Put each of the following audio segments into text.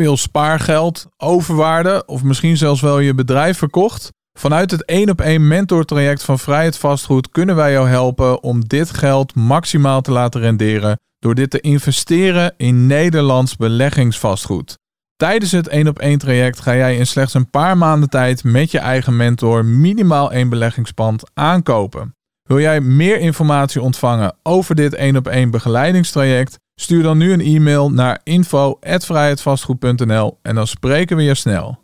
veel spaargeld, overwaarde of misschien zelfs wel je bedrijf verkocht? Vanuit het 1 op 1 mentortraject van Vrijheid Vastgoed kunnen wij jou helpen om dit geld maximaal te laten renderen door dit te investeren in Nederlands beleggingsvastgoed. Tijdens het 1 op 1 traject ga jij in slechts een paar maanden tijd met je eigen mentor minimaal één beleggingspand aankopen. Wil jij meer informatie ontvangen over dit 1 op 1 begeleidingstraject? Stuur dan nu een e-mail naar info@vrijheidvastgoed.nl en dan spreken we je snel.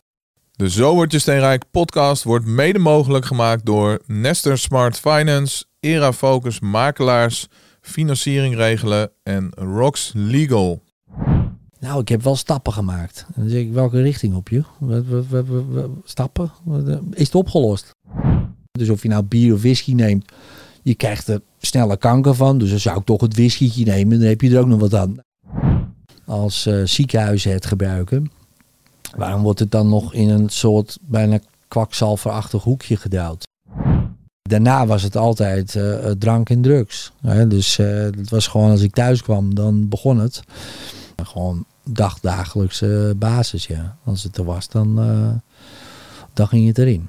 De Zo wordt je steenrijk podcast wordt mede mogelijk gemaakt door Nester Smart Finance, Era Focus Makelaars, Financiering Regelen en Rox Legal. Nou, ik heb wel stappen gemaakt. Dan zeg ik, welke richting op je? Stappen? Eh, Is het opgelost? Dus of je nou bier of whisky neemt, je krijgt er sneller kanker van. Dus dan zou ik toch het whiskytje nemen, dan heb je er ook nog wat aan. Als eh ziekenhuizen het gebruiken, waarom wordt het dan nog in een soort bijna kwakzalverachtig hoekje gedouwd? Daarna was het altijd eh, eh, drank en drugs. Hè? Dus eh, het was gewoon als ik thuis kwam, dan begon het. Gewoon dagdagelijkse basis, ja. Als het er was, dan, dan ging het erin.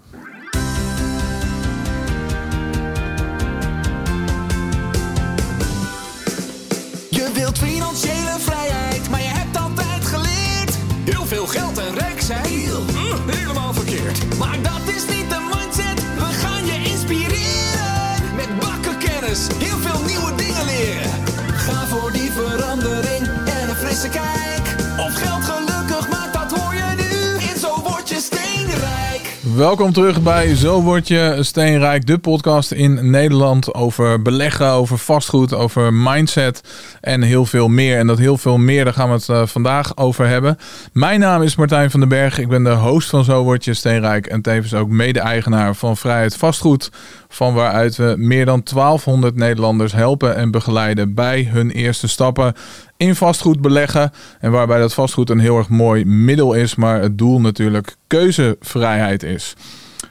Frisse kijk. Of geld gelukkig maakt, dat hoor je nu. In Zo Word Je Steenrijk. Welkom terug bij Zo Word Je Steenrijk, de podcast in Nederland over beleggen, over vastgoed, over mindset en heel veel meer. En dat heel veel meer, daar gaan we het eh, vandaag over hebben. Mijn naam is Martijn van den Berg, ik ben de host van Zo Word Je Steenrijk en tevens ook mede-eigenaar van Vrijheid Vastgoed. Van waaruit we meer dan 1200 Nederlanders helpen en begeleiden bij hun eerste stappen in vastgoed beleggen. En waarbij dat vastgoed een heel erg mooi middel is, maar het doel natuurlijk keuzevrijheid is.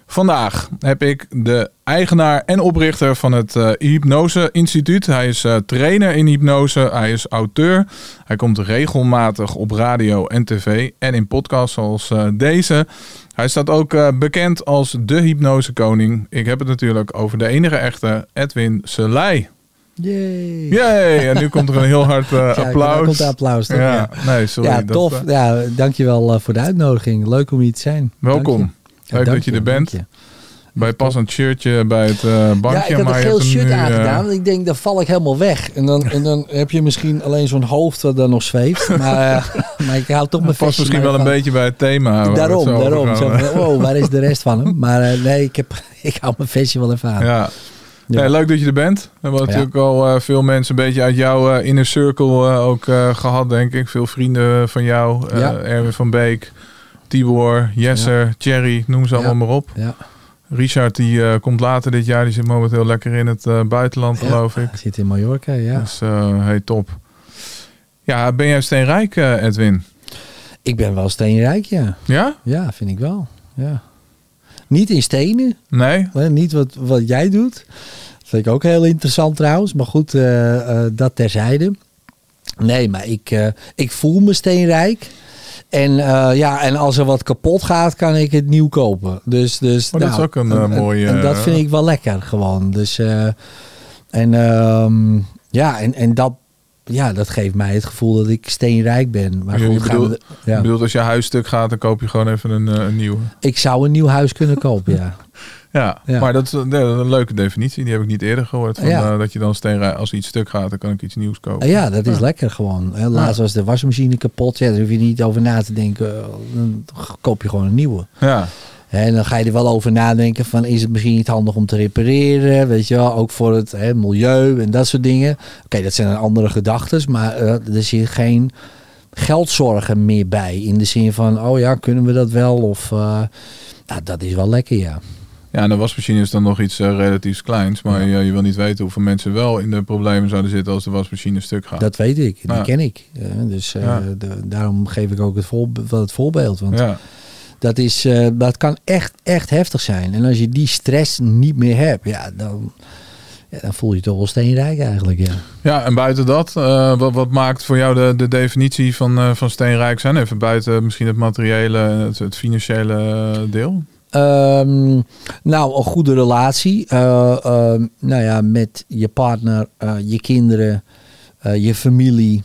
Vandaag heb ik de eigenaar en oprichter van het eh, Hypnose Instituut. Hij is eh, trainer in hypnose, hij is auteur. Hij komt regelmatig op radio en tv en in podcasts zoals eh, deze. Hij staat ook bekend als de hypnosekoning. Ik heb het natuurlijk over de enige echte Edwin Selei. Yay! Yay! En nu komt er een heel hard Kijk, daar applaus. komt applaus. toch? Ja, Ja, nee, sorry. ja dat, tof. eh, Ja, dankjewel eh, voor de uitnodiging. Leuk om hier te zijn. welkom. Dank je. Ja, Leuk dat je er bent. je. Bij pas een shirtje bij het bankje. Ja, ik had maar een geel shirt nu, aangedaan. ik denk, dan val ik helemaal weg. En dan, en dan heb je misschien alleen zo'n hoofd dat dan nog zweeft. Maar, maar ik hou toch mijn past misschien wel een beetje bij het thema. Daarom, daarom. Zo van, wow, waar is de rest van hem? Maar nee, ik, heb, ik hou mijn vestje wel even aan. Ja. Ja. Nee, leuk dat je er bent. We hebben Ja. natuurlijk al eh, veel mensen een beetje uit jouw eh, inner circle eh, ook eh, gehad, denk ik. Veel vrienden van jou. Ja. Erwin van Beek, Tibor, Jesser, Thierry, noem ze allemaal maar op. Ja. Richard die komt later dit jaar. Die zit momenteel lekker in het buitenland, geloof ik. Hij zit in Mallorca, ja. Dus hey, top. Ja, ben jij steenrijk, Edwin? Ik ben wel steenrijk, ja. Ja? Ja, vind ik wel. Ja. Niet in stenen, Nee? niet wat, wat jij doet. Dat vind ik ook heel interessant trouwens. Maar goed, eh, eh, dat terzijde. Nee, maar ik, eh, ik voel me steenrijk. En, ja, en als er wat kapot gaat, kan ik het nieuw kopen. Dus, dus, Oh, dat is ook een, en- en- mooie, En, dat vind ik wel lekker gewoon. Dus, en ehm, ja, en, en dat, ja, dat geeft mij het gevoel dat ik steenrijk ben. Maar Je- goed, we bedoelt- de- ja. Als je huis stuk gaat, dan koop je gewoon even een, eh, een nieuwe. Ik zou een nieuw huis kunnen kopen, ja. Ja, Ja. maar dat is, een- is een leuke definitie. Die heb ik niet eerder gehoord. Van, Ja. eh, dat je dan steenrijk, als iets stuk gaat, dan kan ik iets nieuws kopen. Ja, dat is lekker gewoon. Laatst was de wasmachine kapot. Ja, daar hoef je niet over na te denken. Dan koop je gewoon een nieuwe. Ja. En dan ga je er wel over nadenken van is het misschien niet handig om te repareren, weet je wel, ook voor het hè, milieu en dat soort dingen. Oké, dat zijn andere gedachten, maar eh, er zit geen geldzorgen meer bij in de zin van oh ja, kunnen we dat wel of eh, nou, dat is wel lekker ja. ja, en de wasmachine is dan nog iets eh, relatief kleins. Maar je, je wil niet weten hoeveel mensen wel in de problemen zouden zitten als de wasmachine stuk gaat. Dat weet ik, die Ja. ken ik. Dus Ja. de- daarom geef ik ook het, voor, het voorbeeld. Want ja. Dat, is, eh, dat kan echt, echt heftig zijn. En als je die stress niet meer hebt, ja, dan, Ja, dan voel je je toch wel steenrijk eigenlijk, ja. Ja, en buiten dat, eh, wat, wat maakt voor jou de, de definitie van, eh, van steenrijk zijn? Even buiten misschien het materiële, het, het financiële deel. Ehm, nou, een goede relatie. eh, ehm, nou ja, met je partner, je kinderen, je familie.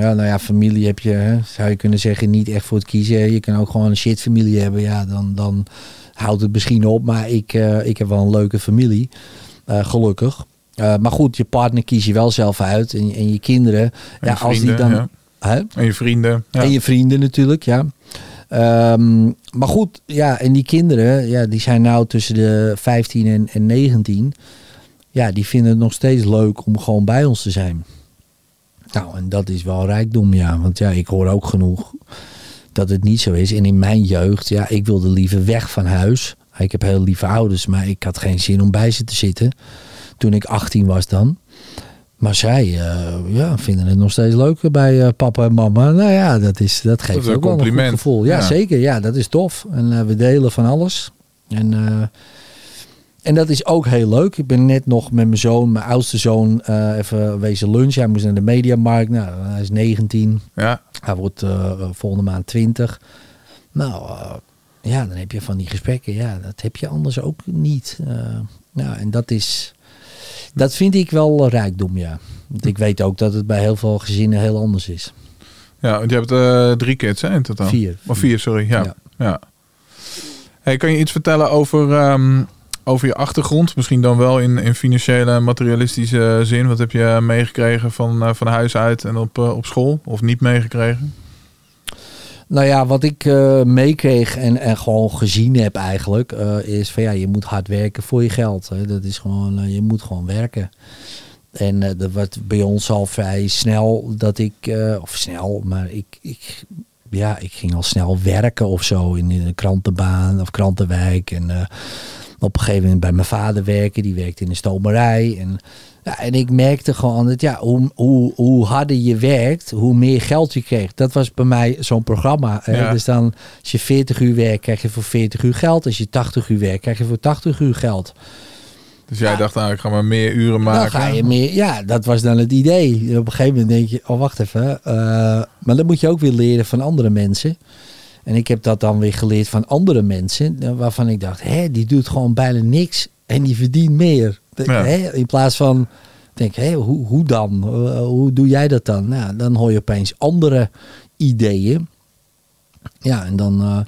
Ja, nou ja, familie heb je, hè, zou je kunnen zeggen, niet echt voor het kiezen. Je kan ook gewoon een shit familie hebben. Ja, dan, dan houdt het misschien op. Maar ik, eh, ik heb wel een leuke familie. eh, gelukkig. Eh, maar goed, je partner kies je wel zelf uit. En, en je kinderen. En ja, je als die vrienden, dan. ja. Hè? En je vrienden. Ja. En je vrienden natuurlijk, ja. Ehm, maar goed, ja, en die kinderen, ja, die zijn nou tussen de 15 en, en 19. Ja, die vinden het nog steeds leuk om gewoon bij ons te zijn. Nou, en dat is wel rijkdom, ja. Want ja, ik hoor ook genoeg dat het niet zo is. En in mijn jeugd, ja, ik wilde liever weg van huis. Ik heb heel lieve ouders, maar ik had geen zin om bij ze te zitten. Toen ik 18 was dan. Maar zij eh, ja, vinden het nog steeds leuk bij eh, papa en mama. Nou ja, dat, is, dat geeft is ook wel een goed gevoel. Ja, Ja. zeker. Ja, dat is tof. En eh, we delen van alles. En, en dat is ook heel leuk. Ik ben net nog met mijn zoon, mijn oudste zoon, eh, even wezen lunchen. Hij moest naar de mediamarkt. Nou, hij is 19. Ja. Hij wordt eh, volgende maand 20. Nou, eh, ja, dan heb je van die gesprekken. Ja, dat heb je anders ook niet. Nou, en dat is... Dat vind ik wel rijkdom, ja. Want ik weet ook dat het bij heel veel gezinnen heel anders is. ja, want je hebt drie kids hè, in totaal. Vier. Of vier, sorry. Ja. Ja. ja. Hey, kan je iets vertellen over, ehm, over je achtergrond? Misschien dan wel in, in financiële en materialistische zin. Wat heb je meegekregen van, eh, van huis uit en op, eh, op school? Of niet meegekregen? Nou ja, wat ik eh, meekreeg en, en gewoon gezien heb eigenlijk, is van ja, je moet hard werken voor je geld. Hè. Dat is gewoon, je moet gewoon werken. En dat werd bij ons al vrij snel dat ik, of snel, maar ik, ik, ja, ik ging al snel werken of zo in, in een krantenbaan of krantenwijk. En op een gegeven moment bij mijn vader werken, die werkte in een stomerij. En, ja, en ik merkte gewoon dat ja, hoe, hoe, hoe harder je werkt, hoe meer geld je kreeg. Dat was bij mij zo'n programma. Hè? Ja. Dus dan, als je 40 uur werkt, krijg je voor 40 uur geld. Als je 80 uur werkt, krijg je voor 80 uur geld. Dus jij Ja. dacht, nou, ik ga maar meer uren maken. Dan ga je meer, ja, dat was dan het idee. En op een gegeven moment denk je, oh wacht even. eh, maar dan moet je ook weer leren van andere mensen. En ik heb dat dan weer geleerd van andere mensen. eh, Waarvan ik dacht, hè, die doet gewoon bijna niks. En die verdient meer. De- Ja. Hè, in plaats van, denk hé, hoe, hoe dan? Eh, hoe doe jij dat dan? Nou, dan hoor je opeens andere ideeën. Ja, en dan, eh,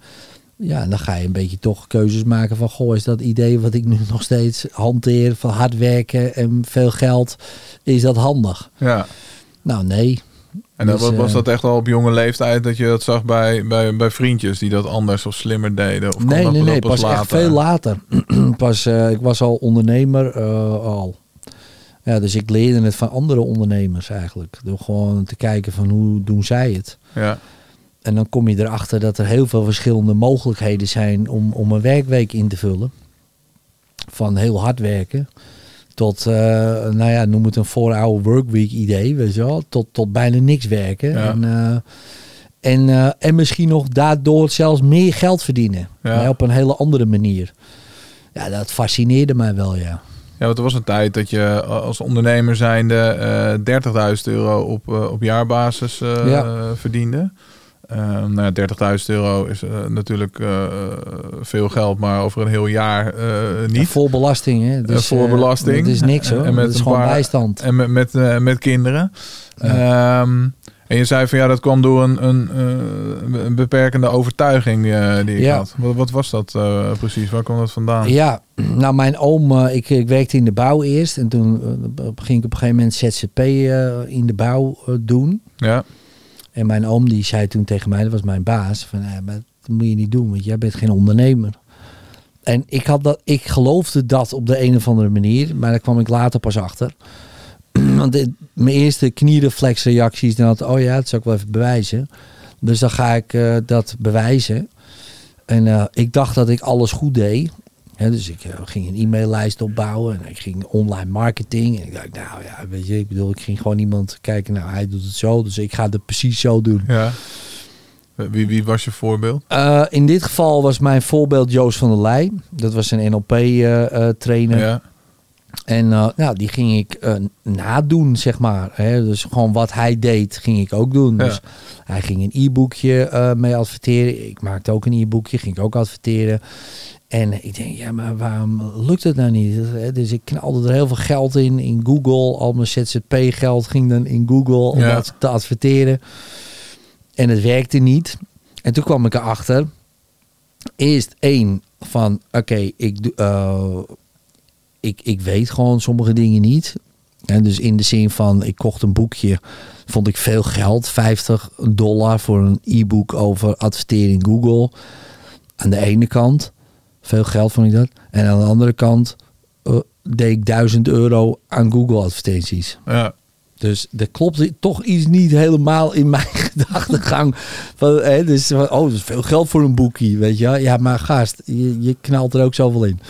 ja, dan ga je een beetje toch keuzes maken van... Goh, is dat idee wat ik nu nog steeds hanteer... van hard werken en veel geld, is dat handig? Ja. Nou, nee. En Dus, was, was eh, dat echt al op jonge leeftijd dat je dat zag bij, bij, bij vriendjes die dat anders of slimmer deden? Of Nee, dat nee, nee. pas Pas echt veel later. pas, eh, ik was al ondernemer eh, al. Ja, dus ik leerde het van andere ondernemers eigenlijk. Door gewoon te kijken van hoe doen zij het. Ja. En dan kom je erachter dat er heel veel verschillende mogelijkheden zijn om, om een werkweek in te vullen. Van heel hard werken tot, eh, nou ja, noem het een 4-hour workweek idee, weet je wel. Tot, tot bijna niks werken. Ja. En, eh, en, eh, en misschien nog daardoor zelfs meer geld verdienen. Ja. Maar op een hele andere manier. Ja, dat fascineerde mij wel, ja. Ja, want er was een tijd dat je als ondernemer zijnde eh 30.000 euro op, op jaarbasis Ja. verdiende. Eh, nou ja, 30.000 euro is eh, natuurlijk eh, veel geld, maar over een heel jaar eh, niet. Voor belasting, hè. Dus, voor belasting. Dat is niks, hoor. En met dat is gewoon paar- bijstand. En met, met, met kinderen. Ehm, en je zei van ja, dat kwam door een, een, een beperkende overtuiging die ik Ja. had. Wat, wat was dat precies? Waar kwam dat vandaan? Ja, nou mijn oom, ik, ik werkte in de bouw eerst. En toen ging ik op een gegeven moment ZZP in de bouw doen. Ja, En mijn oom die zei toen tegen mij, dat was mijn baas, van eh, dat moet je niet doen, want jij bent geen ondernemer. En ik, had dat, ik geloofde dat op de een of andere manier, maar daar kwam ik later pas achter. Want mijn eerste kniereflexreacties, dan had oh ja, dat zou ik wel even bewijzen. Dus dan ga ik eh, dat bewijzen. En eh, ik dacht dat ik alles goed deed. Dus ik eh, ging een e-maillijst opbouwen en ik ging online marketing. En ik dacht, nou ja, weet je, ik bedoel, ik ging gewoon iemand kijken, nou hij doet het zo, dus ik ga het precies zo doen. ja. Wie, wie was je voorbeeld? Eh, in dit geval was mijn voorbeeld Joost van der Leij. Dat was een NLP-trainer. Ja, En nou, die ging ik eh, nadoen, zeg maar. Hè? Dus gewoon wat hij deed, ging ik ook doen. Ja. Dus hij ging een e-boekje eh, mee adverteren. Ik maakte ook een e-boekje, ging ik ook adverteren. En ik denk, ja, maar waarom lukt het nou niet? Dus ik knalde er heel veel geld in, in Google. Al mijn ZZP-geld ging dan in Google om Ja. dat te adverteren. En het werkte niet. En toen kwam ik erachter. Eerst één van, oké, ik, doe, ik, ik weet gewoon sommige dingen niet. En dus in de zin van, ik kocht een boekje, vond ik veel geld, 50 dollar voor een e-book over adverteren in Google. Aan de ene kant, veel geld vond ik dat. En aan de andere kant eh, deed ik 1000 euro aan Google advertenties. Ja. Dus er klopt toch iets niet helemaal in mijn gedachtegang. Van, hè, dus, van, oh, dat is veel geld voor een boekie, weet je. Ja, maar gast, je, je knalt er ook zoveel in.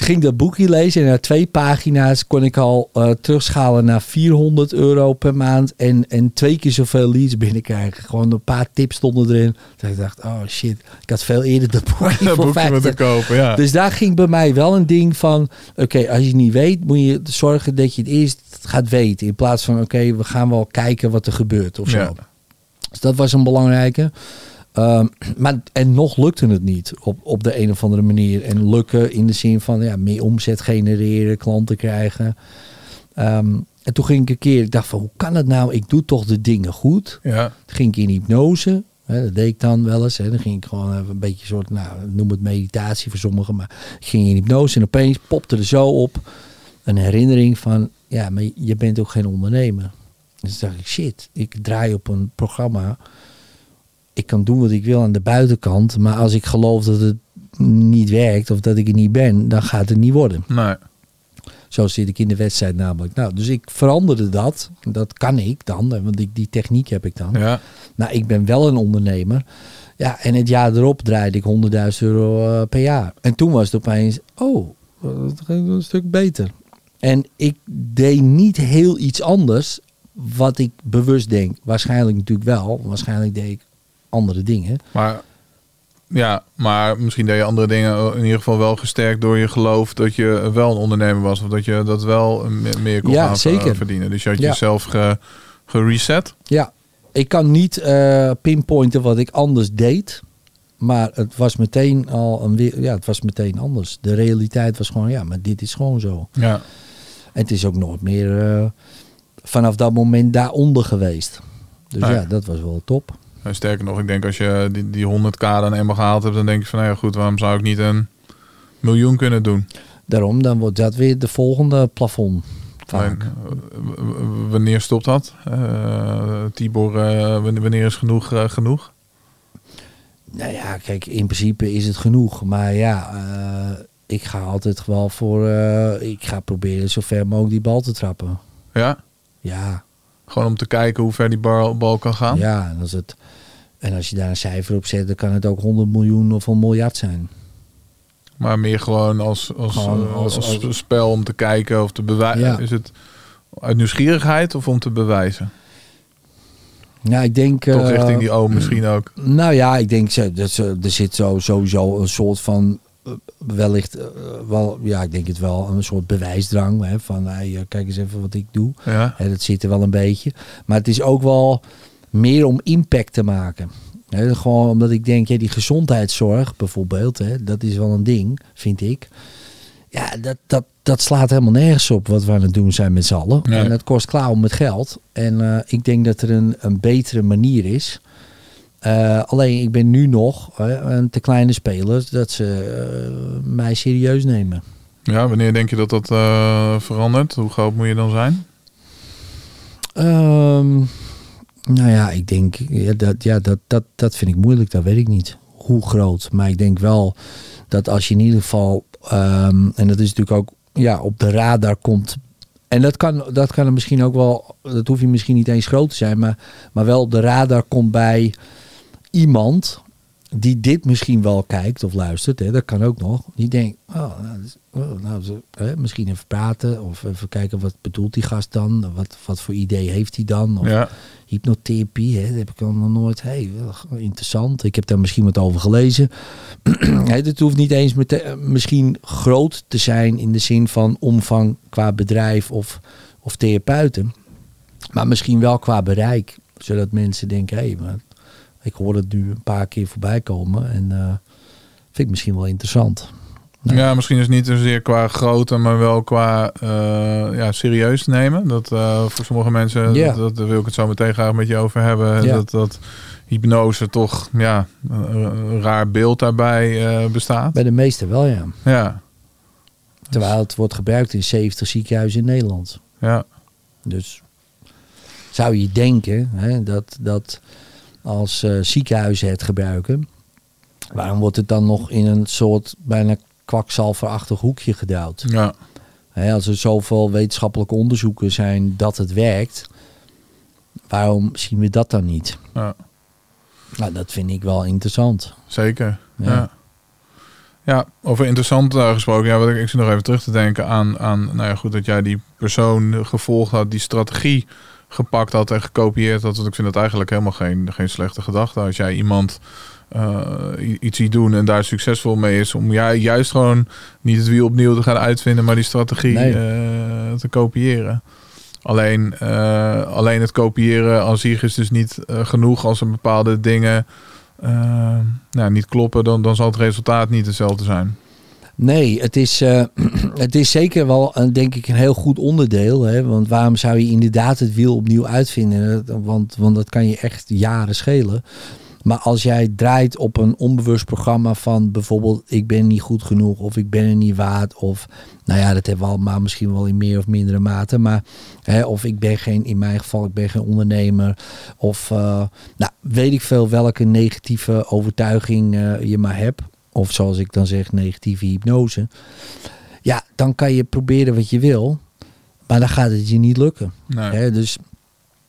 Ging ik dat boekje lezen en na twee pagina's kon ik al eh, terugschalen naar 400 euro per maand. En, en twee keer zoveel leads binnenkrijgen. Gewoon een paar tips stonden erin. Dat ik dacht, oh shit, ik had veel eerder dat boekje Dat voor boekje 50 moeten kopen, ja. dus daar ging bij mij wel een ding van: oké, als je het niet weet, moet je zorgen dat je het eerst gaat weten. In plaats van: oké, we gaan wel kijken wat er gebeurt of zo. Ja. Dus dat was een belangrijke. Ehm, maar en nog lukte het niet op, op de een of andere manier. En lukken in de zin van ja, meer omzet genereren, klanten krijgen. Ehm, en toen ging ik een keer, ik dacht van hoe kan het nou? Ik doe toch de dingen goed. ja. Toen ging ik in hypnose. Hè, dat deed ik dan wel eens. Hè. Dan ging ik gewoon even een beetje soort, nou, noem het meditatie voor sommigen. Maar ik ging in hypnose en opeens popte er zo op een herinnering van, ja, maar je bent ook geen ondernemer. Dus dacht ik, shit, ik draai op een programma. Ik kan doen wat ik wil aan de buitenkant. Maar als ik geloof dat het niet werkt of dat ik er niet ben, dan gaat het niet worden. Nee. Zo zit ik in de wedstrijd namelijk. Nou, dus ik veranderde dat. Dat kan ik dan, want die, die techniek heb ik dan. Ja. Nou, ik ben wel een ondernemer. Ja, en het jaar erop draaide ik 100.000 euro eh, per jaar. En toen was het opeens, oh, dat ging een stuk beter. En ik deed niet heel iets anders wat ik bewust denk. Waarschijnlijk natuurlijk wel. Waarschijnlijk deed ik andere dingen. Maar, ja, maar misschien deed je andere dingen in ieder geval wel gesterkt door je geloof dat je wel een ondernemer was. Of dat je dat wel me- meer kon Ja, gaan zeker. verdienen. Dus je had Ja. jezelf ge, gereset. Ja, ik kan niet eh, pinpointen wat ik anders deed. Maar het was meteen al een weer, ja, het was meteen anders. De realiteit was gewoon, ja, maar dit is gewoon zo. Ja. En het is ook nooit meer eh, vanaf dat moment daaronder geweest. Dus Nee. ja, dat was wel top. En sterker nog, ik denk als je die, die 100k dan eenmaal gehaald hebt, dan denk je van, nou ja goed, waarom zou ik niet een miljoen kunnen doen? Daarom, dan wordt dat weer de volgende plafond. Vaak. Eh, wanneer stopt dat? Eh, Tibor, eh, wanneer is genoeg eh, genoeg? Nou ja, kijk, in principe is het genoeg. Maar ja, eh, ik ga altijd wel voor... eh, ik ga proberen zo ver mogelijk die bal te trappen. Ja? Ja, Gewoon om te kijken hoe ver die bal, bal kan gaan? ja en, als het, en als je daar een cijfer op zet, dan kan het ook 100 miljoen of een miljard zijn. Maar meer gewoon als, als, Gewoon eh, als- als, als- spel om te kijken of te bewijzen. Ja. Is het uit nieuwsgierigheid of om te bewijzen? Ja, ik denk... Toch eh, richting die oom misschien ook. Nou ja, ik denk dat ze, er zit zo, sowieso een soort van wellicht eh, wel, ja, ik denk het wel, een soort bewijsdrang hè, van hey, eh, kijk eens even wat ik doe. Ja. Hè, dat zit er wel een beetje. Maar het is ook wel meer om impact te maken. Hè, gewoon omdat ik denk, ja, die gezondheidszorg bijvoorbeeld, hè, dat is wel een ding, vind ik. Ja, dat, dat, dat slaat helemaal nergens op wat we aan het doen zijn met z'n allen. Nee. En dat kost klauw met geld. En eh, ik denk dat er een, een betere manier is. Eh, alleen ik ben nu nog een te kleine speler dat ze eh, mij serieus nemen. ja, wanneer denk je dat dat eh, verandert? Hoe groot moet je dan zijn? Ehm, nou ja, ik denk, ja, dat, ja, dat, dat, dat vind ik moeilijk, dat weet ik niet. Hoe groot. Maar ik denk wel dat als je in ieder geval, ehm, en dat is natuurlijk ook ja, op de radar komt. En dat kan, dat kan er misschien ook wel, dat hoef je misschien niet eens groot te zijn, maar, maar wel op de radar komt bij iemand die dit misschien wel kijkt of luistert, hè, dat kan ook nog. Die denkt, oh, nou, oh, nou, hè, misschien even praten of even kijken wat bedoelt die gast dan? Wat, wat voor idee heeft hij dan? Of Ja, hypnotherapie, hè, dat heb ik al nog nooit. Hey, interessant. Ik heb daar misschien wat over gelezen. Het hoeft niet eens mete- misschien groot te zijn in de zin van omvang qua bedrijf of, of therapeuten. Maar misschien wel qua bereik. Zodat mensen denken, hé, maar ik hoor het nu een paar keer voorbij komen. En eh, vind ik misschien wel interessant. Nee. ja misschien is het niet zozeer qua grootte, maar wel qua eh, ja, serieus nemen. Dat eh, voor sommige mensen, Ja. dat, wil ik het zo meteen graag met je over hebben. Dat, dat hypnose toch ja, een, raar beeld daarbij bestaat. Bij de meesten wel, ja. Ja, Terwijl het wordt gebruikt in 70 ziekenhuizen in Nederland. ja, Dus zou je denken hè, dat, dat als eh, ziekenhuizen het gebruiken, waarom wordt het dan nog in een soort bijna kwakzalverachtig hoekje gedouwd? ja. Hè, als er zoveel wetenschappelijke onderzoeken zijn dat het werkt, waarom zien we dat dan niet? ja. Nou, dat vind ik wel interessant. Zeker. Ja. Ja. ja. over interessant eh, gesproken. Ja, wat ik, ik zit nog even terug te denken aan, aan nou ja, goed, dat jij die persoon gevolgd had, die strategie gepakt had en gekopieerd had. Want ik vind dat eigenlijk helemaal geen, geen slechte gedachte. Als jij iemand i- iets ziet doen en daar succesvol mee is, om jij juist gewoon niet het wiel opnieuw te gaan uitvinden, maar die strategie Nee. eh, te kopiëren. Alleen, eh, alleen het kopiëren aan zich is dus niet genoeg als er bepaalde dingen nou, niet kloppen, dan, dan zal het resultaat niet hetzelfde zijn. Nee, het is, eh, het is zeker wel, een, denk ik, een heel goed onderdeel. Hè? Want waarom zou je inderdaad het wiel opnieuw uitvinden? Want, want dat kan je echt jaren schelen. Maar als jij draait op een onbewust programma van bijvoorbeeld ik ben niet goed genoeg of ik ben er niet waard of nou ja, dat hebben we allemaal misschien wel in meer of mindere mate, maar hè, of ik ben geen, in mijn geval, ik ben geen ondernemer of eh, nou, weet ik veel welke negatieve overtuiging eh, je maar hebt. Of zoals ik dan zeg, negatieve hypnose. Ja, dan kan je proberen wat je wil. Maar dan gaat het je niet lukken. Nee. Hè, dus,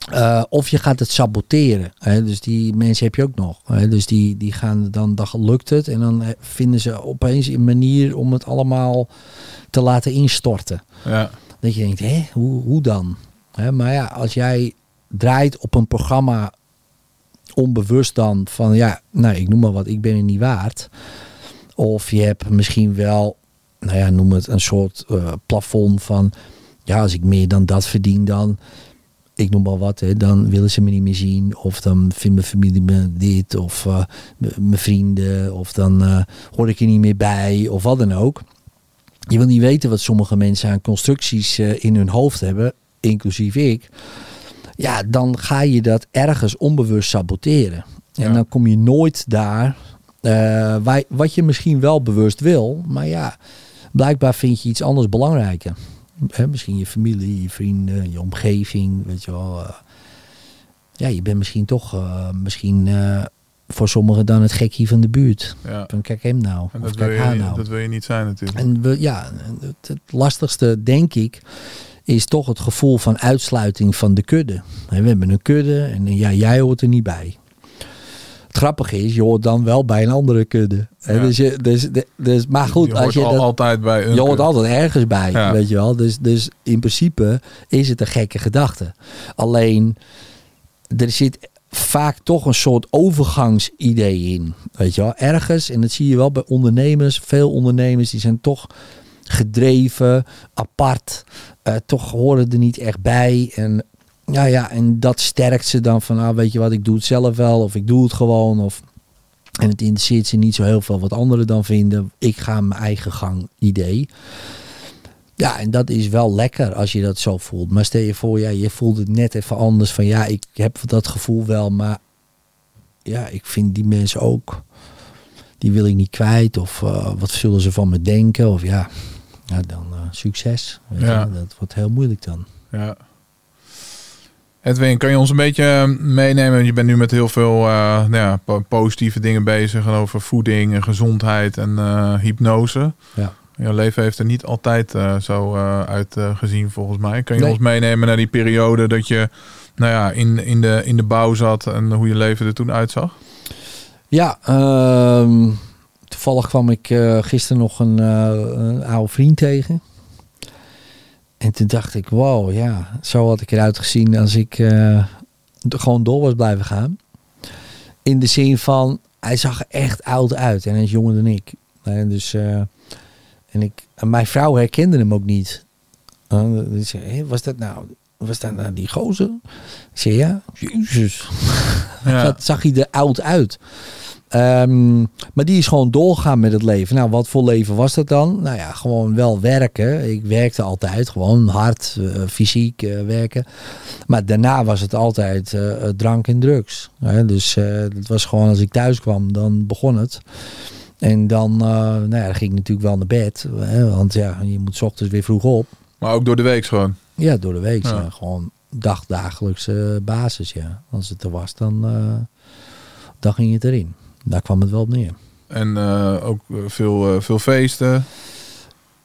eh, of je gaat het saboteren. Hè, dus die mensen heb je ook nog. Hè, dus die, die gaan dan, dan lukt het. En dan eh, vinden ze opeens een manier om het allemaal te laten instorten. Ja, Dat je denkt, hé, hoe, hoe dan? Hè, maar ja, als jij draait op een programma onbewust dan van ja, nou ik noem maar wat, ik ben er niet waard. Of je hebt misschien wel, nou ja, noem het een soort eh, plafond van ja, als ik meer dan dat verdien dan, ik noem maar wat, hè, dan willen ze me niet meer zien. Of dan vindt mijn familie me dit, of eh, mijn vrienden, of dan eh, hoor ik er niet meer bij, of wat dan ook. Je wil niet weten wat sommige mensen aan constructies in hun hoofd hebben, inclusief ik. Ja, dan ga je dat ergens onbewust saboteren. En Ja. dan kom je nooit daar eh, waar, wat je misschien wel bewust wil. Maar ja, blijkbaar vind je iets anders belangrijker. Hè, misschien je familie, je vrienden, je omgeving, weet je wel. eh. ja, je bent misschien toch, eh, misschien voor sommigen dan het gekkie van de buurt. ja. Van kijk hem nou, En dat wil, kijk haar je, nou. dat wil je niet zijn natuurlijk. En we, ja, het, het lastigste, denk ik, is toch het gevoel van uitsluiting van de kudde. We hebben een kudde en ja, jij hoort er niet bij. Het grappige is, je hoort dan wel bij een andere kudde. Hè, Ja. Dus je, dus, dus, maar goed, je als je dat, altijd bij een je hoort altijd ergens bij, Ja. weet je wel. Dus, dus in principe is het een gekke gedachte. Alleen, er zit vaak toch een soort overgangsidee in. Weet je wel, ergens, en dat zie je wel bij ondernemers, veel ondernemers, die zijn toch gedreven, apart, eh, toch horen er niet echt bij. En, ja, ja, en dat sterkt ze dan van, ah, weet je wat, ik doe het zelf wel, of ik doe het gewoon, of... En het interesseert ze niet zo heel veel wat anderen dan vinden. Ik ga mijn eigen gang idee. Ja, en dat is wel lekker als je dat zo voelt. Maar stel je voor, ja, je voelt het net even anders. Van ja, ik heb dat gevoel wel, maar ja, ik vind die mensen ook. Die wil ik niet kwijt. Of eh, wat zullen ze van me denken? Of ja, ja dan eh, succes. Weet Ja. je, dat wordt heel moeilijk dan. Ja. Edwin, kan je ons een beetje eh, meenemen? Je bent nu met heel veel eh, nou ja, po- positieve dingen bezig. en Over voeding en gezondheid en eh, hypnose. Ja. Jouw leven heeft er niet altijd zo uit gezien volgens mij. Kan je Nee. ons meenemen naar die periode dat je nou ja, in, in, de, in de bouw zat en hoe je leven er toen uitzag? Ja, ehm, toevallig kwam ik gisteren nog een, een oude vriend tegen. En toen dacht ik, wow, ja, zo had ik eruit gezien als ik eh, d- gewoon door was blijven gaan. In de zin van, hij zag er echt oud uit en hij is jonger dan ik. En dus, eh, en ik, en mijn vrouw herkende hem ook niet. Uh, die zei, "Hé, was dat nou, was dat nou die gozer? Ik zei, ja, jezus. Ja. Zag hij er oud uit? Ehm, maar die is gewoon doorgaan met het leven. Nou, wat voor leven was dat dan? Nou ja, gewoon wel werken. Ik werkte altijd gewoon hard, eh, fysiek eh, werken. Maar daarna was het altijd eh, drank en drugs. Hè? Dus het was gewoon als ik thuis kwam, dan begon het. En dan, nou ja, dan ging ik natuurlijk wel naar bed. Hè? Want ja, je moet 's ochtends weer vroeg op. Maar ook door de week gewoon. Ja, door de week. Ja. Gewoon dagdagelijkse basis, ja. Als het er was, dan, dan ging het erin. Daar kwam het wel op neer. En eh, ook eh, veel, eh, veel feesten.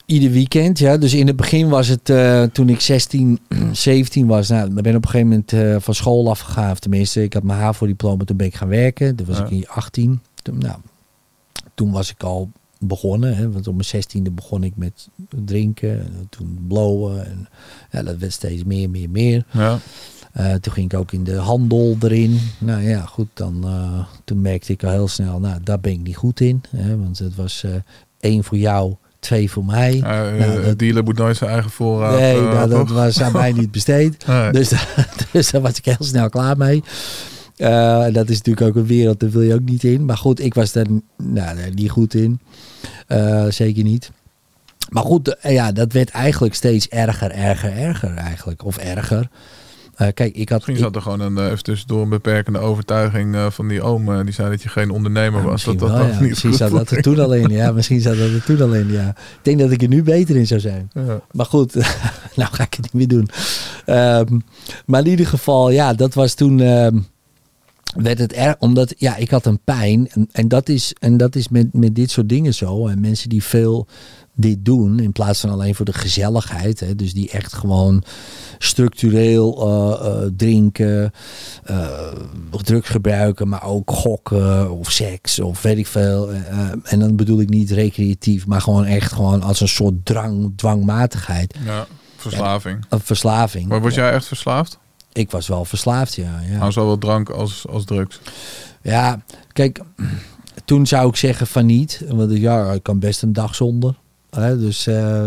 Ieder weekend, ja. Dus in het begin was het, toen ik 16, 17 was, nou, dan ben ik op een gegeven moment van school afgegaan. Tenminste, ik had mijn HAVO-diploma, toen ben ik gaan werken. Toen was Ja. ik hier 18. Toen, nou, toen was ik al begonnen, hè, want op mijn 16e begon ik met drinken. En toen blowen. En, ja, dat werd steeds meer, meer, meer. Ja. Eh, toen ging ik ook in de handel erin. Nou ja, goed, dan, eh, toen merkte ik al heel snel, nou, daar ben ik niet goed in. Hè, want het was eh, één voor jou, twee voor mij. Nou, dat- dealer moet nooit zijn eigen voorraad. nee, nou, dat was aan mij niet besteed. Nee. Dus, daar- dus daar was ik heel snel klaar mee. Dat is natuurlijk ook een wereld, daar wil je ook niet in. Maar goed, ik was daar nou, daar niet goed in. Zeker niet. Maar goed, ja, dat werd eigenlijk steeds erger, erger, erger eigenlijk. Of erger. Eh, kijk, ik had... Misschien zat er gewoon een, eh, even tussendoor een beperkende overtuiging eh, van die oom. die zei dat je geen ondernemer Ja, was. Dat misschien dat ja. niet Misschien zat dat er toen al in. Ja, misschien zat dat er toen al in. Ja. Ik denk dat ik er nu beter in zou zijn. Ja. Maar goed, nou ga ik het niet meer doen. Ehm, maar in ieder geval, ja, dat was toen. ehm, werd het erg, omdat ja, ik had een pijn. En, en dat is, en dat is met, met dit soort dingen zo. En mensen die veel dit doen, in plaats van alleen voor de gezelligheid. Hè, dus die echt gewoon structureel eh, eh, drinken, eh drugs gebruiken, maar ook gokken of seks of weet ik veel. En dan bedoel ik niet recreatief, maar gewoon echt gewoon als een soort drang, dwangmatigheid. ja, verslaving. Een verslaving. Maar was jij echt verslaafd? Ik was wel verslaafd, ja. ja. Nou, zowel drank als, als drugs. Ja, kijk, toen zou ik zeggen van niet. Want ja, ik kan best een dag zonder. Hè, dus, eh,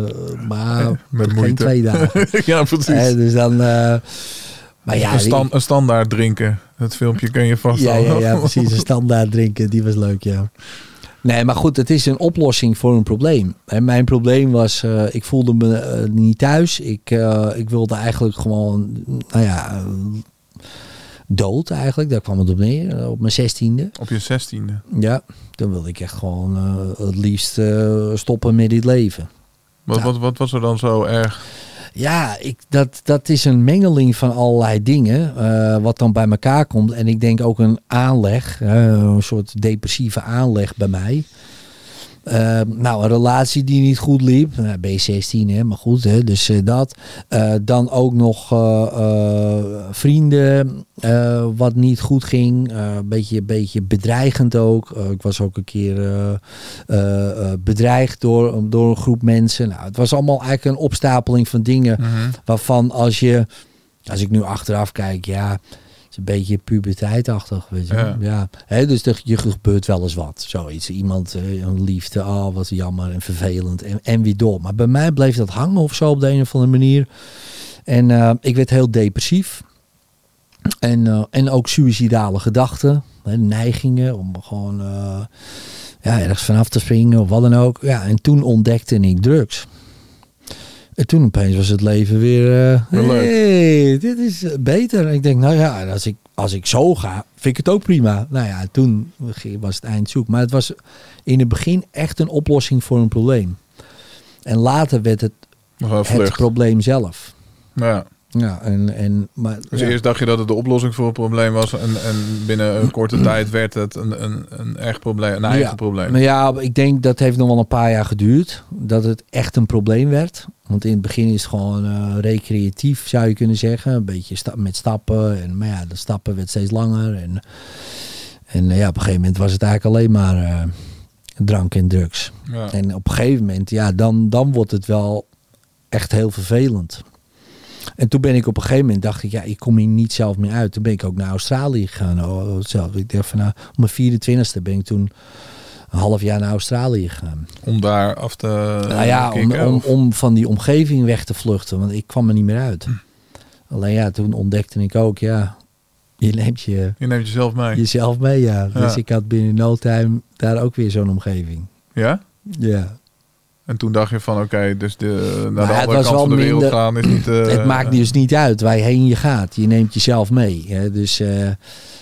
maar Met geen twee dagen. ja, precies. Dus dan... eh, maar ja, een, stand, een standaard drinken. Dat filmpje ken je vast ja, ja, ja, precies. Een standaard drinken, die was leuk, ja. Nee, maar goed, het is een oplossing voor een probleem. En mijn probleem was, eh, ik voelde me niet thuis. Ik, ik wilde eigenlijk gewoon, nou ja, dood eigenlijk. Daar kwam het op neer, eh, op mijn zestiende. Op je zestiende. Ja, dan wilde ik echt gewoon eh, het liefst eh, stoppen met dit leven. Wat, Ja. wat, wat was er dan zo erg? Ja, ik, dat, dat is een mengeling van allerlei dingen. wat dan bij elkaar komt. En ik denk ook een aanleg. een soort depressieve aanleg bij mij. Eh, nou, een relatie die niet goed liep. Nou, ben je 16, hè, maar goed, hè, dus eh, dat. Eh, dan ook nog eh, vrienden, wat niet goed ging. Een beetje, beetje bedreigend ook. Ik was ook een keer bedreigd door, door een groep mensen. Nou, het was allemaal eigenlijk een opstapeling van dingen Mhm. waarvan als je, als ik nu achteraf kijk, ja, een beetje puberteitachtig, weet je. Ja. Dus er, je gebeurt wel eens wat, zoiets. Iemand, eh, een liefde, oh, wat jammer en vervelend en, en weer door. Maar bij mij bleef dat hangen of zo op de een of andere manier. En eh, ik werd heel depressief. En, eh, en ook suïcidale gedachten, neigingen om gewoon eh, ja, ergens vanaf te springen of wat dan ook. Ja, en toen ontdekte ik drugs. En toen opeens was het leven weer... Weer leuk. hey, dit is eh, beter. En ik denk, nou ja, als ik, als ik zo ga, vind ik het ook prima. Nou ja, toen was het eind zoek. Maar het was in het begin echt een oplossing voor een probleem. En later werd het het probleem zelf. Ja. Ja, en, en, maar, Dus ja. eerst dacht je dat het de oplossing voor een probleem was. En, en binnen een korte tijd werd het een, een, een echt probleem. Een eigen Ja, probleem. Maar ja, ik denk dat heeft nog wel een paar jaar geduurd. Dat het echt een probleem werd. Want in het begin is het gewoon eh, recreatief, zou je kunnen zeggen. Een beetje sta- met stappen. En, maar ja, de stappen werd steeds langer. En, En eh, ja, op een gegeven moment was het eigenlijk alleen maar eh, drank en drugs. Ja. En op een gegeven moment, ja, dan, dan wordt het wel echt heel vervelend. En toen ben ik op een gegeven moment, dacht ik, ja, ik kom hier niet zelf meer uit. Toen ben ik ook naar Australië gegaan. Oh, zelf. Ik dacht van, nou, op mijn 24ste ben ik toen een half jaar naar Australië gegaan. Om daar af te nou ja, om, kicken, om, of- om van die omgeving weg te vluchten, want ik kwam er niet meer uit. Alleen ja, toen ontdekte ik ook, ja, je neemt je, Je neemt jezelf mee. jezelf mee, ja. Dus Ja. ik had binnen no time daar ook weer zo'n omgeving. Ja? Ja. En toen dacht je van oké, dus de, naar de andere kant van de wereld minder- gaan is niet... eh, het maakt dus niet uit waarheen je gaat. Je neemt jezelf mee. Hè? Dus, eh,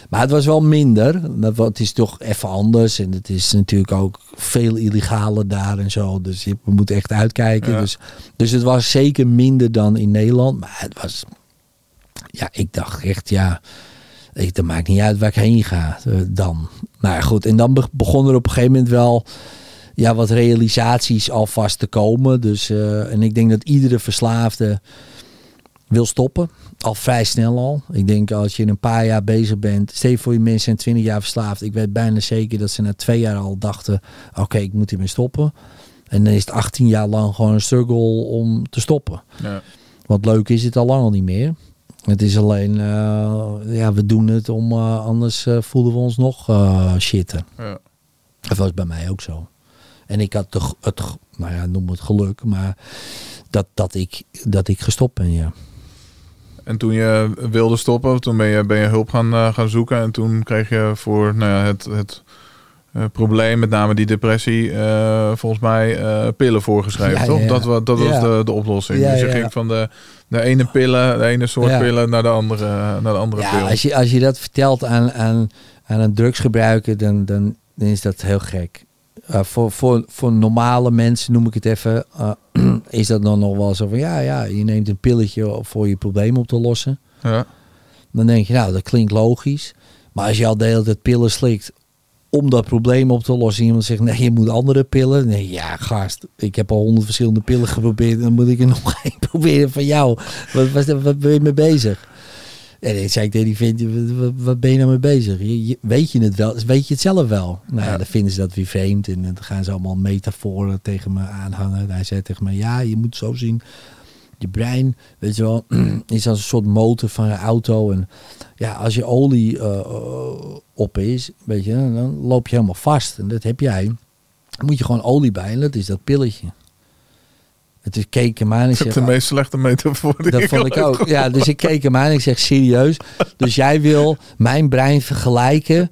maar het was wel minder. Dat, het is toch even anders. En het is natuurlijk ook veel illegaler daar en zo. Dus je, we moeten echt uitkijken. Ja. Dus, dus het was zeker minder dan in Nederland. Maar het was... Ja, ik dacht echt, ja... Ik, dat maakt niet uit waar ik heen ga eh, dan. Nou ja, goed. En dan be- begon er op een gegeven moment wel ja, wat realisaties alvast te komen. Dus, eh, en ik denk dat iedere verslaafde wil stoppen. Al vrij snel al. Ik denk als je een paar jaar bezig bent. Stel je voor je mensen zijn 20 jaar verslaafd. Ik weet bijna zeker dat ze na twee jaar al dachten. Oké, ik moet hiermee stoppen. En dan is het 18 jaar lang gewoon een struggle om te stoppen. Ja. Want leuk is het al lang al niet meer. Het is alleen, eh, ja, we doen het om, eh, anders voelen we ons nog shitten. Ja. Dat was bij mij ook zo. En ik had het, g- nou ja, noem het geluk, maar dat, dat, ik, dat ik gestopt ben, ja. En toen je wilde stoppen, toen ben je, ben je hulp gaan, eh, gaan zoeken. En toen kreeg je voor nou ja, het, het eh, probleem, met name die depressie, eh, volgens mij pillen voorgeschreven, Ja, toch? ja. Dat, wa- dat was de, de oplossing. Dus je ging van de, de ene pillen, de ene soort pillen naar de andere, naar de andere Ja, pil. als je, als je dat vertelt aan, aan, aan een drugsgebruiker, dan, dan, dan is dat heel gek. Eh, voor, voor, voor normale mensen, noem ik het even, eh, is dat dan nog wel zo van, ja, ja, je neemt een pilletje voor je probleem op te lossen. Ja. Dan denk je, nou, dat klinkt logisch. Maar als je al de hele tijd pillen slikt om dat probleem op te lossen. En iemand zegt, nee, je moet andere pillen. Nee, ja, gast, ik heb al honderd verschillende pillen geprobeerd. Dan moet ik er nog één proberen van jou. Wat, wat, wat ben je mee bezig? En ik zei ik tegen die vent, wat, wat ben je nou mee bezig? Je, je- weet je het wel? Weet je het zelf wel? Nou ja, dan vinden ze dat weer vreemd. En dan gaan ze allemaal metaforen tegen me aanhangen. Hij zei tegen me, ja, je moet zo zien. Je brein, weet je wel, is als een soort motor van een auto. En ja, als je olie eh, eh, op is, weet je, dan loop je helemaal vast. En dat heb jij. Dan moet je gewoon olie bij en dat is dat pilletje. Het is keek hem aan en ik Dat is zeg, de meest slechte metafoor die dat vond ik ook. Ja, dus ik keek hem aan en ik zeg serieus. Dus jij wil mijn brein vergelijken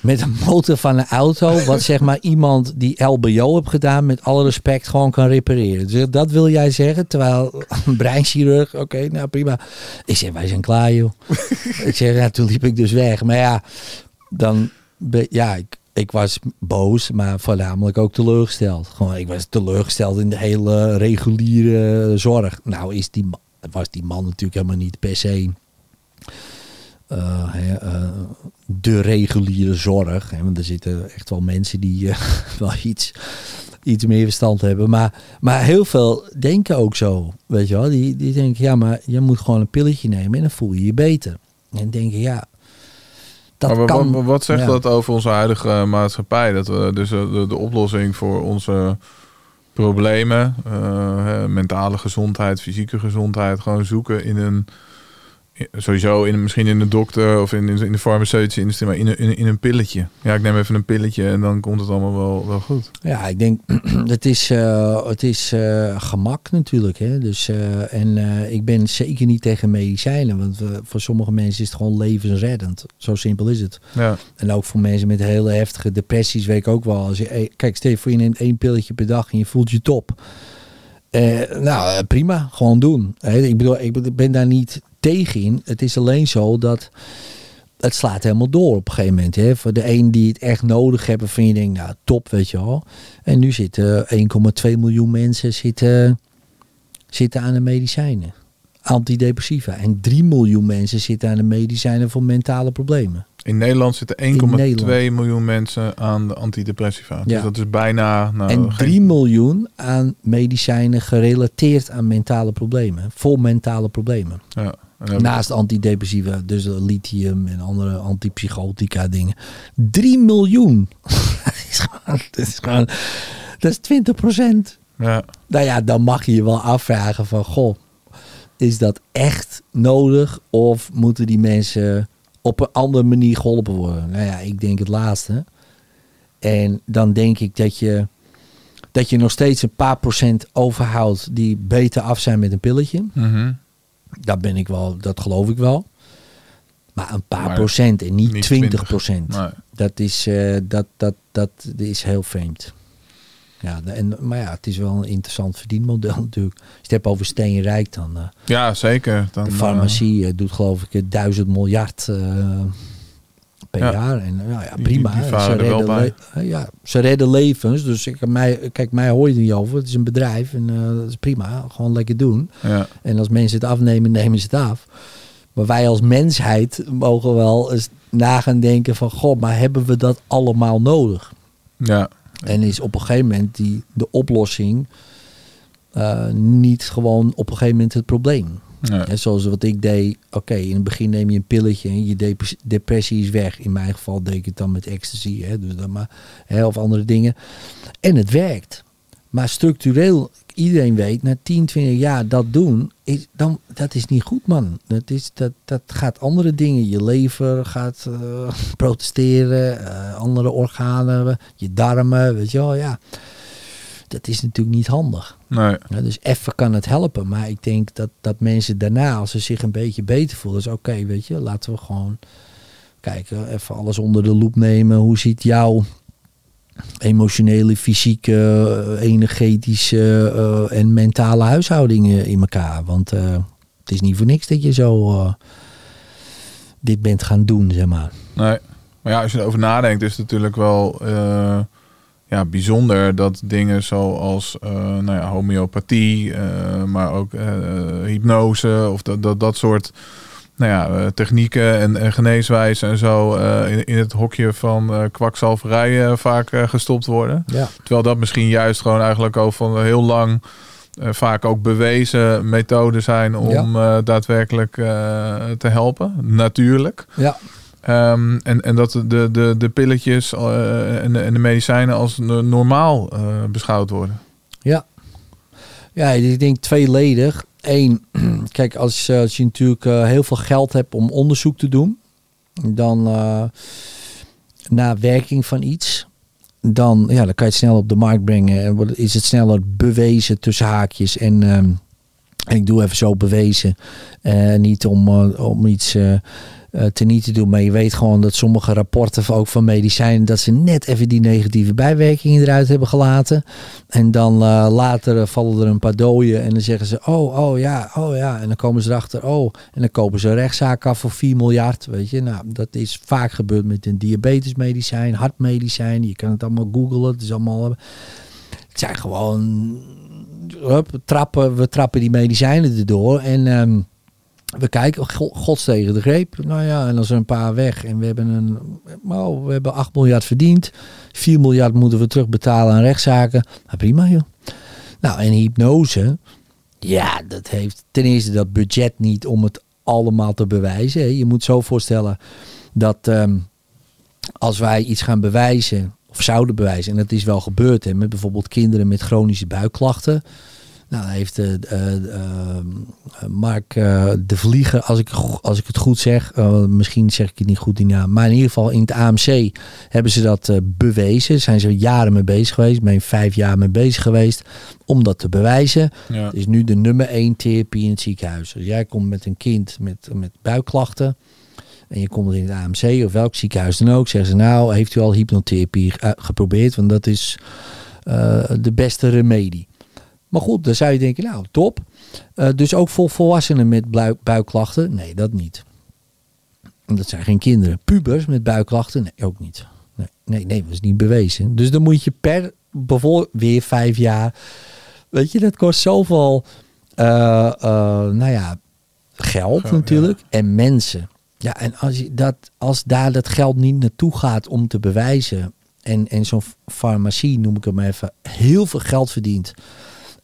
met een motor van een auto. Wat zeg maar iemand die LBO heeft gedaan met alle respect gewoon kan repareren. Dus dat wil jij zeggen. Terwijl een breinchirurg, oké, nou prima. Ik zeg, wij zijn klaar joh. ik zeg, ja, toen liep ik dus weg. Maar ja, dan, ja, ik, ik was boos, maar voornamelijk ook teleurgesteld. Gewoon, ik was teleurgesteld in de hele reguliere zorg. Nou is die, was die man natuurlijk helemaal niet per se eh, de reguliere zorg. Hè, want er zitten echt wel mensen die eh, wel iets, iets meer verstand hebben. Maar, maar heel veel denken ook zo. Weet je wel? Die, die denken, ja, maar je moet gewoon een pilletje nemen en dan voel je je beter. En denken, ja, dat maar kan. wat, wat zegt ja. dat over onze huidige eh, maatschappij? Dat we dus eh, de, de oplossing voor onze problemen, eh, mentale gezondheid, fysieke gezondheid, gewoon zoeken in een sowieso in misschien in de dokter of in, in de farmaceutische industrie, maar in een, in, in een pilletje. Ja, ik neem even een pilletje en dan komt het allemaal wel, wel goed. Ja, ik denk, het is, eh, het is eh, gemak natuurlijk. Hè? Dus, eh, en eh, ik ben zeker niet tegen medicijnen, want eh, voor sommige mensen is het gewoon levensreddend. Zo simpel is het. Ja, En ook voor mensen met hele heftige depressies weet ik ook wel. Als je, eh, kijk, stel je voor je neemt één pilletje per dag en je voelt je top. Eh, nou, eh, prima, gewoon doen. Hè, ik bedoel, ik ben daar niet tegen in. Het is alleen zo dat het slaat helemaal door op een gegeven moment. Hè. Voor de een die het echt nodig hebben, van je denkt, nou top, weet je wel. En nu zitten 1,2 miljoen mensen zitten, zitten aan de medicijnen. Antidepressiva. En 3 miljoen mensen zitten aan de medicijnen voor mentale problemen. in Nederland zitten 1,2 Nederland. miljoen mensen aan de antidepressiva. Dus Ja. dat is bijna... Nou, en geen- 3 miljoen aan medicijnen gerelateerd aan mentale problemen. Voor mentale problemen. Ja. Naast antidepressiva, dus lithium en andere antipsychotica dingen. 3 miljoen. dat, is gewoon, dat is gewoon, dat is 20 procent. ja. Nou ja, dan mag je je wel afvragen van, goh, is dat echt nodig? Of moeten die mensen op een andere manier geholpen worden? Nou ja, ik denk het laatste. En dan denk ik dat je, dat je nog steeds een paar procent overhoudt die beter af zijn met een pilletje. Mhm. Dat ben ik wel, dat geloof ik wel. Maar een paar Maar procent en niet, niet 20 procent. Nee. Dat, is, eh, dat, dat, dat is heel vreemd. Ja, en, maar ja, het is wel een interessant verdienmodel natuurlijk. Als je het hebt over steenrijk, dan eh, Ja, zeker. Dan, de farmacie eh, doet geloof ik duizend miljard per Ja. jaar. En nou ja, prima. die ze, redden ja, ze redden levens. Dus ik, mij, kijk, mij hoor je er niet over. Het is een bedrijf en eh, dat is prima. Gewoon lekker doen. ja. En als mensen het afnemen, nemen ze het af. Maar wij als mensheid mogen wel eens na gaan denken van... God, maar hebben we dat allemaal nodig? ja. En is op een gegeven moment die, de oplossing eh, niet gewoon op een gegeven moment het probleem? Zoals wat ik deed. Oké, in het begin neem je een pilletje en je dep- depressie is weg. In mijn geval deed ik het dan met ecstasy. Hè, dus dan maar, hè, of andere dingen. En het werkt. Maar structureel, iedereen weet, na 10, 20 jaar dat doen, is, dan, dat is niet goed, man. Dat, is, dat, dat gaat andere dingen. Je lever gaat eh, protesteren, eh, andere organen, je darmen, weet je wel, ja. Dat is natuurlijk niet handig. Nee. Ja, dus even kan het helpen. Maar ik denk dat, dat mensen daarna, als ze zich een beetje beter voelen, is oké, weet je, laten we gewoon kijken, even alles onder de loep nemen. Hoe ziet jouw emotionele, fysieke, eh, energetische eh, en mentale huishouding eh, in elkaar? Want eh, het is niet voor niks dat je zo dit bent gaan doen, zeg maar. Nee. Maar ja, als je erover nadenkt, is het natuurlijk wel ja, bijzonder dat dingen zoals eh, nou ja, homeopathie, eh, maar ook eh, hypnose of dat, dat, dat soort nou ja, technieken en, en geneeswijzen en zo in, in het hokje van kwakzalverij vaak gestopt worden. Ja. Terwijl dat misschien juist gewoon eigenlijk al van heel lang vaak ook bewezen methoden zijn om daadwerkelijk te helpen. Natuurlijk. Ja. Ehm, en, en dat de, de, de pilletjes eh, en, de, en de medicijnen als no- normaal eh, beschouwd worden. Ja. Ja, ik denk tweeledig. Eén, kijk, als, eh, als je natuurlijk heel veel geld hebt om onderzoek te doen, dan na werking van iets, dan, ja, dan kan je het snel op de markt brengen en is het sneller bewezen tussen haakjes. En, ehm, en ik doe even zo bewezen. Niet om, om iets eh eh, te doen, maar je weet gewoon dat sommige rapporten ook van medicijnen, dat ze net even die negatieve bijwerkingen eruit hebben gelaten. En dan eh, later eh, vallen er een paar doden en dan zeggen ze, oh, oh ja, oh ja. En dan komen ze erachter, oh. En dan kopen ze een rechtszaak af voor 4 miljard, weet je. Nou, dat is vaak gebeurd met een diabetesmedicijn, hartmedicijn. Je kan het allemaal googlen, het is allemaal... Het zijn gewoon... Hup, trappen, we trappen die medicijnen erdoor en... ehm, we kijken, go- gods tegen de greep. Nou ja, en dan zijn een paar weg. En we hebben, een, oh, we hebben 8 miljard verdiend. 4 miljard moeten we terugbetalen aan rechtszaken. Nou, prima joh. Nou, en hypnose. Ja, dat heeft ten eerste dat budget niet om het allemaal te bewijzen. hè. Je moet zo voorstellen dat ehm, als wij iets gaan bewijzen, of zouden bewijzen, en dat is wel gebeurd, hè, met bijvoorbeeld kinderen met chronische buikklachten. Nou, heeft eh, Mark eh, de Vlieger, als ik, als ik het goed zeg, misschien zeg ik het niet goed die naam, maar in ieder geval in het AMC hebben ze dat bewezen. Zijn ze jaren mee bezig geweest, ben vijf jaar mee bezig geweest om dat te bewijzen. Ja. Is nu de nummer één therapie in het ziekenhuis. Dus jij komt met een kind met, met buikklachten. En je komt in het AMC of welk ziekenhuis dan ook. Zeggen ze nou, heeft u al hypnotherapie geprobeerd? Want dat is de beste remedie. Maar goed, dan zou je denken, nou top. Eh, dus ook voor volwassenen met bui- buikklachten? Nee, dat niet. Dat zijn geen kinderen. Pubers met buikklachten? Nee, ook niet. Nee, nee, nee, dat is niet bewezen. Dus dan moet je per, bijvoorbeeld weer vijf jaar. Weet je, dat kost zoveel, eh, eh, nou ja, geld Geld, natuurlijk. En mensen. Ja, en als, je dat, als daar dat geld niet naartoe gaat om te bewijzen. En, en zo'n farmacie, noem ik hem even, heel veel geld verdient.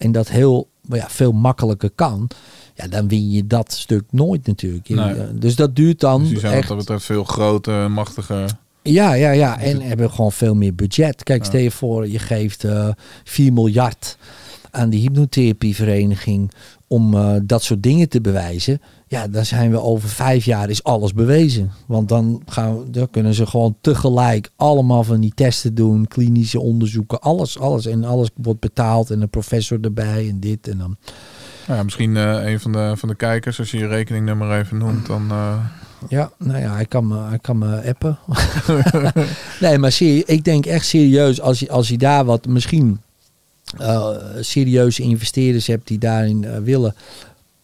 En dat heel maar ja, veel makkelijker kan, ja, dan win je dat stuk nooit natuurlijk. Nee. eh, Dus dat duurt dan Dus zijn wat echt. dat betreft veel grotere, machtige... Ja, ja, ja. En hebben gewoon veel meer budget. Kijk, Ja. stel je voor, je geeft eh 4 miljard aan die hypnotherapievereniging om eh, dat soort dingen te bewijzen. Ja, dan zijn we over vijf jaar is alles bewezen. Want dan, gaan we, dan kunnen ze gewoon tegelijk allemaal van die testen doen, klinische onderzoeken, alles, alles. En alles wordt betaald en een professor erbij en dit en dan. Ja, misschien eh, een van de, van de kijkers, als je je rekeningnummer even noemt, dan... eh, Ja, nou ja, hij kan me, hij kan me appen. nee, maar serie- ik denk echt serieus, als je, als je daar wat misschien eh, serieuze investeerders hebt die daarin willen,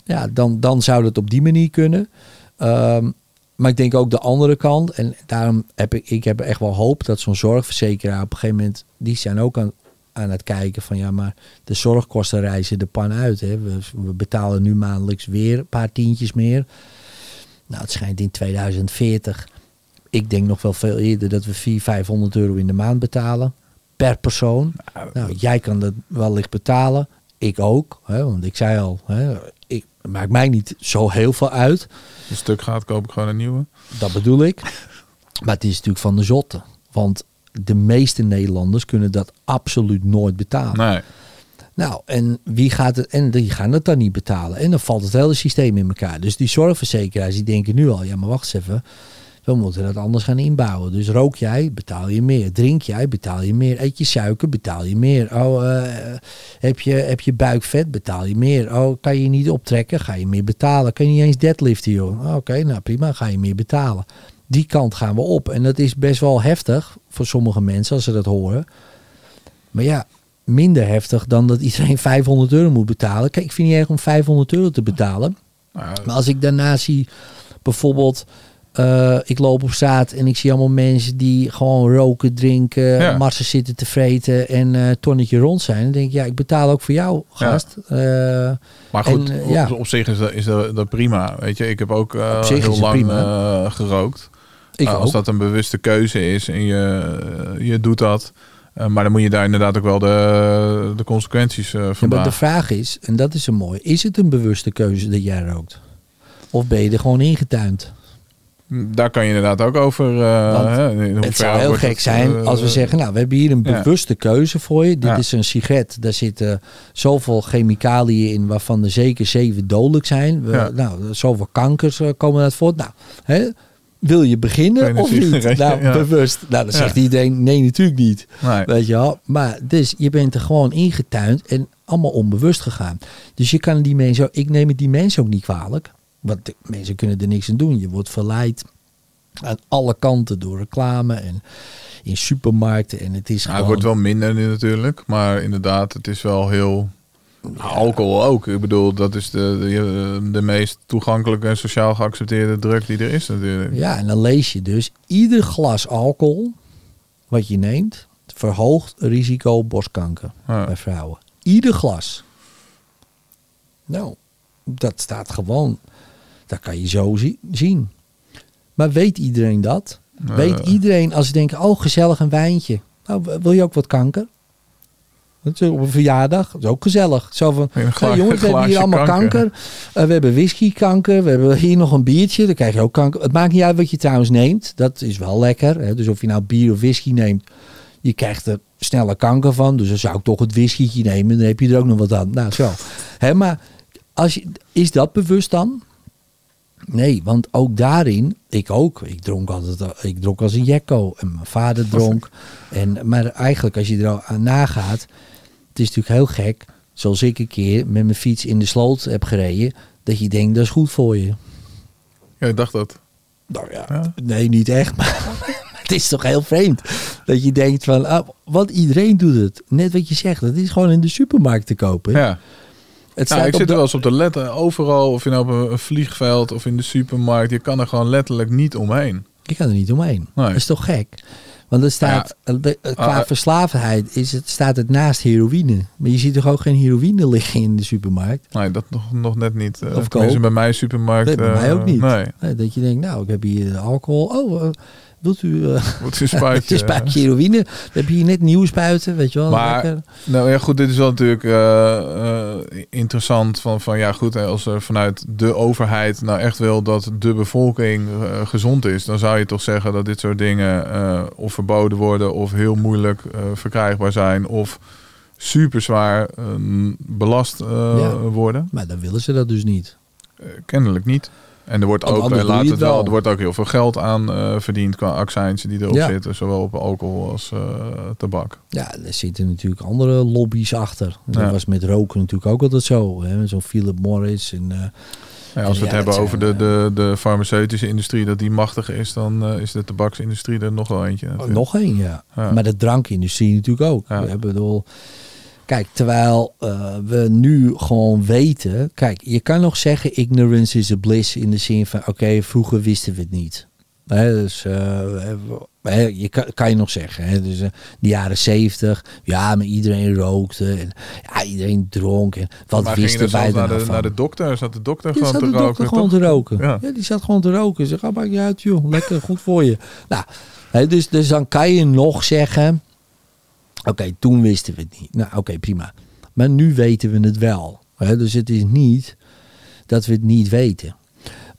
ja, dan, dan zou dat op die manier kunnen. Ehm, maar ik denk ook de andere kant, en daarom heb ik, ik heb echt wel hoop dat zo'n zorgverzekeraar op een gegeven moment, die zijn ook aan, aan het kijken van ja, maar de zorgkosten reizen de pan uit. Hè. We, we betalen nu maandelijks weer een paar tientjes meer. Nou, het schijnt in 2040, ik denk nog wel veel eerder, dat we 400, 500 euro in de maand betalen per persoon. Nou, jij kan dat wellicht betalen, ik ook. Hè, want ik zei al, hè, ik, maakt mij niet zo heel veel uit. een stuk gaat, koop ik gewoon een nieuwe. Dat bedoel ik. Maar het is natuurlijk van de zotte. Want de meeste Nederlanders kunnen dat absoluut nooit betalen. Nee. Nou, en wie gaat het? En die gaan het dan niet betalen. En dan valt het hele systeem in elkaar. Dus die zorgverzekeraars die denken nu al, ja, maar wacht eens even. We moeten dat anders gaan inbouwen. Dus rook jij, betaal je meer. Drink jij, betaal je meer. Eet je suiker, betaal je meer. Oh, eh, heb, je, heb je buikvet, betaal je meer. Oh, kan je niet optrekken, ga je meer betalen. Kan je niet eens deadliften, joh. Oh, Oké, nou prima, ga je meer betalen. Die kant gaan we op. En dat is best wel heftig voor sommige mensen als ze dat horen. Maar ja, minder heftig dan dat iedereen 500 euro moet betalen. Kijk, ik vind het niet erg om 500 euro te betalen. Nou, Maar als ik daarna zie, bijvoorbeeld, eh, ik loop op straat en ik zie allemaal mensen die gewoon roken, drinken, Ja. marsen zitten te vreten en eh tonnetje rond zijn. Dan denk ik, ja, ik betaal ook voor jou, Ja. gast. Eh, Maar goed, En, eh, ja. op, op zich is dat, is dat, dat prima. Weet je, ik heb ook Op heel lang gerookt. ik ook. als dat een bewuste keuze is en je, je doet dat. Maar dan moet je daar inderdaad ook wel de, de consequenties Ja, van maar de vraag is, en dat is een mooi, is het een bewuste keuze dat jij rookt? Of ben je er gewoon ingetuind? Daar kan je inderdaad ook over. uh, hè, Het zou heel gek het, zijn uh, als we zeggen, nou, we hebben hier een ja. bewuste keuze voor je. Dit Ja. is een sigaret, daar zitten zoveel chemicaliën in, waarvan er zeker zeven dodelijk zijn. We, Ja. Nou, zoveel kankers eh, komen uit voort. Nou, hè, wil je beginnen of niet? Nou, ja. bewust. Nou, dan Ja. zegt iedereen, nee, natuurlijk niet. Nee. Weet je wel? Maar dus je bent er gewoon ingetuind en allemaal onbewust gegaan. Dus je kan die mensen, ik neem het die mensen ook niet kwalijk. Want de mensen kunnen er niks aan doen. Je wordt verleid aan alle kanten door reclame en in supermarkten. En het is Nou, gewoon... het wordt wel minder nu natuurlijk. Maar inderdaad, het is wel heel... Alcohol ook. Ik bedoel, dat is de, de, de meest toegankelijke en sociaal geaccepteerde druk die er is natuurlijk. Ja, en dan lees je dus ieder glas alcohol wat je neemt verhoogt risico borstkanker Ja. bij vrouwen. Ieder glas. Nou, dat staat gewoon. Dat kan je zo zi- zien. Maar weet iedereen dat? Weet iedereen als ze denken, oh gezellig een wijntje. Nou, wil je ook wat kanker? Dat is op een verjaardag. Dat is ook gezellig. Zo van, nou, jongens, we hebben hier allemaal kanker. kanker. Eh, we hebben whiskykanker. We hebben hier nog een biertje. Dan krijg je ook kanker. Het maakt niet uit wat je trouwens neemt. Dat is wel lekker. Hè? Dus of je nou bier of whisky neemt. Je krijgt er sneller kanker van. Dus dan zou ik toch het whiskytje nemen. Dan heb je er ook nog wat aan. Nou, zo. Hè, maar als je, is dat bewust dan? Nee, want ook daarin, ik ook. Ik dronk altijd, ik dronk als een jekko. En mijn vader dronk. En, maar eigenlijk, als je er al aan nagaat, het is natuurlijk heel gek. Zoals ik een keer met mijn fiets in de sloot heb gereden. Dat je denkt, dat is goed voor je. Ja, ik dacht dat. Nou ja, Ja. nee, niet echt. Maar het is toch heel vreemd. Dat je denkt van, ah, want iedereen doet het. Net wat je zegt, het is gewoon in de supermarkt te kopen. Ja. Het Nou, ik zit er wel eens op te letten. Overal, of je nou op een, vliegveld of in de supermarkt. Je kan er gewoon letterlijk niet omheen. Je kan er niet omheen. Nee. Dat is toch gek? Want het staat, eh, de- eh, qua verslavenheid is het, staat het naast heroïne. Maar je ziet toch ook geen heroïne liggen in de supermarkt? Nee, dat nog, nog net niet. Uh, Of bij mij supermarkt. Nee, bij mij ook niet. Nee. Nee, dat je denkt, nou, ik heb hier alcohol. Oh, Wilt u eh, Wat is een spuitje? een spuitje heroïne? Je hier net nieuwe spuiten, weet je wel. Maar- lekker. Nou ja, goed, dit is wel natuurlijk eh, eh, interessant. Van, van ja, goed, als er vanuit de overheid nou echt wil dat de bevolking gezond is, dan zou je toch zeggen dat dit soort dingen of verboden worden of heel moeilijk verkrijgbaar zijn of super zwaar belast Ja. worden. Maar dan willen ze dat dus niet. Kennelijk niet. En er wordt ook, eh, laat het wel, wel. er wordt ook heel veel geld aan eh, verdiend qua accijnsen die erop Ja. zitten, zowel op alcohol als eh, tabak. Ja, er zitten natuurlijk andere lobby's achter. Dat Ja. was met roken natuurlijk ook altijd zo. Zo'n Philip Morris en... Ja, als we het hebben over de, de, de farmaceutische industrie, dat die machtig is, dan is de tabaksindustrie er nog wel eentje. Oh, nog één, ja. Ja. Maar de drankindustrie natuurlijk ook. Ja. Ik bedoel, kijk, terwijl eh, we nu gewoon weten... Kijk, je kan nog zeggen ignorance is a bliss in de zin van... Oké, vroeger wisten we het niet. Hè, dus eh, je kan, kan je nog zeggen. Hè, dus eh, de jaren zeventig, ja, maar iedereen rookte. En, ja, iedereen dronk. En wat maar wisten wij er naar nou de, van? naar de dokter, zat de dokter Ja, gewoon zat te de roken. dokter gewoon te roken. Ja. Ja. die zat gewoon te roken. Zeg, ga maakt niet uit joh. Lekker, goed voor je. Nou, hè, dus, dus dan kan je nog zeggen... Oké, toen wisten we het niet. Nou, oké, prima. Maar nu weten we het wel. Hè, dus het is niet dat we het niet weten.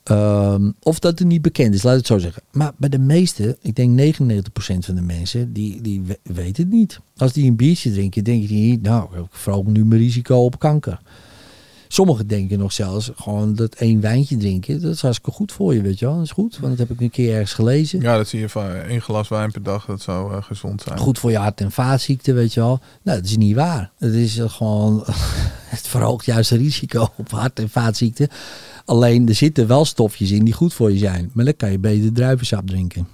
Ehm, of dat het niet bekend is, laat het zo zeggen. Maar bij de meeste, ik denk 99% van de mensen, die, die we- weten het niet. Als die een biertje drinken, denken die niet, nou, ik verhoog nu mijn risico op kanker. Sommigen denken nog zelfs gewoon dat één wijntje drinken, dat is hartstikke goed voor je, weet je wel. Dat is goed, want dat heb ik een keer ergens gelezen. Ja, dat zie je van één glas wijn per dag, dat zou eh, gezond zijn. Goed voor je hart- en vaatziekten, weet je wel. Nou, dat is niet waar. Het is gewoon, het verhoogt juist het risico op hart- en vaatziekten. Alleen, er zitten wel stofjes in die goed voor je zijn. Maar dan kan je beter druivensap drinken.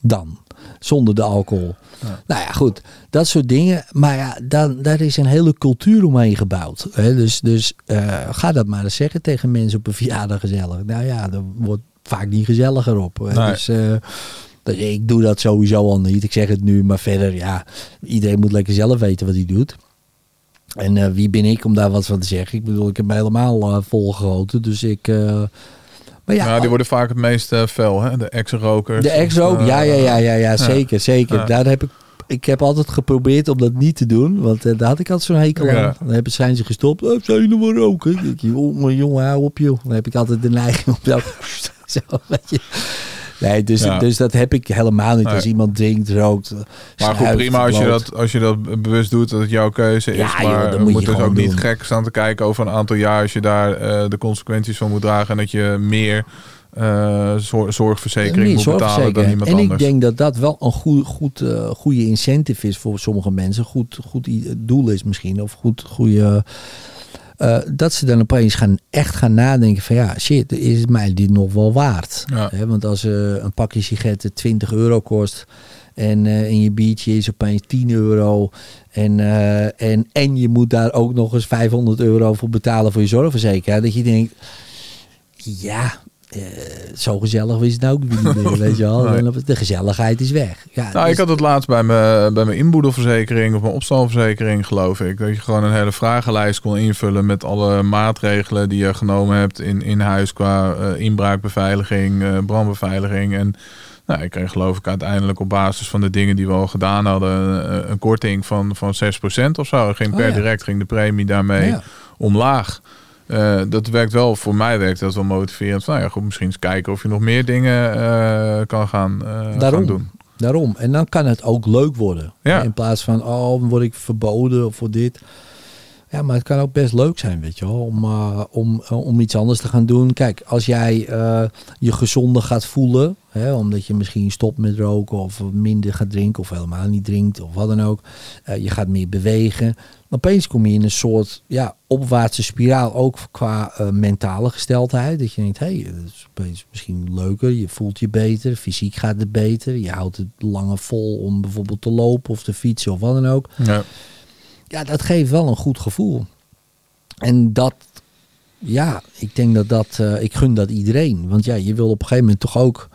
Dan. Zonder de alcohol. Ja. Nou ja, goed. Dat soort dingen. Maar ja, dan, daar is een hele cultuur omheen gebouwd. Hè? Dus, dus eh, ga dat maar eens zeggen tegen mensen op een verjaardag gezellig. Nou ja, dat wordt vaak niet gezelliger op. Nee. Dus eh, ik doe dat sowieso al niet. Ik zeg het nu, maar verder, ja, iedereen moet lekker zelf weten wat hij doet. En eh, wie ben ik om daar wat van te zeggen? Ik bedoel, ik heb me helemaal volgegoten. Dus ik. Maar ja, die worden vaak het meest eh, fel, hè? De ex-rokers. de ex ook, Eh, ja, ja, ja, ja, ja, zeker, zeker. Daar heb ik, ik heb altijd geprobeerd om dat niet te doen, want eh, daar had ik altijd zo'n hekel aan. Dan hebben, zijn ze gestopt, oh, zijn jullie maar roken? Je, oh, maar jongen, hou op joh. Dan heb ik altijd de neiging om zo, zo weet je. Nee, dus, Ja. dus dat heb ik helemaal niet. Nee. Als iemand drinkt, rookt, Maar goed, prima als je, dat, als je dat bewust doet, dat het jouw keuze is. Joh, maar dat je moet moet dus ook niet gek staan te kijken over een aantal jaar als je daar eh, de consequenties van moet dragen. En dat je meer zor- zorgverzekering moet betalen dan iemand en anders. ik denk dat dat wel een goed, goed, eh, goede incentive is voor sommige mensen. Goed, goed doel is misschien. Of goed, goede... eh, dat ze dan opeens gaan, echt gaan nadenken van ja, shit, is mij dit nog wel waard? Ja. Want als eh, een pakje sigaretten 20 euro kost en, eh, en je biertje is opeens 10 euro en, en, en je moet daar ook nog eens 500 euro voor betalen voor je zorgverzekering. Dat je denkt, ja, eh, zo gezellig is het nou ook niet meer, weet je wel. Nee. De gezelligheid is weg. Ja, Nou, dus- ik had het laatst bij mijn, bij mijn inboedelverzekering of mijn opstalverzekering, geloof ik. Dat je gewoon een hele vragenlijst kon invullen met alle maatregelen die je genomen hebt in, in huis qua eh, inbraakbeveiliging, eh, brandbeveiliging. En nou, ik kreeg geloof ik uiteindelijk op basis van de dingen die we al gedaan hadden, eh, een korting van, van 6% of zo. Ging Oh, per ja. direct ging de premie daarmee Ja. omlaag. Eh, dat werkt wel, voor mij werkt dat wel motiverend. Nou ja, goed, misschien eens kijken of je nog meer dingen eh, kan gaan, eh, Daarom. gaan doen. Daarom. En dan kan het ook leuk worden. Ja. In plaats van, oh, dan word ik verboden voor dit. Ja, maar het kan ook best leuk zijn, weet je wel. Om, eh, om, eh, om iets anders te gaan doen. Kijk, als jij eh, je gezonder gaat voelen. Hè, omdat je misschien stopt met roken. Of minder gaat drinken. Of helemaal niet drinkt. Of wat dan ook. je gaat meer bewegen. Opeens kom je in een soort ja, opwaartse spiraal. Ook qua mentale gesteldheid. Dat je denkt, hé, hey, is opeens misschien leuker. Je voelt je beter. Fysiek gaat het beter. Je houdt het langer vol om bijvoorbeeld te lopen of te fietsen of wat dan ook. Ja. Ja, dat geeft wel een goed gevoel. En dat, ja, ik denk dat dat, eh, ik gun dat iedereen. Want ja, je wil op een gegeven moment toch ook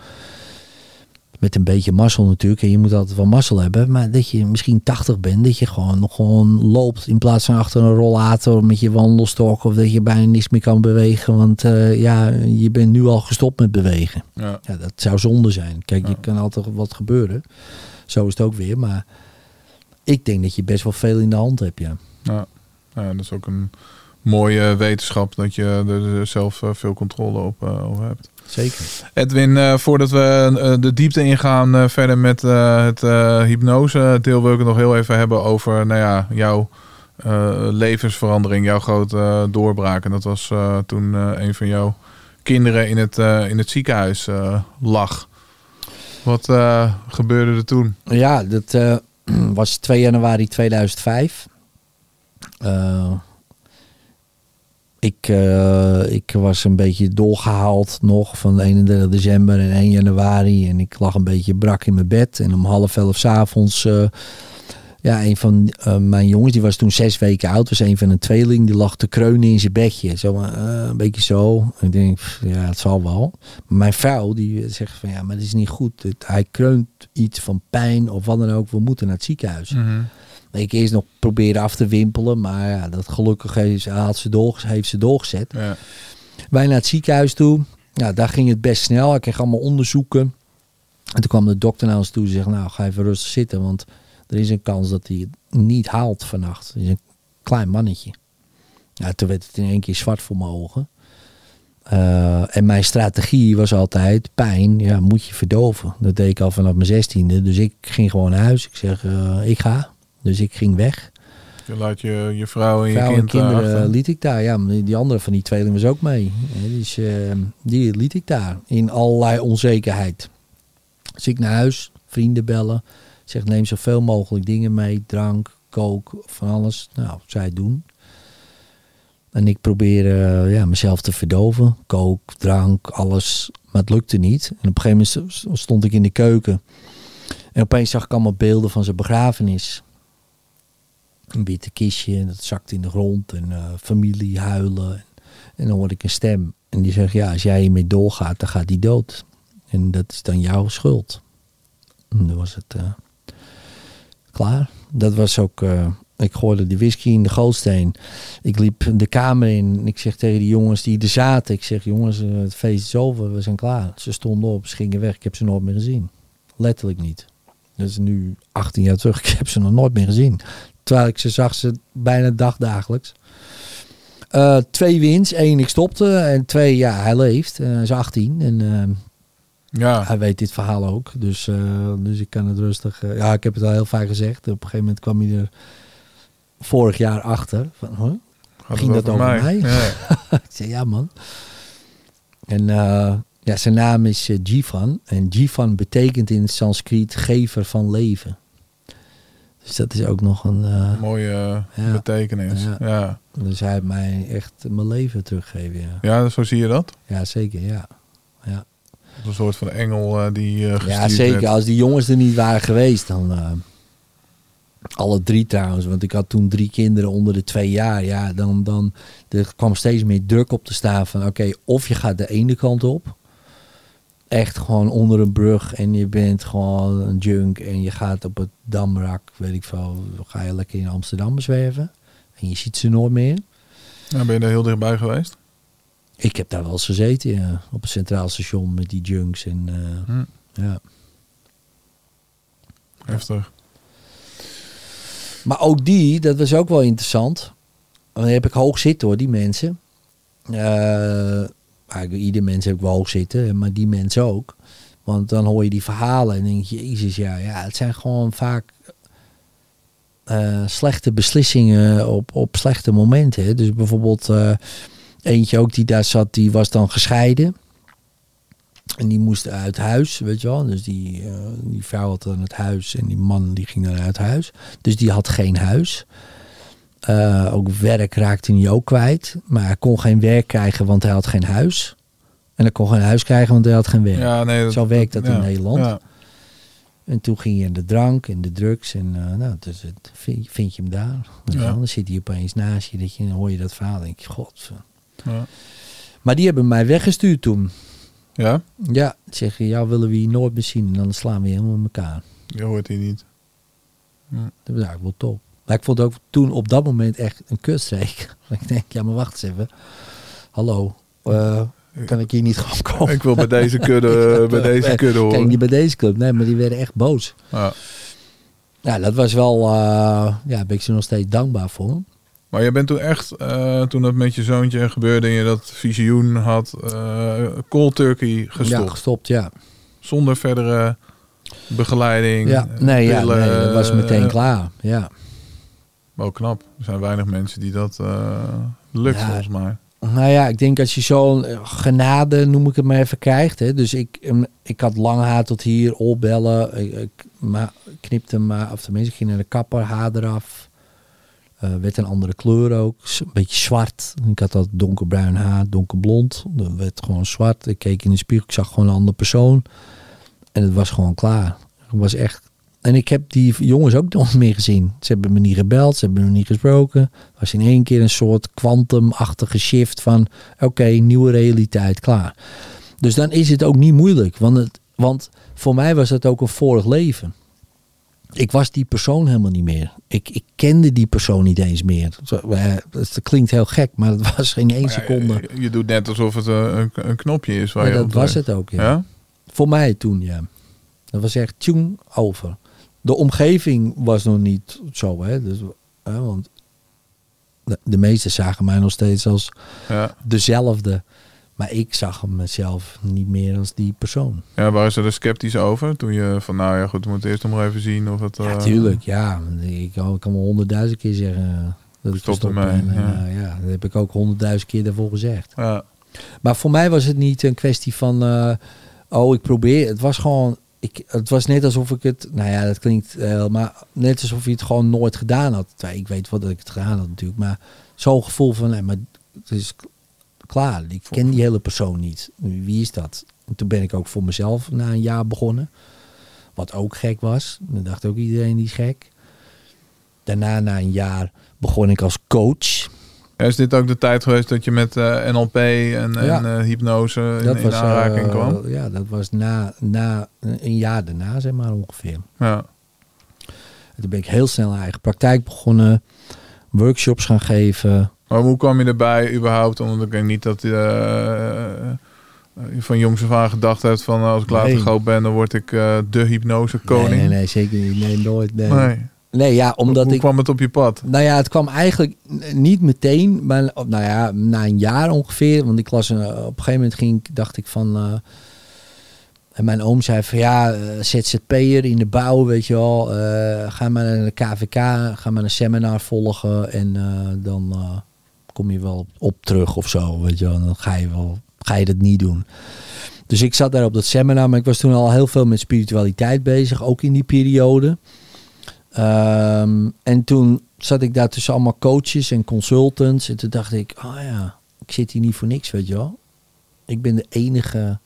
Met een beetje mazzel natuurlijk. En je moet altijd wel mazzel hebben. Maar dat je misschien 80 bent. Dat je gewoon nog gewoon loopt. In plaats van achter een rollator met je wandelstok. Of dat je bijna niks meer kan bewegen. Want eh, ja, je bent nu al gestopt met bewegen. Ja. Ja, dat zou zonde zijn. Kijk, je kan altijd wat gebeuren. Zo is het ook weer. Maar ik denk dat je best wel veel in de hand hebt, ja. Ja. ja, dat is ook een mooie wetenschap dat je er zelf eh, veel controle op, eh, op hebt. Zeker. Edwin, eh, voordat we de diepte ingaan verder met het hypnose deel, wil ik het nog heel even hebben over nou ja, jouw levensverandering, jouw grote doorbraak. En dat was toen een van jouw kinderen in het, in het ziekenhuis lag. Wat gebeurde er toen? Ja, dat was 2 januari 2005. Eh, ik, eh, ik was een beetje doorgehaald nog van 31 december en 1 januari. En ik lag een beetje brak in mijn bed. En om half elf s'avonds... avonds ja, een van eh, mijn jongens, die was toen zes weken oud, was een van een tweeling, die lag te kreunen in zijn bedje. Zo, maar, eh, een beetje zo. Ik denk, pff, ja, het zal wel. Maar mijn vrouw, die zegt van, ja, maar dat is niet goed. Het- hij kreunt iets van pijn of wat dan ook. We moeten naar het ziekenhuis. Ik eerst nog proberen af te wimpelen, maar ja, dat gelukkig heeft, had ze door, heeft ze doorgezet. Ja. Wij naar het ziekenhuis toe. Ja, daar ging het best snel. Ik kreeg allemaal onderzoeken. En toen kwam de dokter naar ons toe en zegt, nou ga even rustig zitten, want er is een kans dat hij het niet haalt vannacht. Het is een klein mannetje. Ja, toen werd het in één keer zwart voor mijn ogen. Eh, en mijn strategie was altijd, pijn ja, moet je verdoven. Dat deed ik al vanaf mijn zestiende. Dus ik ging gewoon naar huis. Ik zeg, eh, ik ga. Dus ik ging weg. Je laat je, je vrouw en je Vrouw en kind kinderen achter. liet ik daar. Ja, die andere van die tweeling was ook mee. Dus eh, die liet ik daar. In allerlei onzekerheid. Dus ik naar huis, vrienden bellen. Zeg, neem zoveel mogelijk dingen mee. Drank, kook, van alles. Nou, zij doen. En ik probeer eh, ja, mezelf te verdoven. Kook, drank, alles. Maar het lukte niet. En op een gegeven moment st- stond ik in de keuken. En opeens zag ik allemaal beelden van zijn begrafenis een witte kistje en dat zakt in de grond en eh, familie huilen. En, dan hoor ik een stem en die zegt, ja, als jij hiermee doorgaat, dan gaat die dood. En dat is dan jouw schuld. En dan was het eh, klaar. Dat was ook, eh, ik gooide de whisky in de gootsteen. Ik liep de kamer in ik zeg tegen die jongens die er zaten, ik zeg, jongens, eh, het feest is over, we zijn klaar. Ze stonden op, ze gingen weg, ik heb ze nooit meer gezien. Letterlijk niet. Dat is nu 18 jaar terug, ik heb ze nog nooit meer gezien. Terwijl ik ze zag ze bijna dagdagelijks. Eh, twee wins. Eén, ik stopte. En twee, ja, hij leeft. Hij is 18. En Ja, hij weet dit verhaal ook. Dus, eh, dus ik kan het rustig... eh, ja, ik heb het al heel vaak gezegd. Op een gegeven moment kwam hij er vorig jaar achter. Van, huh? ging dat over mij? Ja. ik zei, ja man. En eh, ja, zijn naam is Jivan. En Jivan betekent in het Sanskriet gever van leven. Dus dat is ook nog een... Mooie Ja. betekenis. Ja. Ja. Dus hij heeft mij echt mijn leven teruggegeven. Ja, ja, zo zie je dat. ja zeker. Ja. Ja. Een soort van engel eh, die eh ja, zeker. werd. Als die jongens er niet waren geweest, dan. eh, alle drie trouwens, want ik had toen drie kinderen onder de twee jaar. Ja, dan, dan er kwam steeds meer druk op te staan van oké, of je gaat de ene kant op. Echt gewoon onder een brug en je bent gewoon een junk en je gaat op het damrak, weet ik veel, ga je lekker in Amsterdam zwerven. En je ziet ze nooit meer. Ja, ben je er heel dichtbij geweest? Ik heb daar wel eens gezeten, ja, op het centraal station met die junks en eh, Hm. ja. Heftig. Maar ook die, dat was ook wel interessant. Dan heb ik hoog zitten hoor, die mensen. Eh, eigenlijk ieder mens heb ik wel hoog zitten, maar die mensen ook. Want dan hoor je die verhalen en denk je, jezus, ja, ja het zijn gewoon vaak eh, slechte beslissingen op, op slechte momenten. hè. Dus bijvoorbeeld eentje ook die daar zat, die was dan gescheiden. En die moest uit huis, weet je wel. Dus die, eh, die vrouw had dan het huis en die man die ging dan uit huis. Dus die had geen huis. Eh, ook werk raakte hij ook kwijt. Maar hij kon geen werk krijgen, want hij had geen huis. En hij kon geen huis krijgen, want hij had geen werk. Ja, nee, dat- Zo werkt dat in ja, Nederland. Ja. En toen ging je in de drank en de drugs. En eh, nou, dus het, vind, vind je hem daar. Dan zit hij opeens naast je. Dat je dan hoor je dat verhaal. denk je, god. Ja. Maar die hebben mij weggestuurd toen. Ja? Ja, zeggen, jou willen we hier nooit meer zien. En dan slaan we je helemaal in elkaar. Je hoort hij niet. Dat was eigenlijk wel top. Maar ik vond het ook toen op dat moment echt een kutstreek. ik denk, ja, maar wacht eens even. Hallo, eh, kan ik hier niet gewoon komen? Ik wil bij deze kudde, bij deze kudde Kijk, horen. niet bij deze club. Nee, maar die werden echt boos. Ja. Ja, dat was wel, eh, ja, daar ben ik ze nog steeds dankbaar voor. Maar je bent toen echt, eh, toen dat met je zoontje gebeurde en je dat visioen had, eh cold turkey gestopt. Ja, gestopt, ja. Zonder verdere begeleiding. Ja, nee, ja, pillen, nee, dat was meteen eh, klaar. Ja. Wel knap. Er zijn weinig mensen die dat eh, lukt Ja. volgens mij. Nou ja, ik denk als je zo'n genade, noem ik het maar even, krijgt. Hè. Dus ik, em, ik had lang haar tot hier, opbellen. Ik, ik ma- knipte maar, of tenminste, ik ging naar de kapper, haar eraf. Eh, werd een andere kleur ook. Een beetje zwart. Ik had dat donkerbruin haar, donkerblond. Dat werd gewoon zwart. Ik keek in de spiegel, ik zag gewoon een andere persoon. En het was gewoon klaar. Het was echt... En ik heb die jongens ook nog meer gezien. Ze hebben me niet gebeld, ze hebben me niet gesproken. Het was in één keer een soort kwantumachtige shift van... Oké, nieuwe realiteit, klaar. Dus dan is het ook niet moeilijk. Want, het, want voor mij was het ook een vorig leven. Ik was die persoon helemaal niet meer. Ik, ik kende die persoon niet eens meer. Het klinkt heel gek, maar het was geen één ja, seconde. je, je doet net alsof het eh, een, een knopje is waar Maar je dat was het ook, ja. Ja? Voor mij toen, ja. Dat was echt tjoeng over. De omgeving was nog niet zo, hè. Dus, hè want de, de meesten zagen mij nog steeds als Ja. dezelfde. Maar ik zag mezelf niet meer als die persoon. ja, waren ze er sceptisch over? Toen je van, nou ja goed, we moeten eerst nog even zien of het... Ja, eh, tuurlijk. Ja, ik kan, ik kan wel honderdduizend keer zeggen dat ik Stop ermee, En, ja. eh, ja, dat heb ik ook honderdduizend keer daarvoor gezegd. Ja. Maar voor mij was het niet een kwestie van, eh, oh, ik probeer. Het was gewoon, ik, het was net alsof ik het, nou ja, dat klinkt, maar net alsof je het gewoon nooit gedaan had. Ik weet wat dat ik het gedaan had natuurlijk, maar zo'n gevoel van, nee, maar het is klaar. Ik ken die hele persoon niet. Wie is dat? En toen ben ik ook voor mezelf na een jaar begonnen. Wat ook gek was. Dan dacht ook iedereen die is gek. Daarna, na een jaar, begon ik als coach. Is dit ook de tijd geweest dat je met eh, NLP en, eh, hypnose in, in was, aanraking eh, kwam? ja, dat was na, na een jaar daarna, zeg maar ongeveer. Ja. En toen ben ik heel snel eigen praktijk begonnen. Workshops gaan geven. Maar hoe kwam je erbij überhaupt? Omdat ik denk niet dat eh, eh, je van jongs af aan gedacht hebt van als ik later Nee. groot ben, dan word ik eh, de hypnose koning. Nee, nee, nee, zeker niet. Nee, nooit. Nee, Nee. nee ja, omdat hoe ik... kwam het op je pad? Nou ja, het kwam eigenlijk niet meteen, maar nou ja, na een jaar ongeveer. Want ik las een, op een gegeven moment ging, ik- dacht ik van. eh, en mijn oom zei van ja, eh, ZZP'er in de bouw, weet je wel. eh, ga maar naar de KVK, ga maar een seminar volgen en eh, dan eh, kom je wel op, terug of zo, weet je wel. Dan ga je wel, ga je dat niet doen. Dus ik zat daar op dat seminar, maar ik was toen al heel veel met spiritualiteit bezig, ook in die periode. Ehm, en toen zat ik daar tussen allemaal coaches en consultants. En toen dacht ik, oh ja, ik zit hier niet voor niks, weet je wel. Ik ben de enige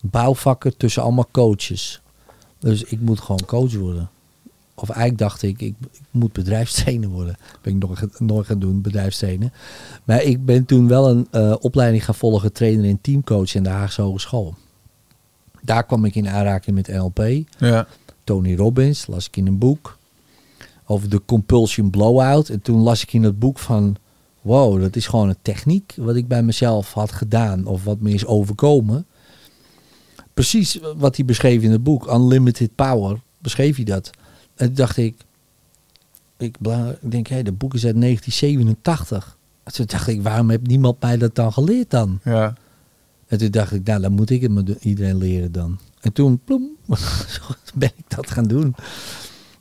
bouwvakker tussen allemaal coaches. Dus ik moet gewoon coach worden. Of eigenlijk dacht ik, ik, ik moet bedrijfstrainer worden. Ben ik nog, nooit gaan doen, bedrijfstrainer. Maar ik ben toen wel een eh, opleiding gaan volgen, trainer en teamcoach in de Haagse Hogeschool. Daar kwam ik in aanraking met NLP. Ja. Tony Robbins, las ik in een boek over de compulsion blowout. En toen las ik in het boek van, wow, dat is gewoon een techniek wat ik bij mezelf had gedaan of wat me is overkomen. Precies wat hij beschreef in het boek, Unlimited Power, beschreef hij dat. En toen dacht ik, ik, denk, hé, dat boek is uit 1987. En toen dacht ik, waarom heeft niemand mij dat dan geleerd dan? Ja. En toen dacht ik, nou, dan moet ik het met iedereen leren dan. En toen, ploem, ben ik dat gaan doen.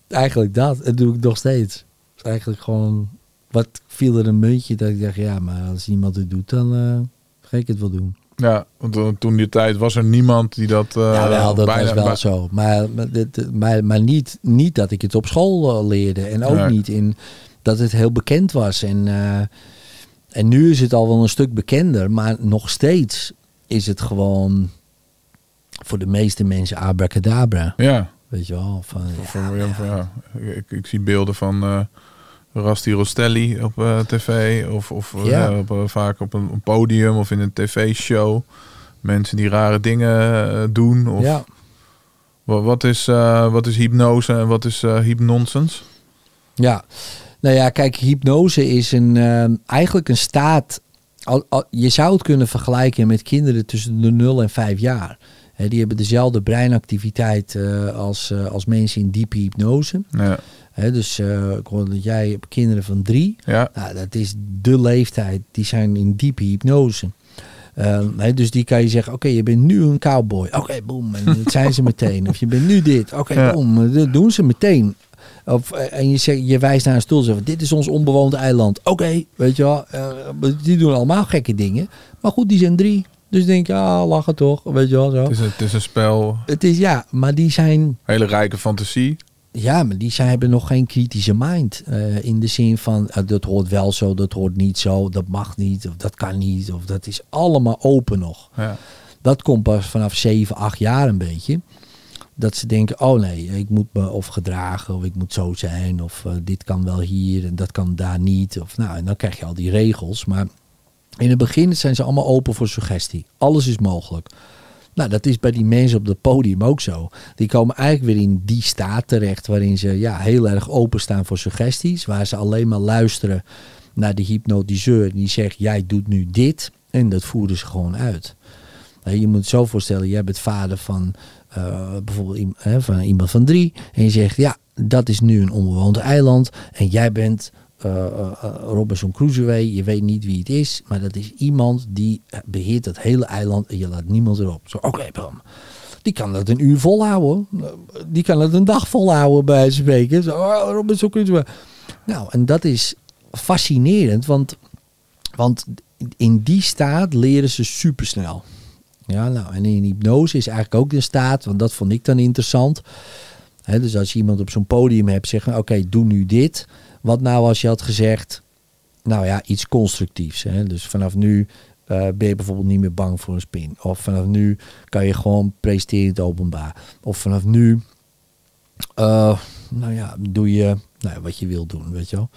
Eigenlijk dat. En doe ik nog steeds. Dus eigenlijk gewoon, wat viel er een muntje dat ik dacht, ja, maar als iemand het doet, dan eh, ga ik het wel doen. Ja, want eh, toen die tijd was er niemand die dat... eh, ja, wel, dat bijna- was wel bij- zo. Maar, maar, dit- maar, maar niet, niet dat ik het op school eh, leerde. En ook Nee. niet in dat het heel bekend was. En, eh, en nu is het al wel een stuk bekender. Maar nog steeds is het gewoon voor de meeste mensen abracadabra. Ja. Weet je wel? Van, Van- ja, van- ja, ja. van- ja. Ik, ik zie beelden van eh Rasti Rostelli op eh, tv. Of, of eh, op, eh, vaak op een, een podium of in een tv-show. mensen die rare dingen doen? Of ja. wa- wat, is, wat is hypnose en wat is hypnonsens? Ja, nou ja, kijk, hypnose is een, eigenlijk een staat. Je zou het kunnen vergelijken met kinderen tussen de 0 en 5 jaar. Die hebben dezelfde breinactiviteit als, als mensen in diepe hypnose. Ja, Dus eh, ik hoorde dat jij hebt kinderen van drie. ja, Nou, dat is de leeftijd. Die zijn in diepe hypnose. Ehm, dus die kan je zeggen, oké, je bent nu een cowboy. Oké, boem, en dat zijn ze meteen. Of je bent nu dit. Oké, Ja. boem, dat doen ze meteen. Of, eh, en je, zegt, je wijst naar een stoel en zegt, dit is ons onbewoond eiland. Oké, weet je wel. eh, die doen allemaal gekke dingen. Maar goed, die zijn drie. Dus denk je, ah, lachen toch. Weet je wel, zo. het is, een, het is een spel, Het is, ja, maar die zijn hele rijke fantasie. Ja, maar die zijn, hebben nog geen kritische mind. eh, in de zin van, eh, dat hoort wel zo, dat hoort niet zo, dat mag niet, of dat kan niet. Of dat is allemaal open nog. Ja. Dat komt pas vanaf 7, 8 jaar een beetje. Dat ze denken, oh nee, ik moet me of gedragen, of ik moet zo zijn, of eh, dit kan wel hier en dat kan daar niet. Of, nou, en dan krijg je al die regels. Maar in het begin zijn ze allemaal open voor suggestie. Alles is mogelijk. Nou, dat is bij die mensen op het podium ook zo. Die komen eigenlijk weer in die staat terecht waarin ze ja, heel erg openstaan voor suggesties. Waar ze alleen maar luisteren naar de hypnotiseur. Die zegt, jij doet nu dit. En dat voeren ze gewoon uit. Je moet het zo voorstellen, jij bent vader van eh, bijvoorbeeld van iemand van drie. En je zegt, ja, dat is nu een onbewoond eiland. En jij bent Robinson Crusoe. Je weet niet wie het is. Maar dat is iemand die beheert het hele eiland. En je laat niemand erop. Zo, oké, bam. Die kan dat een uur volhouden. Die kan het een dag volhouden bij spreken. Zo, oh, Robinson Crusoe. Nou, en dat is fascinerend. Want, want in die staat leren ze supersnel. Ja, nou, en in hypnose is eigenlijk ook de staat, want dat vond ik dan interessant. Dus als je iemand op zo'n podium hebt, zeggen: Oké, doe nu dit. Wat nou als je had gezegd, nou ja, iets constructiefs. Hè? Dus vanaf nu eh, ben je bijvoorbeeld niet meer bang voor een spin. Of vanaf nu kan je gewoon presenteren in het openbaar. Of vanaf nu, eh, nou ja, doe je nou ja, wat je wil doen, weet je wel.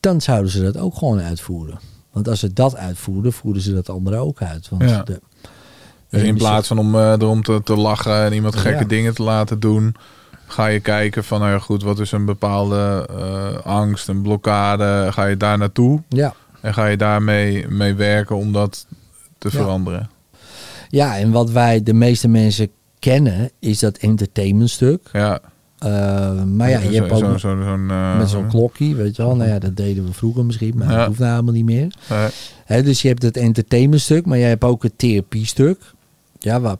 Dan zouden ze dat ook gewoon uitvoeren. Want als ze dat uitvoerden, voerden ze dat andere ook uit. Want Ja. de, Dus in plaats van om eh, erom te, te lachen en iemand gekke Ja. dingen te laten doen, ga je kijken van, nou ja goed, wat is een bepaalde eh, angst, een blokkade, ga je daar naartoe ja. en ga je daarmee mee werken om dat te Ja. veranderen. ja, en wat wij, de meeste mensen kennen, is dat entertainmentstuk. Ja, Eh, maar ja, je hebt ook zo, zo'n, eh, met zo'n klokje, weet je wel. Nou ja, dat deden we vroeger misschien, maar Ja. dat hoeft nou helemaal niet meer. Hè, dus je hebt het entertainmentstuk, maar je hebt ook het therapiestuk. Ja, waar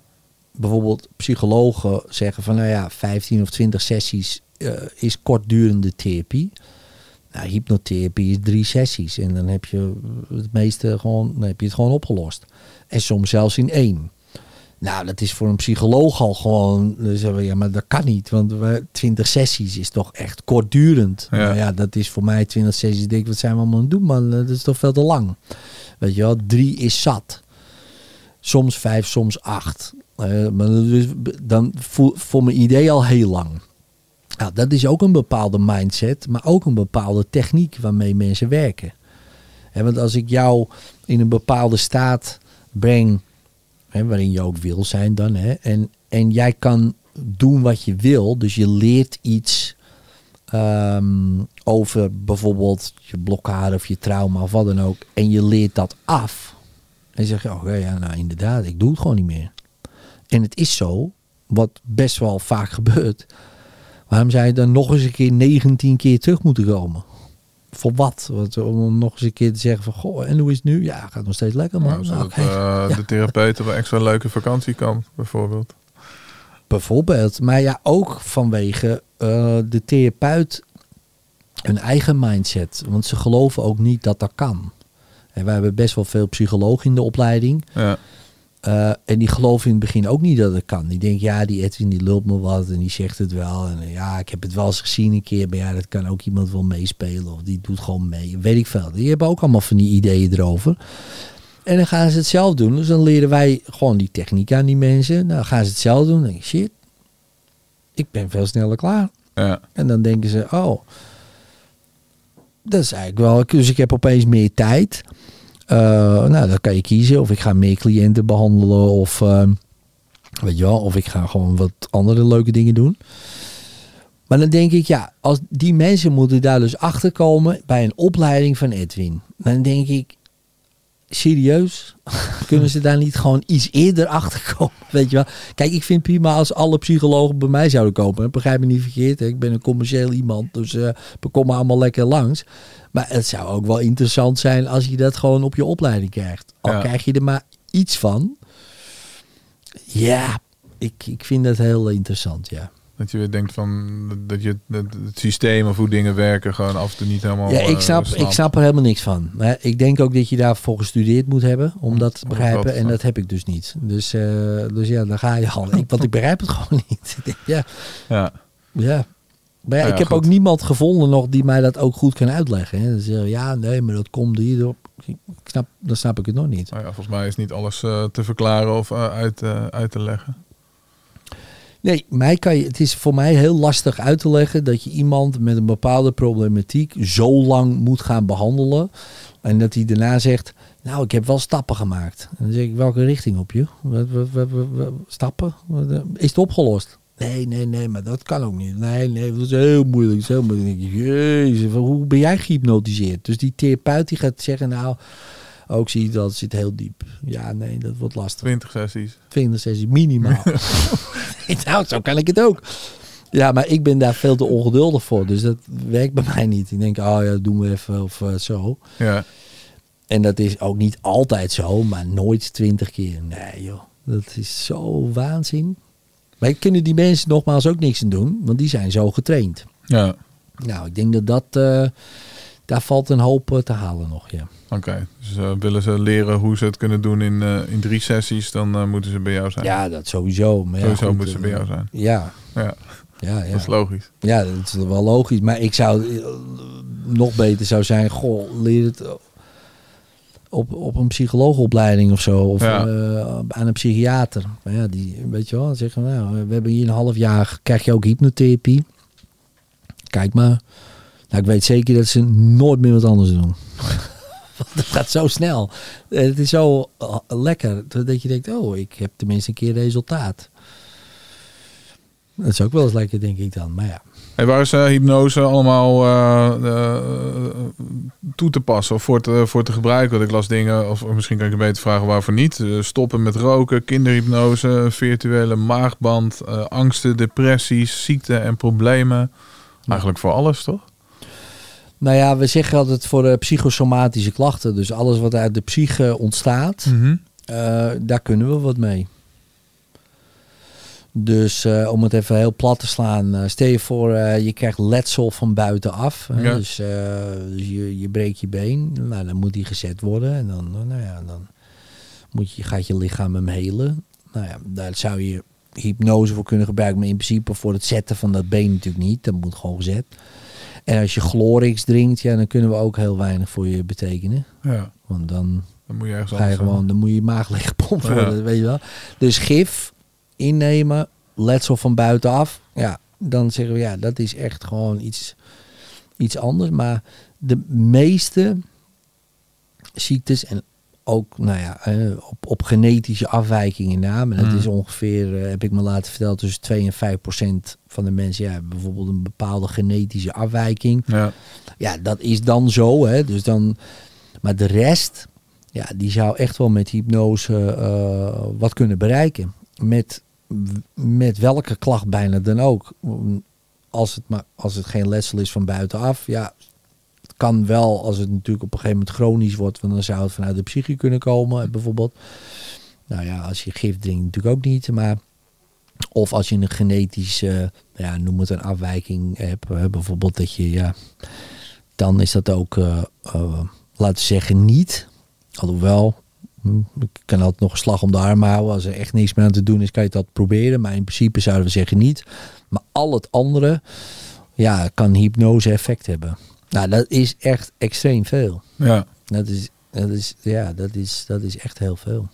bijvoorbeeld psychologen zeggen van, nou ja, 15 of 20 sessies eh, is kortdurende therapie. Nou, hypnotherapie is drie sessies en dan heb je het meeste gewoon, dan heb je het gewoon opgelost. En soms zelfs in één. Nou, dat is voor een psycholoog al gewoon, we, ja, maar dat kan niet, want we, 20 sessies is toch echt kortdurend. Ja. Nou ja, dat is voor mij 20 sessies, ik denk, wat zijn we allemaal aan het doen, man, dat is toch veel te lang. Weet je wel, drie is zat. Soms vijf, soms acht. Eh, maar is, dan voor, voor mijn idee al heel lang. Nou, dat is ook een bepaalde mindset, maar ook een bepaalde techniek waarmee mensen werken. Want als ik jou in een bepaalde staat breng, waarin je ook wil zijn dan, en, en jij kan doen wat je wil, dus je leert iets ehm, over bijvoorbeeld je blokkade of je trauma of wat dan ook, en je leert dat af. En je zegt, je, oké, ja, nou inderdaad, ik doe het gewoon niet meer. En het is zo, wat best wel vaak gebeurt. Waarom zou je dan nog eens een keer 19 keer terug moeten komen? Voor wat? wat om nog eens een keer te zeggen van, goh, en hoe is het nu? Ja, gaat nog steeds lekker, man. nou, zodat eh, Ja. de therapeut op een extra leuke vakantie kan, bijvoorbeeld. Bijvoorbeeld. Maar ja, ook vanwege eh, de therapeut hun eigen mindset. Want ze geloven ook niet dat dat kan. En wij hebben best wel veel psychologen in de opleiding. Ja, Eh, en die geloven in het begin ook niet dat het kan. Die denken, ja, die Edwin die lult me wat en die zegt het wel. En eh, ja, ik heb het wel eens gezien een keer. Maar ja, dat kan ook iemand wel meespelen. Of die doet gewoon mee. Weet ik veel. Die hebben ook allemaal van die ideeën erover. En dan gaan ze het zelf doen. Dus dan leren wij gewoon die techniek aan die mensen. Nou, dan gaan ze het zelf doen. Dan denk ik, shit, ik ben veel sneller klaar. ja, En dan denken ze, oh, dat is eigenlijk wel. Dus ik heb opeens meer tijd. Eh, nou, dan kan je kiezen of ik ga meer cliënten behandelen of, ehm, weet je wel, of ik ga gewoon wat andere leuke dingen doen. Maar dan denk ik, ja, als die mensen moeten daar dus achter komen bij een opleiding van Edwin. Dan denk ik, serieus, kunnen ze daar niet gewoon iets eerder achter komen? Weet je wel? Kijk, ik vind prima als alle psychologen bij mij zouden komen. hè. Begrijp me niet verkeerd, hè. ik ben een commercieel iemand, dus eh we komen allemaal lekker langs. Maar het zou ook wel interessant zijn als je dat gewoon op je opleiding krijgt. Al Ja. krijg je er maar iets van. Ja, ik, ik vind dat heel interessant, ja. Dat je weer denkt van dat je het, het systeem of hoe dingen werken gewoon af en toe niet helemaal. Ja, ik eh, snap, ik snap er helemaal niks van. Maar ik denk ook dat je daarvoor gestudeerd moet hebben om dat te begrijpen. En dat heb ik dus niet. Dus, eh, dus ja, daar ga je al. Ik, want ik begrijp het gewoon niet. Ja, Ja, ja. Maar ja, Ja, ik heb goed. ook niemand gevonden nog die mij dat ook goed kan uitleggen. Hè. Dan zeggen ja, nee, maar dat komt hierdoor. Ik snap, dan snap ik het nog niet. nou ja, volgens mij is niet alles eh, te verklaren of uit, uit te leggen. Nee, mij kan je, het is voor mij heel lastig uit te leggen dat je iemand met een bepaalde problematiek zo lang moet gaan behandelen. En dat hij daarna zegt, nou, ik heb wel stappen gemaakt. En dan zeg ik, welke richting op je? Wat, wat, stappen? Eh, Is het opgelost? Nee, nee, nee, maar dat kan ook niet. Nee, nee, dat is heel moeilijk. Heel moeilijk. Jezus, hoe ben jij gehypnotiseerd? Dus die therapeut die gaat zeggen, nou, ook zie je dat zit heel diep. Ja, nee, dat wordt lastig. 20 sessies. 20 sessies minimaal. nou, zo kan ik het ook. Ja, maar ik ben daar veel te ongeduldig voor. Dus dat werkt bij mij niet. Ik denk, oh ja, dat doen we even of eh, zo. Ja, En dat is ook niet altijd zo, maar nooit 20 keer. Nee joh, dat is zo waanzin. Wij kunnen die mensen nogmaals ook niks aan doen, want die zijn zo getraind. ja. Nou, ik denk dat dat, eh, daar valt een hoop eh, te halen nog, ja. Oké. Dus eh, willen ze leren hoe ze het kunnen doen in, eh, in drie sessies, dan eh, moeten ze bij jou zijn. Ja, dat sowieso. Maar ja, Sowieso goed, moeten ze bij jou zijn. Ja, Ja, ja, ja. dat is logisch. Ja, dat is wel logisch. Maar ik zou nog beter zou zijn, goh, leer het op, op een psycholoogopleiding of zo. Of Ja. aan een psychiater. Maar ja, die, weet je wel, dan zeggen we, nou, we hebben hier een half jaar, krijg je ook hypnotherapie. Kijk maar. Nou, ik weet zeker dat ze nooit meer wat anders doen. Want het gaat zo snel. Eh, Het is zo eh, lekker dat je denkt, oh, ik heb tenminste een keer resultaat. Dat is ook wel eens lekker, denk ik dan. Maar ja. Hey, waar is eh, hypnose allemaal toe te passen of voor te, voor te gebruiken? Want ik las dingen, of misschien kan ik je beter vragen waarvoor niet. Stoppen met roken, kinderhypnose, virtuele maagband, angsten, depressies, ziekte en problemen. Eigenlijk voor alles, toch? Nou ja, we zeggen altijd voor de psychosomatische klachten. Dus alles wat uit de psyche ontstaat, eh, daar kunnen we wat mee. Dus eh, om het even heel plat te slaan, eh, stel je voor eh, je krijgt letsel van buitenaf. Ja. Dus, eh, dus je, je breekt je been, nou, dan moet die gezet worden. En dan, eh, nou ja, dan moet je, gaat je lichaam hem helen. Nou ja, daar zou je hypnose voor kunnen gebruiken. Maar in principe voor het zetten van dat been natuurlijk niet. Dat moet gewoon gezet. En als je Glorix drinkt, ja, dan kunnen we ook heel weinig voor je betekenen. Ja, Want dan dan moet je ergens ga je zijn. gewoon, dan moet je maag leeggepompt Ja. worden, weet je wel. Dus gif innemen, letsel van buitenaf, ja, dan zeggen we ja, dat is echt gewoon iets, iets anders. Maar de meeste ziektes en ook, nou ja, op, op genetische afwijkingen na, maar dat Mm. is ongeveer, eh, heb ik me laten vertellen, tussen 2 en 5 procent van de mensen, ja, hebben bijvoorbeeld een bepaalde genetische afwijking. Ja, Ja, dat is dan zo. Hè? Dus dan, maar de rest, ja, die zou echt wel met hypnose eh, wat kunnen bereiken. Met, met welke klacht bijna dan ook. Als het, maar, als het geen letsel is van buitenaf, ja, kan wel als het natuurlijk op een gegeven moment chronisch wordt, want dan zou het vanuit de psyche kunnen komen, bijvoorbeeld. Nou ja, als je gif drinkt natuurlijk ook niet, maar of als je een genetische, ja, noem het een afwijking hebt, bijvoorbeeld dat je, ja, dan is dat ook, eh, laten zeggen, niet. Alhoewel, hm, ik kan altijd nog een slag om de arm houden. Als er echt niks meer aan te doen is, kan je dat proberen. Maar in principe zouden we zeggen niet. Maar al het andere, ja, kan hypnose effect hebben. Nou, dat is echt extreem veel. ja. Dat is, dat is, ja, dat is, dat is echt heel veel.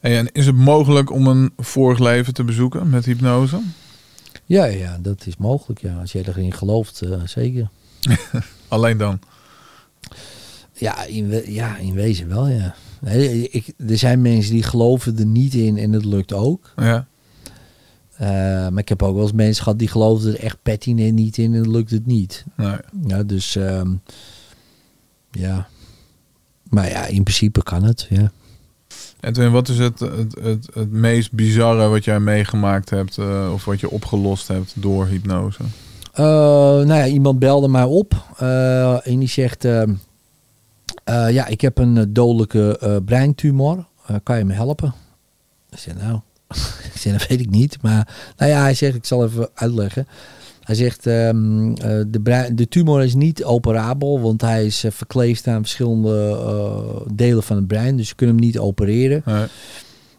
En is het mogelijk om een vorig leven te bezoeken met hypnose? Ja, ja, dat is mogelijk. Ja. Als jij erin gelooft, eh, zeker. Alleen dan. Ja, in, ja, in wezen wel, ja. Nee, ik, er zijn mensen die geloven er niet in en het lukt ook. Ja. Eh, maar ik heb ook wel eens mensen gehad die geloofden er echt pertinent niet in en dan lukt het niet. Nee. Ja, dus ehm, ja. Maar ja, in principe kan het, ja. Edwin, wat is het, het, het, het meest bizarre wat jij meegemaakt hebt eh, of wat je opgelost hebt door hypnose? Eh, nou ja, iemand belde mij op en die zegt: ehm, eh, Ja, ik heb een dodelijke breintumor. Kan je me helpen? Ik zei: Nou, ik dat weet ik niet. Maar nou ja, hij zegt: Ik zal even uitleggen. Hij zegt: ehm, eh, de, de tumor is niet operabel, want hij is eh, verkleefd aan verschillende eh, delen van het brein. Dus je kunt hem niet opereren. Nee.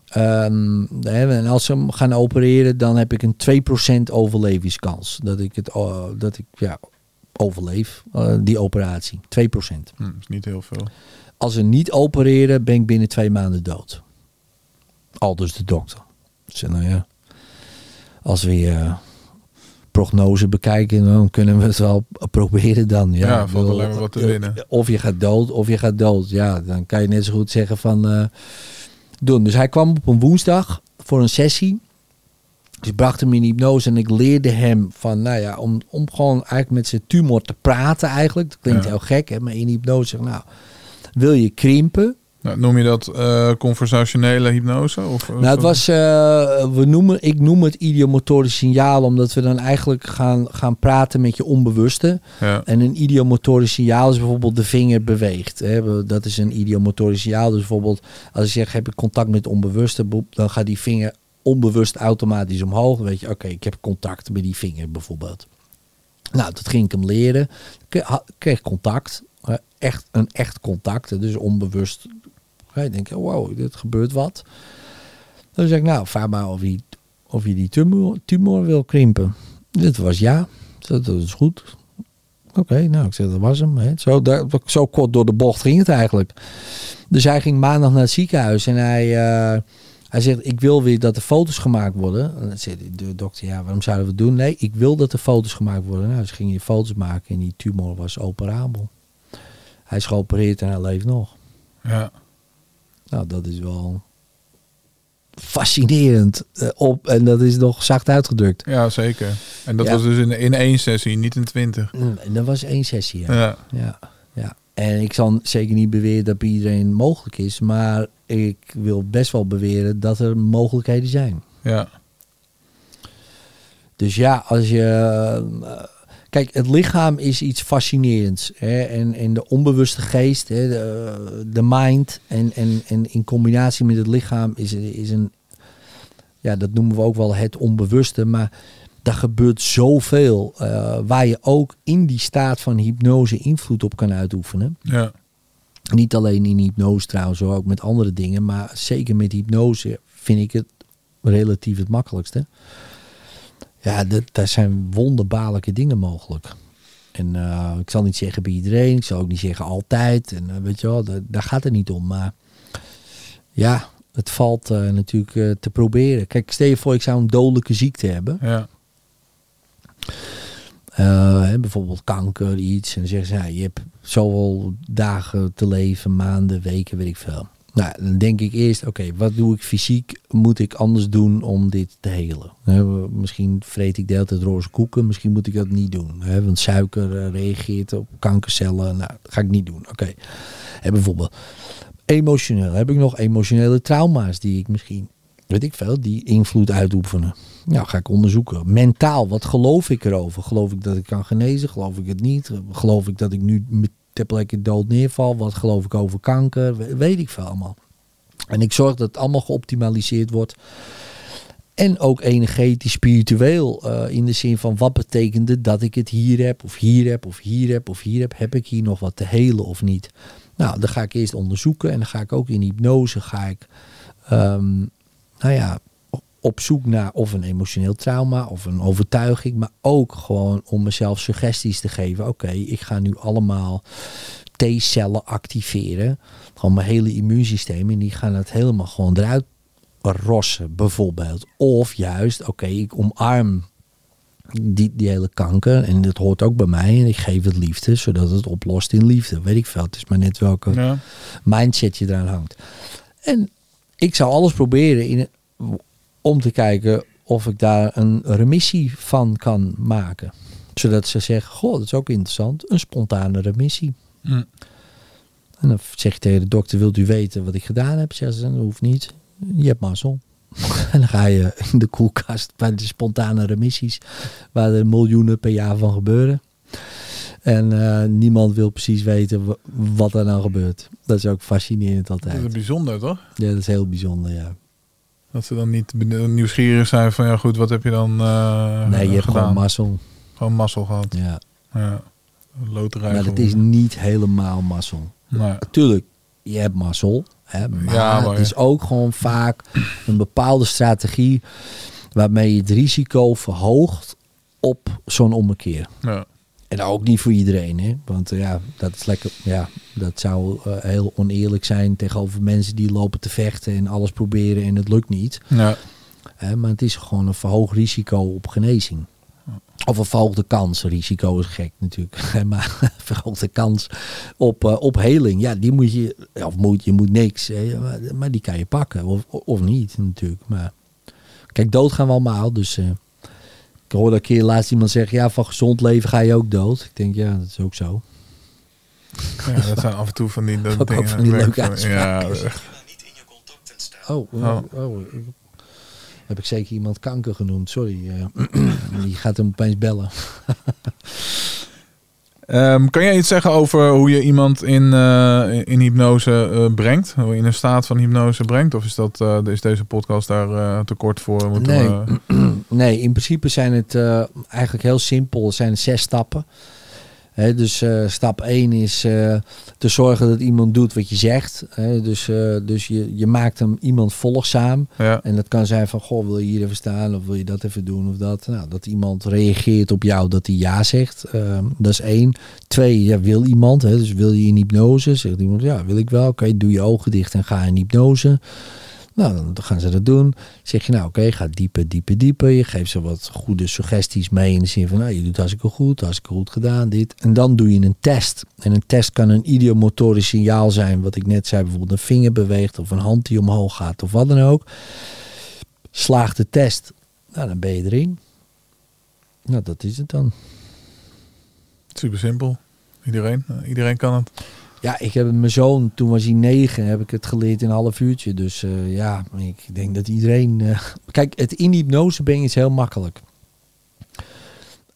Ehm, en als ze hem gaan opereren, dan heb ik een 2% overlevingskans. Dat ik, het, dat ik ja, overleef, die operatie. 2%. Hm, is niet heel veel. Als ze niet opereren, ben ik binnen twee maanden dood. Al dus de dokter. Zeg, nou ja, als we je prognose bekijken, dan kunnen we het wel proberen dan. Ja, Ja, valt bedoel, alleen maar wat te eh, winnen. Of je gaat dood, of je gaat dood. Ja, dan kan je net zo goed zeggen van eh, doen. Dus hij kwam op een woensdag voor een sessie. Dus ik bracht hem in hypnose en ik leerde hem van, nou ja, om, om gewoon eigenlijk met zijn tumor te praten eigenlijk. Dat klinkt Ja. heel gek, hè, maar in hypnose zeg nou, wil je krimpen? Nou, noem je dat eh, conversationele hypnose? Of, Nou, het was, eh, we noemen, ik noem het idiomotorisch signaal, omdat we dan eigenlijk gaan, gaan praten met je onbewuste. Ja. En een idiomotorisch signaal is bijvoorbeeld de vinger beweegt. Hè. Dat is een idiomotorisch signaal. Dus bijvoorbeeld als ik zeg, heb ik contact met onbewuste, dan gaat die vinger onbewust automatisch omhoog. Dan weet je, oké, ik heb contact met die vinger bijvoorbeeld. Nou, dat ging ik hem leren. Ik kreeg contact. eh, Echt, een echt contact. Dus onbewust. Ik denk, wow, dit gebeurt wat. Dan zeg ik, nou, vraag maar of je, of je die tumor, tumor wil krimpen. Dit was ja. Dat is goed. Oké, nou, ik zeg, dat was hem. Hè. Zo, daar, zo kort door de bocht ging het eigenlijk. Dus hij ging maandag naar het ziekenhuis en hij, eh, hij zegt, ik wil weer dat er foto's gemaakt worden. En dan zei de dokter, ja, waarom zouden we het doen? Nee, ik wil dat er foto's gemaakt worden. Nou, dus ging je foto's maken en die tumor was operabel. Hij is geopereerd en hij leeft nog. ja. Nou, dat is wel fascinerend eh, op. En dat is nog zacht uitgedrukt. ja, zeker. En dat Ja. was dus in, in één sessie, niet in twintig. Mm, En dat was één sessie, ja. Ja. Ja, ja. En ik zal zeker niet beweren dat bij iedereen mogelijk is. Maar ik wil best wel beweren dat er mogelijkheden zijn. Ja. Dus ja, als je. Kijk, het lichaam is iets fascinerends. Hè? En, en de onbewuste geest, hè? De, de mind. En, en, en in combinatie met het lichaam is, is een. Ja, dat noemen we ook wel het onbewuste. Maar daar gebeurt zoveel. eh, waar je ook in die staat van hypnose invloed op kan uitoefenen. Ja. Niet alleen in hypnose trouwens, hoor, ook met andere dingen. Maar zeker met hypnose vind ik het relatief het makkelijkste. Ja, dat, daar zijn wonderbaarlijke dingen mogelijk. En eh, ik zal niet zeggen bij iedereen, ik zal ook niet zeggen altijd. En eh, weet je wel, daar, gaat het niet om. Maar ja, het valt eh, natuurlijk te proberen. Kijk, stel je voor, ik zou een dodelijke ziekte hebben. Ja. Hè, bijvoorbeeld kanker, iets. En dan zeggen ze, ja, je hebt zoveel dagen te leven, maanden, weken, weet ik veel. Nou, dan denk ik eerst, oké, wat doe ik fysiek? Moet ik anders doen om dit te helen? Misschien vreet ik de hele tijd roze koeken, misschien moet ik dat niet doen. Want suiker eh, reageert op kankercellen. Nou, dat ga ik niet doen. Oké. Bijvoorbeeld emotioneel. Heb ik nog emotionele trauma's die ik misschien, weet ik veel, die invloed uitoefenen? Nou, ga ik onderzoeken. Mentaal, wat geloof ik erover? Geloof ik dat ik kan genezen? Geloof ik het niet? Geloof ik dat ik nu ter plekke dood neerval? Wat geloof ik over kanker? We- Weet ik veel allemaal. En ik zorg dat het allemaal geoptimaliseerd wordt. En ook energetisch, spiritueel. eh, in de zin van wat betekent het dat ik het hier heb, of hier heb, of hier heb, of hier heb. Heb ik hier nog wat te helen of niet? Nou, dan ga ik eerst onderzoeken. En dan ga ik ook in hypnose ga ik, ehm, nou ja, op zoek naar of een emotioneel trauma of een overtuiging. Maar ook gewoon om mezelf suggesties te geven. Oké, ik ga nu allemaal T-cellen activeren. Gewoon mijn hele immuunsysteem. En die gaan het helemaal gewoon eruit rossen, bijvoorbeeld. Of juist, oké, ik omarm die, die hele kanker. En dat hoort ook bij mij. En ik geef het liefde, zodat het oplost in liefde. Weet ik veel. Het is maar net welke Ja. mindset je eraan hangt. En ik zou alles proberen in, om te kijken of ik daar een remissie van kan maken. Zodat ze zeggen, goh, dat is ook interessant. Een spontane remissie. Hm. En dan zeg je tegen de dokter, wilt u weten wat ik gedaan heb? Zeggen ze, dat hoeft niet. Je hebt mazzel. en dan ga je in de koelkast bij de spontane remissies, waar er miljoenen per jaar van gebeuren. En eh, niemand wil precies weten wa- wat er nou gebeurt. Dat is ook fascinerend Dat altijd. is bijzonder, toch? Ja, dat is heel bijzonder, ja. Dat ze dan niet nieuwsgierig zijn van, ja goed, wat heb je dan eh, Nee, je hebt gedaan? gewoon mazzel. Gewoon mazzel gehad. Ja. Ja. Loterij Maar dat is niet helemaal mazzel. Nee. Tuurlijk, je hebt mazzel. Hè, maar, Ja, maar het is ook gewoon vaak een bepaalde strategie waarmee je het risico verhoogt op zo'n ommekeer. Ja. En ook niet voor iedereen, hè? Want eh, ja, dat is lekker. Ja, dat zou eh, heel oneerlijk zijn tegenover mensen die lopen te vechten en alles proberen en het lukt niet. Ja. Maar het is gewoon een verhoogd risico op genezing. Of een verhoogde kans. Risico is gek natuurlijk. Maar verhoogde kans op, eh, op heling. Ja, die moet je. Of moet je moet niks. Hè? Maar, maar die kan je pakken. Of, of niet natuurlijk. Maar kijk, dood gaan we allemaal. Dus ik hoorde een keer laatst iemand zeggen. Ja, van gezond leven ga je ook dood. Ik denk, ja, dat is ook zo. ja, dat zijn af en toe van die dat Ook dingen. van die leuke Ja, uitspraken. Oh, oh, Oh. oh, heb ik zeker iemand kanker genoemd. Sorry. eh. die gaat hem opeens bellen. Ehm, kan jij iets zeggen over hoe je iemand in, eh, in hypnose eh, brengt? Hoe je in een staat van hypnose brengt? Of is, dat, eh, is deze podcast daar eh, te kort voor? Moeten Nee. we- Nee, in principe zijn het eigenlijk heel simpel. Het zijn zes stappen. Dus eh, stap 1 is eh, te zorgen dat iemand doet wat je zegt. Dus eh, dus je, je maakt hem iemand volgzaam. ja. En dat kan zijn van, goh, wil je hier even staan of wil je dat even doen of dat. Nou, dat iemand reageert op jou, dat hij ja zegt. Ehm, dat is één. Twee, ja, wil iemand, dus wil je in hypnose? Zegt iemand, ja, wil ik wel. Oké, doe je ogen dicht en ga in hypnose. Nou, dan gaan ze dat doen. Zeg je, nou oké, ga dieper, dieper, dieper. Je geeft ze wat goede suggesties mee in de zin van, nou, je doet hartstikke goed, hartstikke goed gedaan, dit. En dan doe je een test. En een test kan een idiomotorisch signaal zijn, wat ik net zei, bijvoorbeeld een vinger beweegt of een hand die omhoog gaat of wat dan ook. Slaagt de test, nou, dan ben je erin. Nou, dat is het dan. Super simpel. Iedereen, eh, iedereen kan het. Ja, ik heb mijn zoon, toen was hij negen, heb ik het geleerd in een half uurtje. Dus eh, ja, ik denk dat iedereen... eh, Kijk, het in hypnose brengen is heel makkelijk.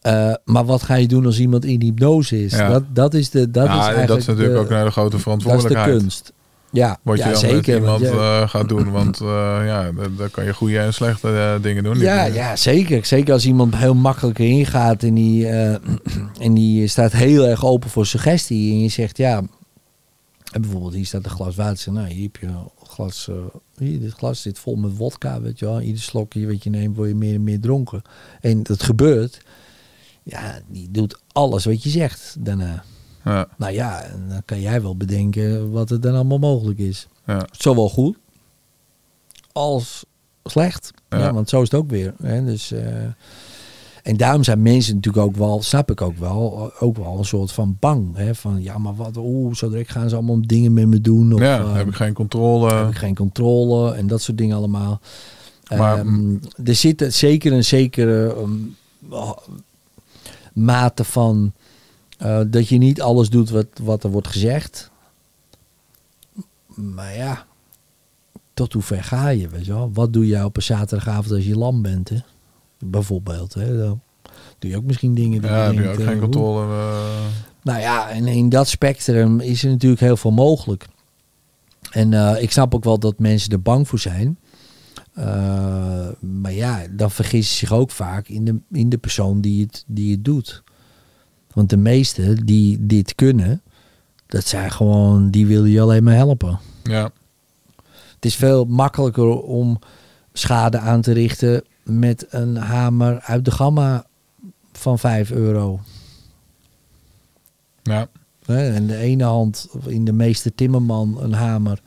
Eh, maar wat ga je doen als iemand in hypnose is? Ja. Dat, dat is de dat Ja, is eigenlijk dat is natuurlijk de, ook een hele grote dat is de verantwoordelijkheid. kunst. Ja, Wat je ja dan zeker. iemand want eh, gaat doen. Want eh, ja, daar- kan je goede en slechte dingen doen. Ja, ja, zeker. Zeker als iemand heel makkelijk erin gaat en die, en die staat heel erg open voor suggestie. En je zegt ja, en bijvoorbeeld hier staat een glas water. Nou, hier heb je een glas, eh, hier, dit glas zit vol met wodka, weet je wel. Ieder slokje wat je neemt, word je meer en meer dronken. En dat gebeurt. Ja, die doet alles wat je zegt daarna. Ja, Nou ja, dan kan jij wel bedenken wat er dan allemaal mogelijk is. ja. Zowel goed als slecht. Ja. Ja. want zo is het ook weer. Hè? Dus, eh, en daarom zijn mensen natuurlijk ook wel, snap ik ook wel, ook wel een soort van bang. Hè? Van ja, maar wat, oeh, zo direct gaan ze allemaal dingen met me doen. Of, ja eh, heb ik geen controle. heb ik geen controle en dat soort dingen allemaal. Maar- Ehm, er zit zeker een zekere ehm, mate van eh, dat je niet alles doet wat, wat er wordt gezegd. Maar ja, tot hoe ver ga je, weet je wel? Wat doe je op een zaterdagavond als je lam bent, hè? Bijvoorbeeld, hè? Dan doe je ook misschien dingen die ja, je heb je ook geen eh, controle. eh, nou ja, en in dat spectrum is er natuurlijk heel veel mogelijk. En eh, ik snap ook wel dat mensen er bang voor zijn. Maar ja, dan vergissen ze zich ook vaak in de, in de persoon die het, die het doet. Want de meesten die dit kunnen, dat zijn gewoon, die willen je alleen maar helpen. ja, Het is veel makkelijker om schade aan te richten met een hamer uit de gamma van 5 euro. ja, En de ene hand, in de meeste timmerman, een hamer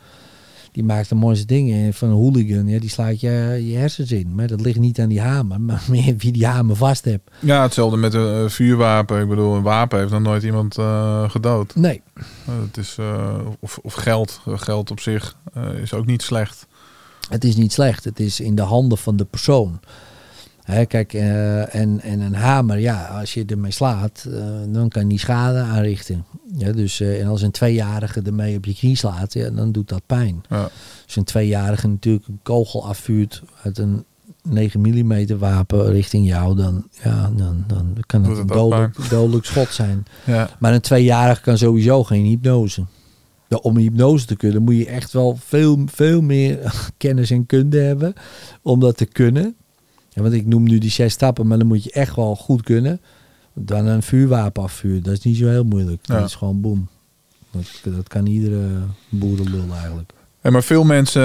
die maakt de mooiste dingen. En van een hooligan, ja, die slaat je, je hersens in. Maar dat ligt niet aan die hamer, maar meer wie die hamer vast hebt. Ja, hetzelfde met een vuurwapen. Ik bedoel, een wapen heeft nog nooit iemand eh, gedood. Nee, Eh, het is, eh, of, of geld. Geld op zich is ook niet slecht. Het is niet slecht. Het is in de handen van de persoon. Hè, kijk, eh, en, en een hamer, ja, als je ermee slaat, eh, dan kan die schade aanrichten. Ja, dus, eh, en als een tweejarige ermee op je knie slaat, ja, dan doet dat pijn. Ja. Als een tweejarige natuurlijk een kogel afvuurt uit een 9 mm wapen richting jou, dan, ja, dan, dan kan het een dodelijk, dodelijk schot zijn. Ja. Maar een tweejarige kan sowieso geen hypnose. Ja, om hypnose te kunnen moet je echt wel veel, veel meer kennis en kunde hebben om dat te kunnen. Ja, want ik noem nu die zes stappen, maar dan moet je echt wel goed kunnen. Dan een vuurwapen afvuren, dat is niet zo heel moeilijk. Dat is gewoon boem. Dat, dat kan iedere boerenlul eigenlijk. Maar veel mensen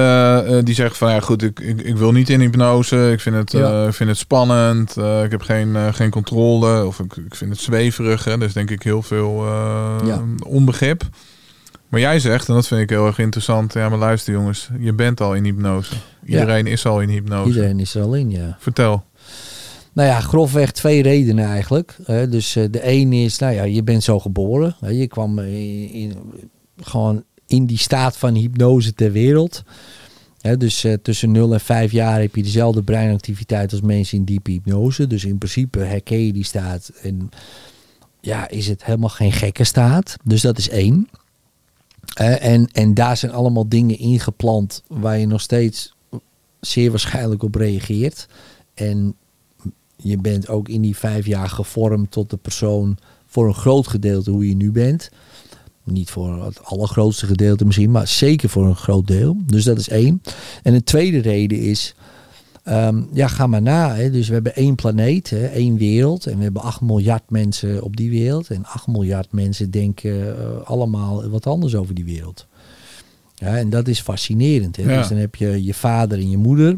eh, die zeggen van ja goed, ik, ik, ik wil niet in hypnose. Ik vind het, Ja. eh, vind het spannend. eh, ik heb geen, eh, geen controle. Of ik, ik vind het zweverig. Hè. Dus denk ik heel veel eh, Ja. onbegrip. Maar jij zegt, en dat vind ik heel erg interessant. Ja, maar luister jongens, je bent al in hypnose. Iedereen is al in hypnose. Iedereen is er al in, ja. Vertel. Nou ja, grofweg twee redenen eigenlijk. Dus eh, de ene is, nou ja, je bent zo geboren. Je kwam in, in- gewoon in die staat van hypnose ter wereld. Dus eh, tussen 0 en 5 jaar heb je dezelfde breinactiviteit als mensen in diepe hypnose. Dus in principe herken je die staat. En ja, is het helemaal geen gekke staat. Dus dat is één. En, en daar zijn allemaal dingen ingeplant waar je nog steeds zeer waarschijnlijk op reageert. En je bent ook in die vijf jaar gevormd tot de persoon voor een groot gedeelte hoe je nu bent. Niet voor het allergrootste gedeelte misschien, maar zeker voor een groot deel. Dus dat is één. En een tweede reden is, ehm, ja, ga maar na. Hè. Dus we hebben één planeet, hè, één wereld. En we hebben 8 miljard mensen op die wereld. En 8 miljard mensen denken eh, allemaal wat anders over die wereld. Ja, en dat is fascinerend. Hè. Ja. Dus dan heb je je vader en je moeder.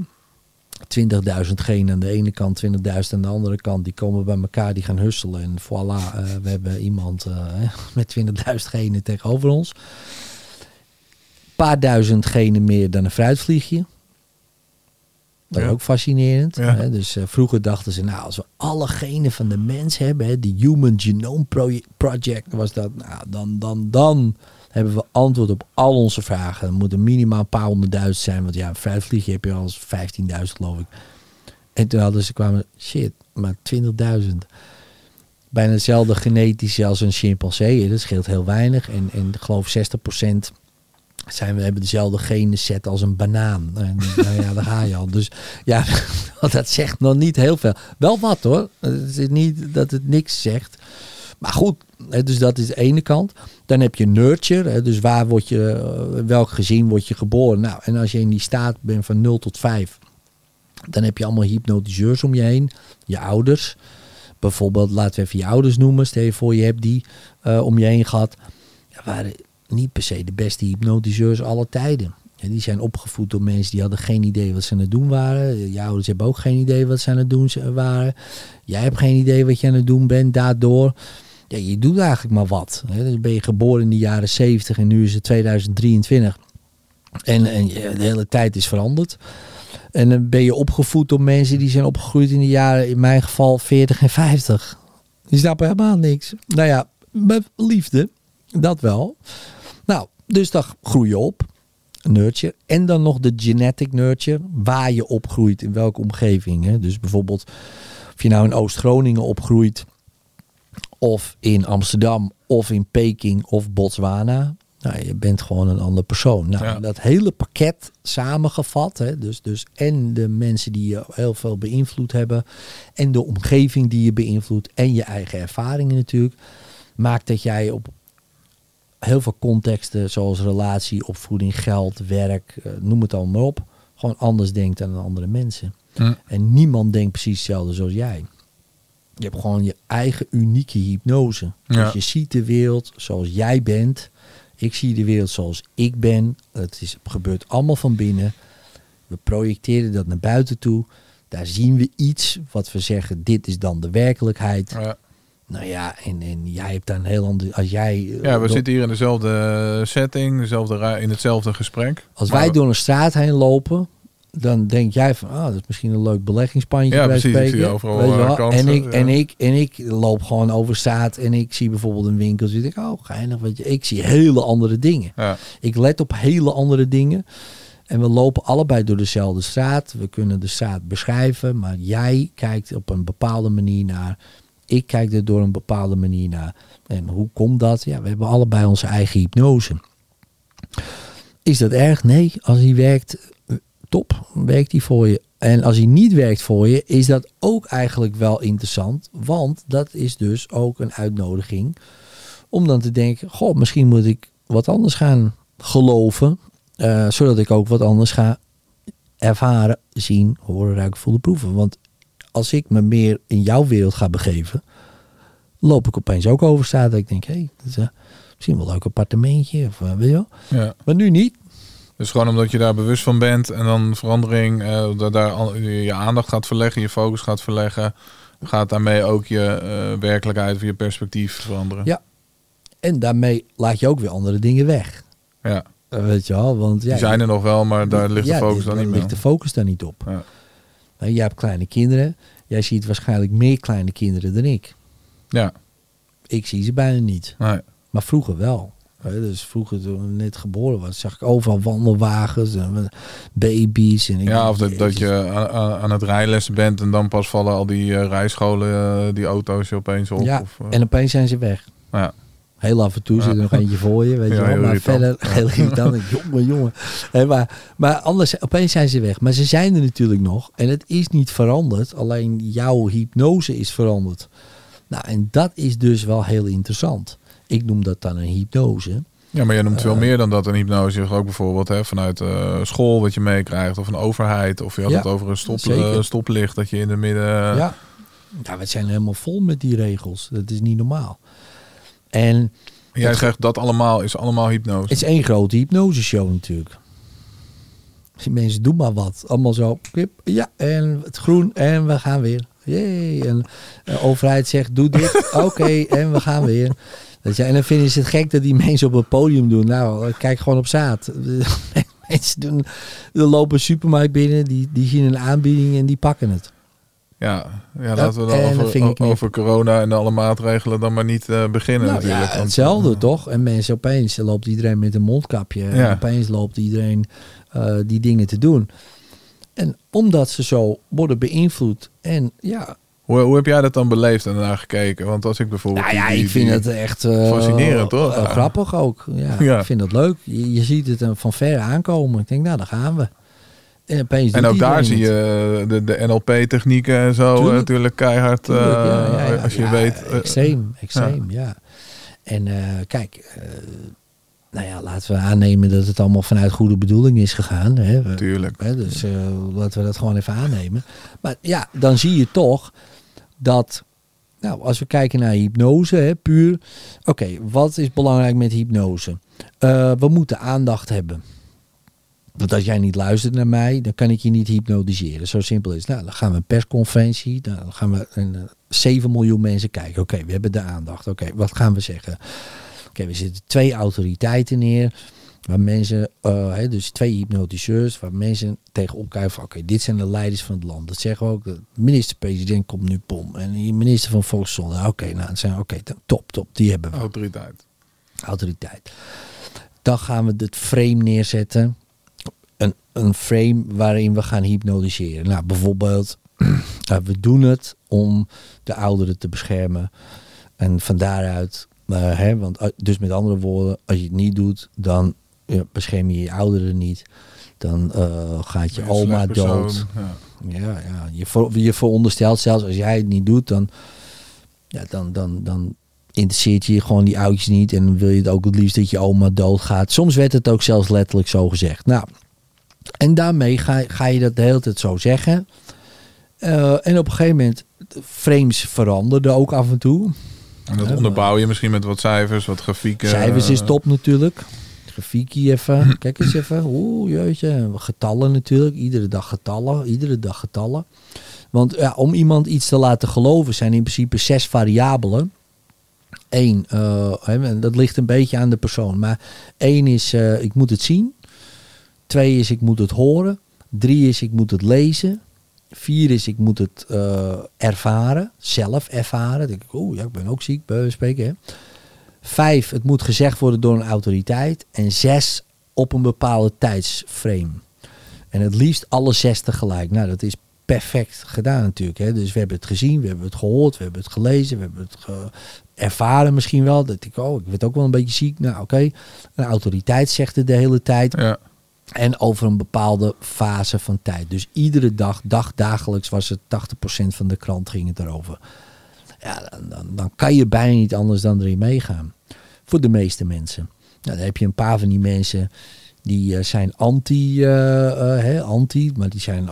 20.000 genen aan de ene kant, 20.000 aan de andere kant. Die komen bij elkaar, die gaan husselen. En voilà, eh, we hebben iemand eh, met 20.000 genen tegenover ons. paar duizend genen meer dan een fruitvliegje. Dat is Ja. ook fascinerend. Ja. Hè? Dus eh, vroeger dachten ze, nou, als we alle genen van de mens hebben, hè, die Human Genome Proje- Project was dat, nou, dan, dan, dan hebben we antwoord op al onze vragen. Er moeten minimaal een paar honderdduizend zijn, want ja, een fruitvliegje heb je al eens 15.000 geloof ik. En toen hadden ze kwamen, shit, maar 20.000. Bijna hetzelfde genetisch als een chimpansee. Dat scheelt heel weinig. En, en ik geloof 60% zijn we hebben dezelfde genen set als een banaan. Nou ja, daar ga je al. Dus ja, dat zegt nog niet heel veel. Wel wat hoor. Het is niet dat het niks zegt. Maar goed, dus dat is de ene kant. Dan heb je nurture, dus waar word je, eh, welk gezin word je geboren? Nou, en als je in die staat bent van 0 tot 5, dan heb je allemaal hypnotiseurs om je heen, je ouders. Bijvoorbeeld, laten we even je ouders noemen. Stel voor, je hebt die eh, om je heen gehad. Ja, waren niet per se de beste hypnotiseurs aller tijden. En die zijn opgevoed door mensen die hadden geen idee wat ze aan het doen waren. Je ouders hebben ook geen idee wat ze aan het doen waren. Jij hebt geen idee wat je aan het doen bent. Daardoor, ja, je doet eigenlijk maar wat. Hè. Dus ben je geboren in de jaren 70 en nu is het 2023. En, en de hele tijd is veranderd. En dan ben je opgevoed door mensen die zijn opgegroeid in de jaren, in mijn geval 40 en 50. Die snappen helemaal niks. Nou ja, met liefde, dat wel. Dus dan groei je op. Nurture. En dan nog de genetic nurture. Waar je opgroeit, in welke omgeving. Hè? Dus bijvoorbeeld of je nou in Oost-Groningen opgroeit. Of in Amsterdam. Of in Peking of Botswana. Nou, je bent gewoon een andere persoon. Nou, Ja. dat hele pakket samengevat. Hè? Dus, dus en de mensen die je heel veel beïnvloed hebben. En de omgeving die je beïnvloedt. En je eigen ervaringen natuurlijk. Maakt dat jij op heel veel contexten, zoals relatie, opvoeding, geld, werk, eh, noem het allemaal maar op, gewoon anders denkt dan andere mensen. En niemand denkt precies hetzelfde zoals jij. Je hebt gewoon je eigen unieke hypnose. Ja. Dus je ziet de wereld zoals jij bent. Ik zie de wereld zoals ik ben. Het is, gebeurt allemaal van binnen. We projecteren dat naar buiten toe. Daar zien we iets wat we zeggen, dit is dan de werkelijkheid. Ja. Nou ja, en, en jij hebt daar een heel ander... Als jij... eh, Ja, we door- zitten hier in dezelfde setting, dezelfde in hetzelfde gesprek. Als wij door een straat heen lopen, dan denk jij van, ah, dat is misschien een leuk beleggingspandje. Ja, bij precies. Ik overal, eh, kansen, en, ik, ja. en, ik, en ik loop gewoon over straat en ik zie bijvoorbeeld een winkel. Dus ik denk, oh, geinig. Weet je. Ik zie hele andere dingen. Ja. Ik let op hele andere dingen. En we lopen allebei door dezelfde straat. We kunnen de straat beschrijven, maar jij kijkt op een bepaalde manier naar. Ik kijk er door een bepaalde manier naar. En hoe komt dat? Ja, we hebben allebei onze eigen hypnose. Is dat erg? Nee. Als hij werkt, top. Werkt hij voor je. En als hij niet werkt voor je, is dat ook eigenlijk wel interessant. Want dat is dus ook een uitnodiging om dan te denken: Goh, misschien moet ik wat anders gaan geloven. eh, zodat ik ook wat anders ga ervaren, zien, horen, ruiken, voelen, proeven. Want als ik me meer in jouw wereld ga begeven, loop ik opeens ook over straat. Dat ik denk: hé, hey, dat is eh, misschien wel een leuk appartementje. Of, eh, weet je wel. Ja. Maar nu niet. Dus gewoon omdat je daar bewust van bent en dan verandering, dat daar al- je aandacht gaat verleggen, je focus gaat verleggen, gaat daarmee ook je werkelijkheid of je perspectief veranderen. Ja. En daarmee laat je ook weer andere dingen weg. Ja. Weet je wel, want ja, Die zijn er nog wel, maar daar ligt ja, de focus dan niet meer. ligt de focus daar niet op. Ja. Nou, jij hebt kleine kinderen. Jij ziet waarschijnlijk meer kleine kinderen dan ik. Ja, Ik zie ze bijna niet. nee. Maar vroeger wel. Dus vroeger toen ik net geboren was, zag ik overal wandelwagens en baby's. En ik ja, of dat, dat je aan, aan het rijlessen bent en dan pas vallen al die eh, rijscholen, eh, die auto's opeens op. Ja, Of, eh, en opeens zijn ze weg. ja. Heel af en toe zit er nog eentje voor je, weet je wel. Maar verder heel irritant. Ik, jongen, jongen. Maar, maar anders, opeens zijn ze weg. Maar ze zijn er natuurlijk nog. En het is niet veranderd. Alleen jouw hypnose is veranderd. Nou, en dat is dus wel heel interessant. Ik noem dat dan een hypnose. ja, maar jij noemt Eh. veel meer dan dat een hypnose. Ook bijvoorbeeld hè, vanuit eh, school wat je meekrijgt of een overheid. Of je had Ja, het over een stop, eh, stoplicht dat je in de midden... ja. Ja, we zijn helemaal vol met die regels. Dat is niet normaal. En Jij zegt dat allemaal is allemaal hypnose. het is één grote hypnoseshow natuurlijk. Die mensen doen maar wat. Allemaal zo. Kip, ja, en het groen. En we gaan weer. Jee. En de overheid zegt, doe dit. Oké, en we gaan weer. Weet je, en dan vinden ze het gek dat die mensen op het podium doen. Nou, kijk gewoon op zaad. mensen doen, er lopen een supermarkt binnen. Die, die zien een aanbieding en die pakken het. Ja, ja laten we dan over, over corona en alle maatregelen dan maar niet eh, beginnen Nou, natuurlijk. ja, want- hetzelfde toch? En mensen opeens loopt iedereen met een mondkapje. En opeens loopt iedereen eh, die dingen te doen. En omdat ze zo worden beïnvloed. En ja, Hoe, hoe heb jij dat dan beleefd en naar gekeken? Want als ik bijvoorbeeld... nou ja, die- die- ik vind het echt eh, Fascinerend, toch? grappig ook. Ja, Ja. Ik vind dat leuk. Je, je ziet het van ver aankomen. Ik denk, nou, daar gaan we. En En ook daar zie je de, de NLP-technieken en zo Tuurlijk. eh, natuurlijk keihard. Tuurlijk, eh, ja. Als je weet... eh, Extreem, extreem, ja. En eh, kijk, eh, nou ja, laten we aannemen dat het allemaal vanuit goede bedoeling is gegaan. Hè. Tuurlijk. Hè, dus eh, laten we dat gewoon even aannemen. Maar ja, dan zie je toch dat, nou, als we kijken naar hypnose, hè, puur. Oké, wat is belangrijk met hypnose? Eh, we moeten aandacht hebben. Want als jij niet luistert naar mij, dan kan ik je niet hypnotiseren. Zo simpel is het. Nou, dan gaan we een persconferentie. Nou, dan gaan we een, eh, 7 miljoen mensen kijken. Oké, we hebben de aandacht. Oké, wat gaan we zeggen? Oké, we zitten twee autoriteiten neer. Waar mensen, eh, hè, dus twee hypnotiseurs, waar mensen tegenop kijken van oké, dit zijn de leiders van het land. Dat zeggen we ook. De minister-president komt nu pom. En die minister van Volksgezondheid. Oké, nou, zijn oké, top, top, die hebben we Autoriteit. autoriteit. Dan gaan we het frame neerzetten. Een, een frame waarin we gaan hypnotiseren. Nou, bijvoorbeeld, nou, we doen het om de ouderen te beschermen. En van daaruit, eh, hè, want, eh, dus met andere woorden, als je het niet doet, dan ja, bescherm je je ouderen niet. Dan eh, gaat je oma dood. Ja. Ja, ja. Je, voor, je veronderstelt zelfs als jij het niet doet, dan, ja, dan, dan, dan interesseert je gewoon die oudjes niet. En dan wil je het ook het liefst dat je oma doodgaat. Soms werd het ook zelfs letterlijk zo gezegd. Nou, en daarmee ga, ga je dat de hele tijd zo zeggen. Eh, en op een gegeven moment, frames veranderden ook af en toe. En dat onderbouw je misschien met wat cijfers, wat grafieken. Cijfers is top natuurlijk. Grafiekie even. Kijk eens even. Oeh, jeetje. Getallen natuurlijk. Iedere dag getallen. Iedere dag getallen. Want ja, om iemand iets te laten geloven zijn in principe zes variabelen. Eén, en dat ligt een beetje aan de persoon. Maar één is, eh, ik moet het zien. Twee is, ik moet het horen. Drie is, ik moet het lezen. Vier is, ik moet het eh, ervaren. Zelf ervaren. Dan denk ik, oh ja, ik ben ook ziek, bij spreken. Hè. Vijf, het moet gezegd worden door een autoriteit. En zes, op een bepaalde tijdsframe. En het liefst alle zes tegelijk. Nou, dat is perfect gedaan natuurlijk. Hè. Dus we hebben het gezien, we hebben het gehoord, we hebben het gelezen, we hebben het ervaren misschien wel. Dat ik, oh, ik werd ook wel een beetje ziek. Nou, oké. Een autoriteit zegt het de hele tijd. Ja. En over een bepaalde fase van tijd. Dus iedere dag, dag dagelijks was het 80% van de krant ging het erover. Ja, dan, dan, dan kan je bijna niet anders dan erin meegaan. Voor de meeste mensen. Nou, dan heb je een paar van die mensen die eh, zijn anti, eh, eh, anti, maar die zijn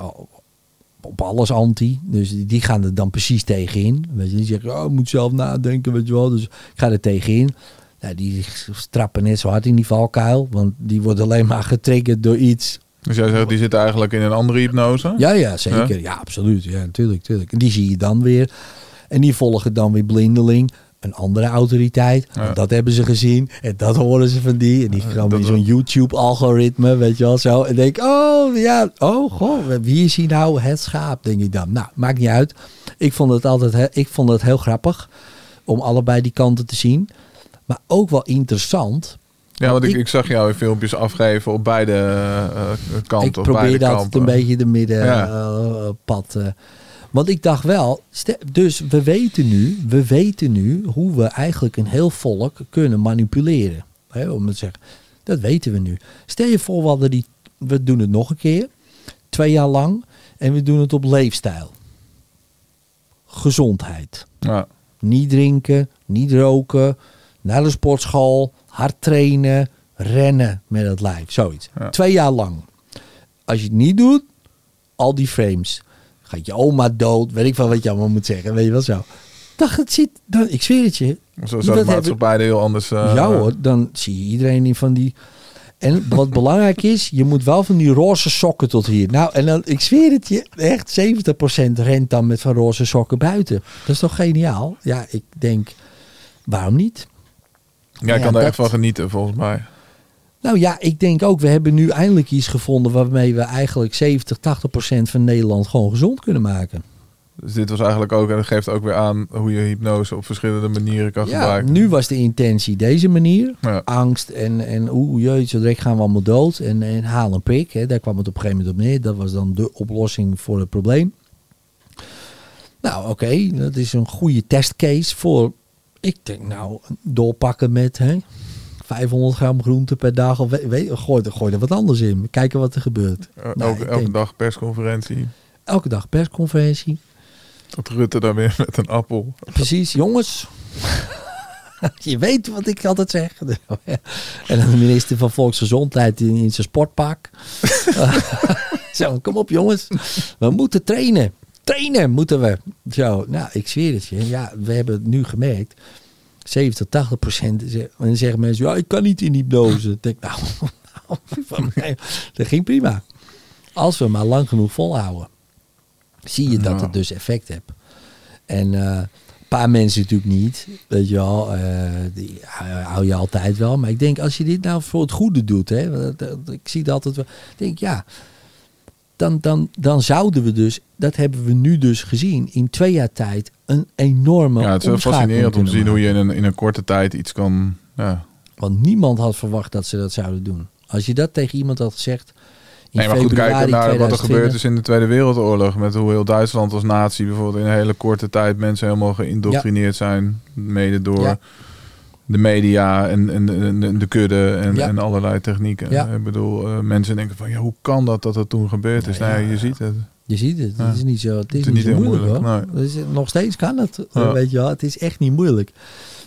op alles anti. Dus die- die gaan er dan precies tegenin. Weet je, die zeggen, oh, ik moet zelf nadenken, weet je wel. Dus ik ga er tegenin. Nou, die strappen net zo hard in die valkuil. Want die wordt alleen maar getriggerd door iets. Dus jij zegt, die zit eigenlijk in een andere hypnose? Ja, ja, zeker. Ja, absoluut. Ja, natuurlijk, natuurlijk. En die zie je dan weer. En die volgen dan weer blindeling een andere autoriteit. Ja. Dat hebben ze gezien. En dat horen ze van die. En die gaan weer zo'n YouTube-algoritme, weet je wel zo. En denk, oh ja, oh goh, wie is hier nou het schaap, denk ik dan. Nou, maakt niet uit. Ik vond het altijd, ik vond het heel grappig om allebei die kanten te zien. Maar ook wel interessant. Ja, want ik, Ik- ik zag jou in filmpjes afgeven op beide eh, eh, kanten. ik probeer dat kampen. een beetje de Ja. middenpad. eh want ik dacht wel, dus we weten nu, we weten nu hoe we eigenlijk een heel volk kunnen manipuleren. Hè, om het te zeggen. Dat weten we nu. Stel je voor, we, hadden die, we doen het nog een keer, twee jaar lang, en we doen het op leefstijl. Gezondheid. Ja. Niet drinken, niet roken, naar de sportschool, hard trainen, rennen met het lijf. Zoiets. Ja. Twee jaar lang. Als je het niet doet, al die frames. Gaat je oma dood, weet ik wel wat je allemaal moet zeggen. Weet je wel zo. Dacht, het zit, dan, ik zweer het je. Zo zou de maatschappij heel anders... eh, ja hoor, dan zie je iedereen in van die... En wat belangrijk is, je moet wel van die roze sokken tot hier. Nou, en dan, ik zweer het je, echt 70% rent dan met van roze sokken buiten. Dat is toch geniaal? Ja, ik denk, waarom niet? Ja, ik kan er dat- echt van genieten, volgens mij. Nou ja, ik denk ook, we hebben nu eindelijk iets gevonden waarmee we eigenlijk 70, 80% van Nederland gewoon gezond kunnen maken. Dus dit was eigenlijk ook, en dat geeft ook weer aan hoe je hypnose op verschillende manieren kan Ja, gebruiken. nu was de intentie deze manier. Ja. Angst en, en oeh, jeetje, zo direct gaan we allemaal dood. En, en haal een prik. Hè. Daar kwam het op een gegeven moment op neer. Dat was dan de oplossing voor het probleem. Nou, oké, dat is een goede testcase voor, ik denk nou, doorpakken met hè, 500 gram groente per dag. Of gooi, er- gooi er wat anders in. Kijken wat er gebeurt. Eh, Nou, elke, ik elke denk- dag persconferentie. Elke dag persconferentie. Dat Rutte daar weer met een appel. Precies, jongens. Je weet wat ik altijd zeg. En dan de minister van Volksgezondheid in, in zijn sportpak. Zo, kom op jongens. We moeten trainen. Trainen moeten we. Zo, nou, ik zweer het je. Ja, we hebben het nu gemerkt. 70, 80 procent. En dan zeggen mensen, ja, ik kan niet in hypnose. Ik denk, nou, nou, van mij, dat ging prima. Als we maar lang genoeg volhouden. Zie je dat het dus effect heeft. En eh, een paar mensen natuurlijk niet. Weet je wel, eh, die hou hou je altijd wel. Maar ik denk, als je dit nou voor het goede doet. Hè, ik zie dat altijd wel. Ik denk, ja, dan, dan, dan zouden we dus, dat hebben we nu dus gezien, in twee jaar tijd een enorme Ja, het is wel fascinerend om te zien hoe je in een, in een korte tijd iets kan... Ja. Want niemand had verwacht dat ze dat zouden doen. Als je dat tegen iemand had gezegd. In Nee, maar goed, kijken naar wat er 2020, gebeurd is in de Tweede Wereldoorlog. Met hoe heel Duitsland als natie bijvoorbeeld in een hele korte tijd mensen helemaal geïndoctrineerd zijn. Mede door Ja. De media en, en, en de kudde en, Ja. en allerlei technieken. Ja. Ik bedoel, eh, mensen denken van ja, hoe kan dat dat dat toen gebeurd is? Nou ja, je ziet het. Je ziet het. Het is niet zo, het is Het is niet zo moeilijk, moeilijk, hoor. Dus nog steeds kan het. Weet je wel. Het is echt niet moeilijk.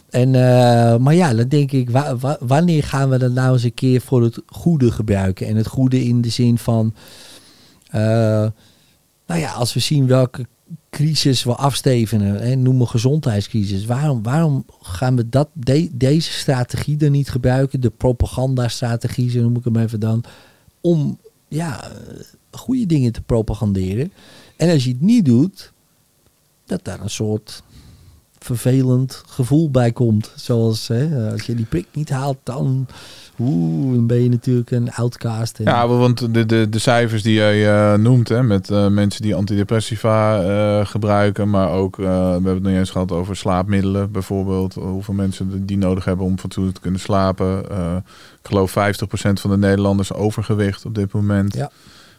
En, eh, maar ja, dan denk ik, wa- wa- wanneer gaan we dat nou eens een keer voor het goede gebruiken? En het goede in de zin van, eh, nou ja, als we zien welke crisis we afstevenen, hè, noem een gezondheidscrisis. Waarom, waarom gaan we dat, de- deze strategie dan niet gebruiken? De propagandastrategie, zo noem ik hem even dan. Om ja, goede dingen te propaganderen. En als je het niet doet, dat daar een soort vervelend gevoel bij komt. Zoals hè, als je die prik niet haalt, dan, oeh, dan ben je natuurlijk een outcast. Ja, want de, de, de cijfers die jij eh, noemt, hè, met eh, mensen die antidepressiva eh, gebruiken, maar ook, we hebben het nog eens gehad over slaapmiddelen bijvoorbeeld. Hoeveel mensen die nodig hebben om fatsoenlijk te kunnen slapen. Ik geloof 50% van de Nederlanders overgewicht op dit moment. Ja.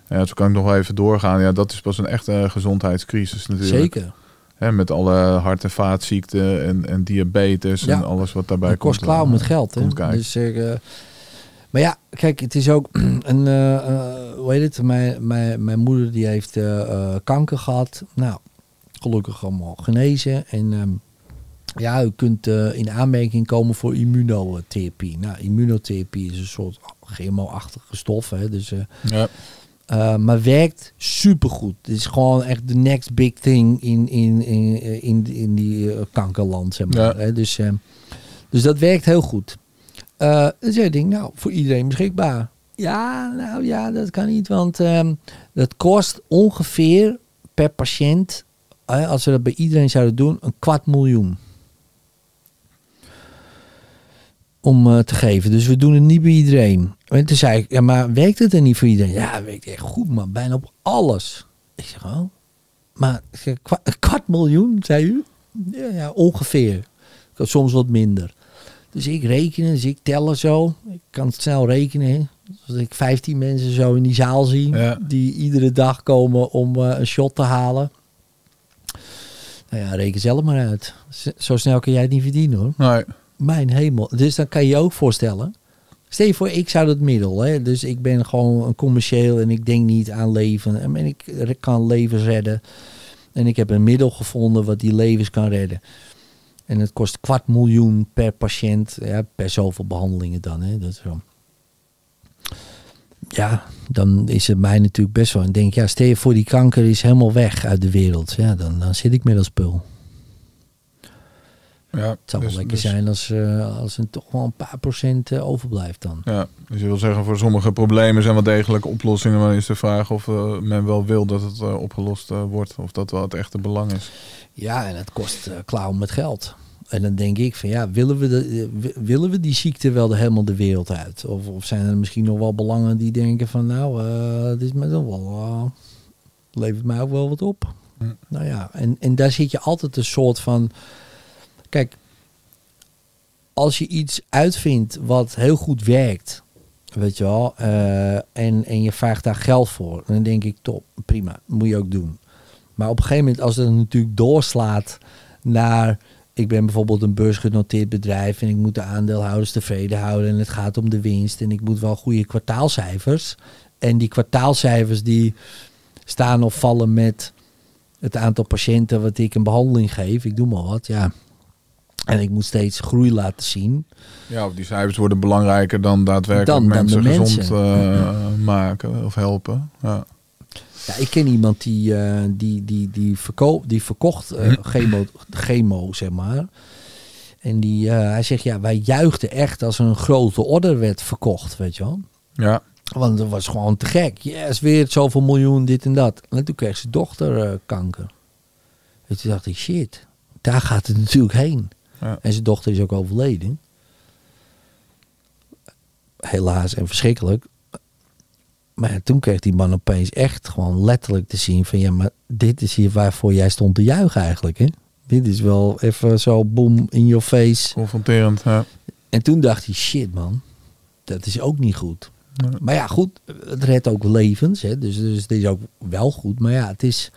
Ja, zo kan ik nog wel even doorgaan. Ja, dat is pas een echte gezondheidscrisis natuurlijk. Zeker. Hè, met alle hart- en vaatziekten en, en diabetes Ja. en alles wat daarbij Het kost komt. klauw met geld. Hè? komt. Dus, maar ja, kijk, het is ook een, eh, hoe heet het? Mijn, mijn, mijn moeder die heeft eh, kanker gehad. Nou, gelukkig allemaal genezen. En ehm, ja, u kunt in aanmerking komen voor immunotherapie. Nou, immunotherapie is een soort chemo-achtige stof. Hè? Dus, Ja. maar werkt supergoed. Het is gewoon echt de next big thing in, in, in, in, in die kankerland, zeg maar. Ja. Dus, eh, dus dat werkt heel goed. Eh dus ik nou, voor iedereen beschikbaar. Ja, nou ja, dat kan niet, want ehm, dat kost ongeveer per patiënt, als we dat bij iedereen zouden doen, een kwart miljoen. Om eh, te geven. Dus we doen het niet bij iedereen. En toen zei ik, ja, maar werkt het er niet voor iedereen? Ja, werkt echt goed, man. Bijna op alles. Ik zeg, oh. Maar een kwart miljoen, zei u? Ja, ja ongeveer. Soms wat minder. Dus ik rekenen, dus ik tellen zo. Ik kan het snel rekenen. Als ik 15 mensen zo in die zaal zie, Ja. die iedere dag komen om eh, een shot te halen. Nou ja, reken zelf maar uit. Zo snel kun jij het niet verdienen hoor. Nee. Mijn hemel. Dus dan kan je je ook voorstellen. Stel je voor, ik zou dat middel. Hè? Dus ik ben gewoon een commercieel en ik denk niet aan leven. En ik kan levens redden. En ik heb een middel gevonden wat die levens kan redden. En het kost kwart miljoen per patiënt. Ja, per zoveel behandelingen dan. Hè? Dat is. Ja, dan is het mij natuurlijk best wel. En denk, ja, stel je voor die kanker is helemaal weg uit de wereld. Ja, dan, dan zit ik met dat spul. Ja, Het zou wel dus- lekker dus- zijn als, eh, als er toch wel een paar procent eh, overblijft dan. Ja, dus je wil zeggen, voor sommige problemen zijn wel degelijk oplossingen. Maar is de vraag of eh, men wel wil dat het opgelost wordt. Of dat wel het echte belang is. Ja, en het kost uh, klauwen met geld. En dan denk ik van ja, willen we, de, wi- willen we die ziekte wel de, helemaal de wereld uit? Of, of zijn er misschien nog wel belangen die denken van nou, dit is me dan wel, levert mij ook wel wat op. Hm. Nou ja, en, en daar zit je altijd een soort van, kijk, als je iets uitvindt wat heel goed werkt, weet je wel, eh, en, en je vraagt daar geld voor, dan denk ik top, prima, moet je ook doen. Maar op een gegeven moment, als het natuurlijk doorslaat naar. Ik ben bijvoorbeeld een beursgenoteerd bedrijf en ik moet de aandeelhouders tevreden houden en het gaat om de winst en ik moet wel goede kwartaalcijfers. En die kwartaalcijfers die staan of vallen met het aantal patiënten wat ik een behandeling geef. Ik doe maar wat, ja. En ik moet steeds groei laten zien. Ja, of die cijfers worden belangrijker dan daadwerkelijk Dan- dan de mensen gezond eh, maken of helpen. Ja. Ja, ik ken iemand die, eh, die, die, die, verkoop, die verkocht eh, chemo, chemo, zeg maar. En die, hij zegt, ja, wij juichten echt als een grote order werd verkocht, weet je wel. ja, Want het was gewoon te gek. Yes, weer zoveel miljoen, dit en dat. En toen kreeg zijn dochter kanker. En toen dacht ik, shit, daar gaat het natuurlijk heen. Ja. En zijn dochter is ook overleden. Helaas en verschrikkelijk. Maar toen kreeg die man opeens echt gewoon letterlijk te zien van... ja, maar dit is hier waarvoor jij stond te juichen eigenlijk, hè? Dit is wel even zo boom in your face. confronterend. Ja. En toen dacht hij, shit man, dat is ook niet goed. Nee. Maar ja, goed, het redt ook levens. Hè? Dus, dus het is ook wel goed. Maar ja, het is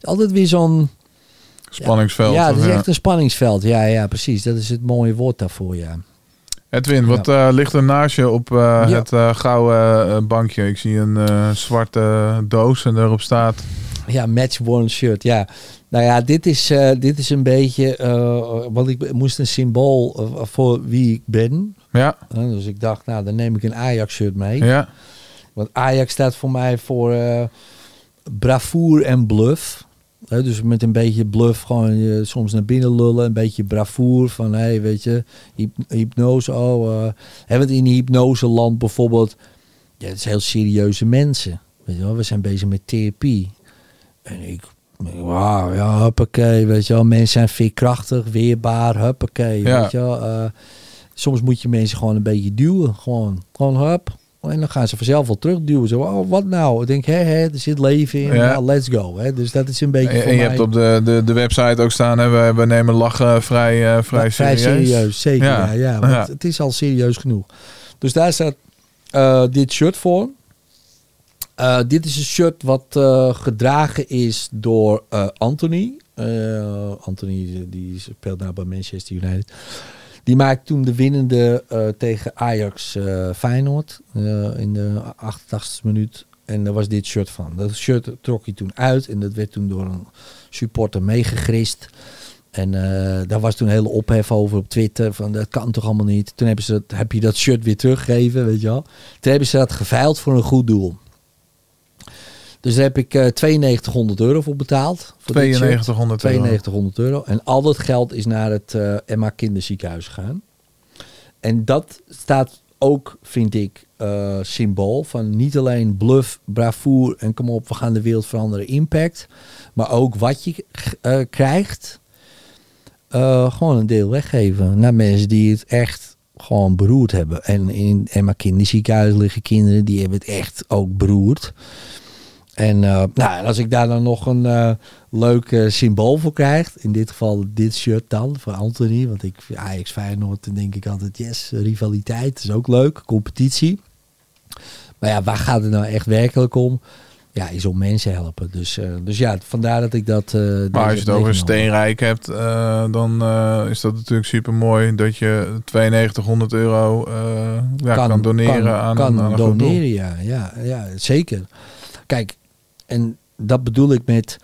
altijd weer zo'n... Spanningsveld. Ja, het is ja. echt een spanningsveld. Ja, ja, precies. Dat is het mooie woord daarvoor, ja. Edwin, wat eh, ligt er naast je op eh, Ja. het eh, gouden eh, bankje? Ik zie een eh, zwarte doos en daarop staat... Ja, match worn shirt, ja. Nou ja, dit is, eh, dit is een beetje... eh, want ik moest een symbool eh, voor wie ik ben. Ja, Eh, dus ik dacht, nou, dan neem ik een Ajax shirt mee. ja, Want Ajax staat voor mij voor eh bravoure en bluff. Dus met een beetje bluff gewoon je soms naar binnen lullen. Een beetje bravoure van, hé, hey, weet je, hyp- hypnose. Oh, eh hè, want in hypnoseland bijvoorbeeld, ja, het zijn heel serieuze mensen. Weet je wel, we zijn bezig met therapie. En ik Wauw, ja, huppakee, weet je wel. Mensen zijn veerkrachtig, weerbaar, huppakee, Ja. weet je wel. Eh, soms moet je mensen gewoon een beetje duwen. Gewoon, gewoon hup. En dan gaan ze vanzelf wel terugduwen. Zo, oh, wat nou? Ik denk, hé, hé, er zit leven in. Ja. Nou, let's go. Hè. Dus dat is een beetje En, voor en je mij... hebt op de, de, de website ook staan, hè, we, we nemen lachen vrij, eh, vrij, Ja, serieus. zeker. Ja, Ja. ja, want Ja. het is al serieus genoeg. Dus daar staat eh, dit shirt voor. Eh, dit is een shirt wat gedragen is door Anthony. Anthony die speelt nou bij Manchester United. Die maakte toen de winnende eh, tegen Ajax eh, Feyenoord eh, in de 88e minuut. En daar was dit shirt van. Dat shirt trok hij toen uit en dat werd toen door een supporter meegegrist. En daar was toen een hele ophef over op Twitter. Van dat kan toch allemaal niet. Toen hebben ze dat, heb je dat shirt weer teruggegeven, weet je wel. Toen hebben ze dat geveild voor een goed doel. Dus daar heb ik eh 9200 euro voor betaald. Voor dit shirt. 9200 euro. 9200 euro. En al dat geld is naar het eh, Emma Kinderziekenhuis gegaan. En dat staat ook, vind ik, eh, symbool van niet alleen bluff, bravoer en kom op, we gaan de wereld veranderen, impact. Maar ook wat je krijgt, gewoon een deel weggeven naar mensen die het echt gewoon beroerd hebben. En in Emma Kinderziekenhuis liggen kinderen die hebben het echt ook beroerd. En eh, nou, als ik daar dan nog een eh, leuk eh, symbool voor krijg, in dit geval dit shirt dan, voor Anthony, want ik Ajax Feyenoord, dan denk ik altijd, yes, rivaliteit, is ook leuk, competitie. Maar ja, waar gaat het nou echt werkelijk om? Ja, is om mensen helpen. Dus, dus ja, vandaar dat ik dat... Maar als je het over steenrijk hebt, dan is dat natuurlijk super mooi dat je 9200 euro ja, kan, doneren kan- aan, kan aan doneren, ja, ja, ja, zeker. Kijk, en dat bedoel ik met